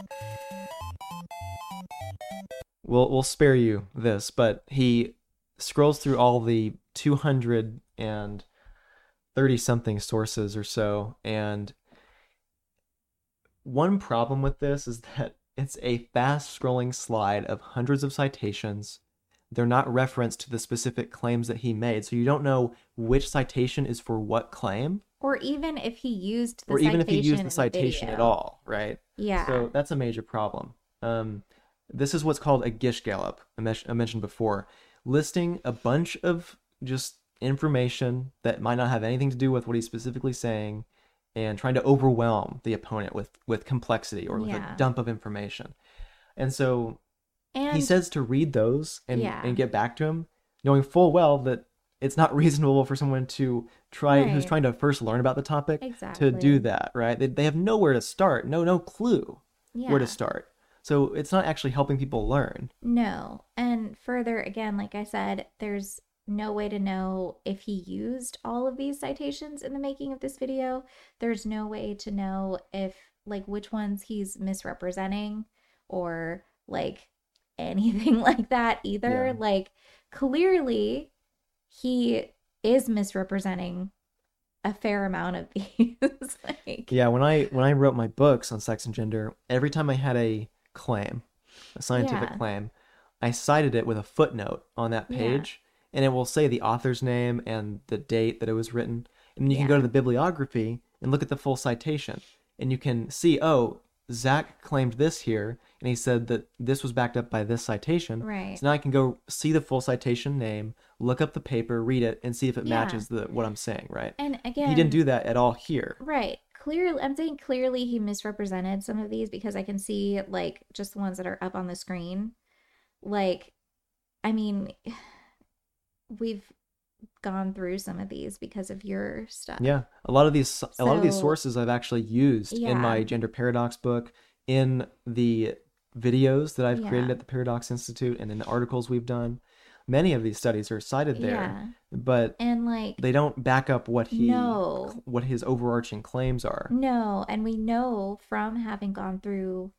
We'll we'll spare you this, but he scrolls through all the 200 and 30 something sources or so and one problem with this is that it's a fast scrolling slide of hundreds of citations. They're not referenced to the specific claims that he made, so you don't know which citation is for what claim, Or even if he used the or even if he citation used the citation at all, right? Yeah. So that's a major problem. Um, this is what's called a Gish Gallop, I mentioned before, listing a bunch of just information that might not have anything to do with what he's specifically saying and trying to overwhelm the opponent with, with complexity or with Yeah. a dump of information. And so and he says to read those and, Yeah. and get back to him, knowing full well that it's not <laughs> reasonable for someone to try who's trying to first learn about the topic to do that, right? They, they have nowhere to start, no no clue where to start. So it's not actually helping people learn. No. And further, again, like I said, there's no way to know if he used all of these citations in the making of this video. There's no way to know if, like, which ones he's misrepresenting or, like, <laughs> anything like that either. Yeah. Like, clearly, he is misrepresenting a fair amount of <laughs> these. <laughs> like, Yeah, when I when I wrote my books on sex and gender, every time I had a claim, a scientific Yeah. claim, I cited it with a footnote on that Yeah. And it will say the author's name and the date that it was written. And then you can go to the bibliography and look at the full citation, and you can see, oh, Zach claimed this here, and he said that this was backed up by this citation. Right. So now I can go see the full citation name, look up the paper, read it, and see if it Yeah. matches the what I'm saying, right? and again, he didn't do that at all here. Right. Clearly, I'm saying clearly he misrepresented some of these because I can see like just the ones that are up on the screen. Like, I mean, we've gone through some of these because of your stuff. Yeah, a lot of these a lot of these sources I've actually used in my gender paradox book, in the videos that I've created at the Paradox Institute, and in the articles we've done. Many of these studies are cited there, Yeah. but And like they don't back up what he No. what his overarching claims are. No, and we know from having gone through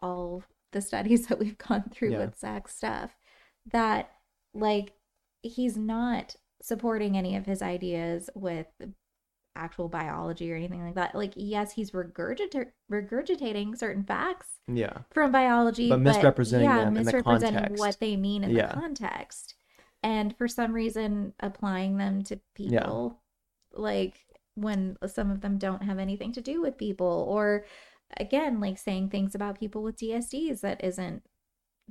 all the studies <laughs> that we've gone through Yeah. with Zach's stuff that like he's not supporting any of his ideas with actual biology or anything like that. Like yes, he's regurgita- regurgitating certain facts Yeah, from biology, But misrepresenting them in the context. what they mean in Yeah. the context, and for some reason applying them to Yeah. people, like when some of them don't have anything to do with people, or again, like saying things about people with DSDs that isn't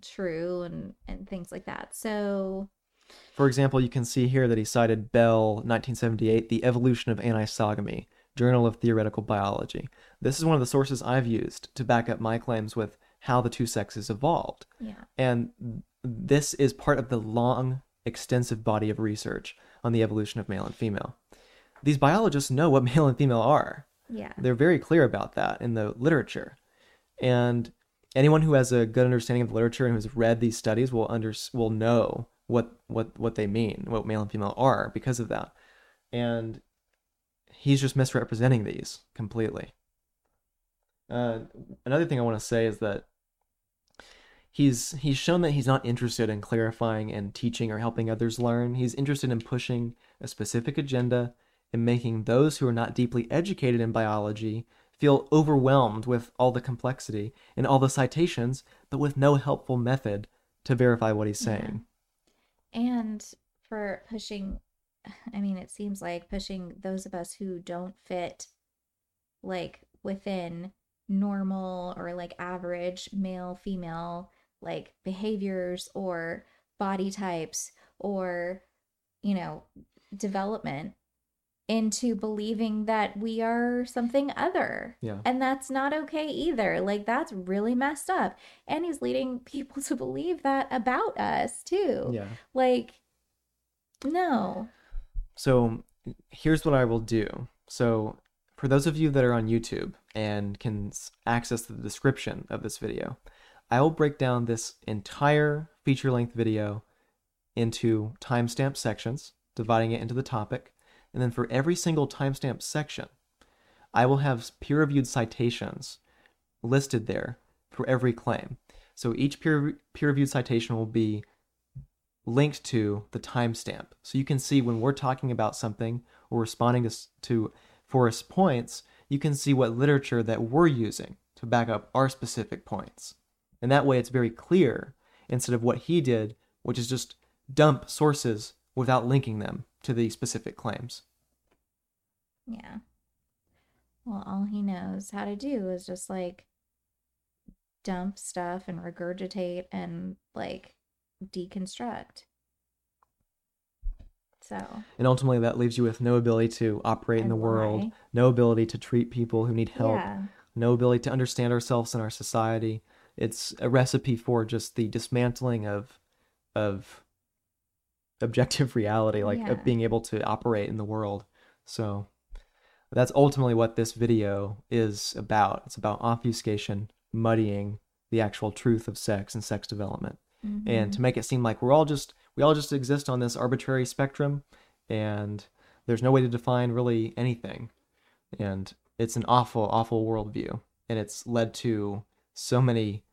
true and and things like that. So For example, you can see here that he cited Bell, 1978, The Evolution of Anisogamy, Journal of Theoretical Biology. This is one of the sources I've used to back up my claims with how the two sexes evolved. yeah, And this is part of the long, extensive body of research on the evolution of male and female. These biologists know what <laughs> male and female are. yeah, They're very clear about that in the literature. And anyone who has a good understanding of the literature and who's read these studies will under will know what what what they mean, what male and female are because of that. And he's just misrepresenting these completely. Uh, another thing I want to say is that he's he's shown that he's not interested in clarifying and teaching or helping others learn. He's interested in pushing a specific agenda and making those who are not deeply educated in biology feel overwhelmed with all the complexity and all the citations, but with no helpful method to verify what he's saying. And for pushing <laughs> i mean it seems like pushing those of us who don't fit like within normal or like average male female like behaviors or body types or you know development into believing that we are something other Yeah. and that's not okay either like that's really messed up and he's leading <laughs> people to believe that about us too Yeah. like, no. So here's what I will do. So for those of you that are on YouTube and can access the description of this video, I will break down this entire feature length video into timestamp sections, dividing it into the topic. And then for every single timestamp section, I will have peer reviewed citations listed there for every claim. So each peer reviewed citation will be linked to the timestamp. So you can see when we're talking about something or responding to, to Forrest's points, you can see what literature that we're using to back up our specific points. And that way it's very clear instead of what he did, which is just dump sources without linking them to the specific claims. Yeah. Well, all he knows how to do is just like dump stuff and regurgitate and like deconstruct. So, And ultimately, that leaves you with no ability to operate in And the world, no ability to treat people who need help, yeah. no ability to understand ourselves and our society. It's a recipe for just the dismantling of of objective <laughs> reality, like Yeah. of being able to operate in the world. So that's ultimately what this video is about. It's about obfuscation, muddying the actual truth of sex and sex development and to mm-hmm. make it seem like we're all just we all just exist on this arbitrary spectrum and there's no way to define really anything and it's an awful awful worldview and it's led to so many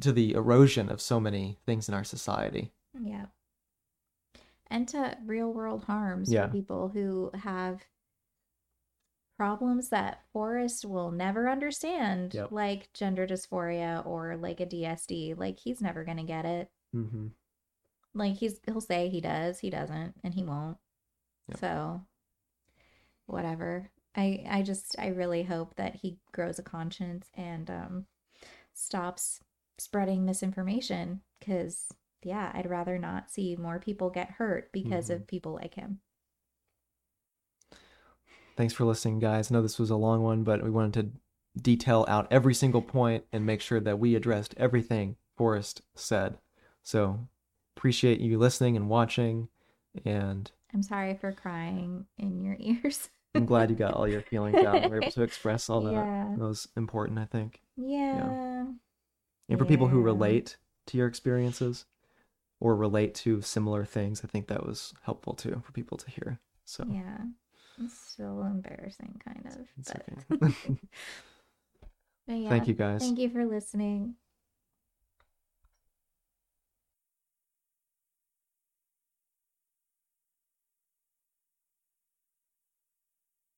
to the erosion of so many things in our society. Yeah. And to real world harms Yeah. for people who have problems that Forrest will never understand, Yep. like gender dysphoria or like a DSD. Like he's never gonna get it. mm-hmm. Like he's he'll say he does, he doesn't, and he won't. Yep. So whatever. I I just I really hope that he grows a conscience and um stops spreading misinformation cuz yeah, I'd rather not see more people get hurt because Mhm. of people like him. thanks for listening guys i know this was a long one but we wanted to detail out every single point and make sure that we addressed everything forrest said so appreciate you listening and watching and I'm sorry for crying in your <laughs> ears. I'm glad you got all your feelings out and were able to <laughs> express all that. Yeah. That was important, I think. yeah. And for people who relate to your experiences or relate to similar things, I think that was helpful too for people to hear. So Yeah. It's still embarrassing, kind of. but, okay. <laughs> but <laughs> yeah, Thank you guys. Thank you for listening.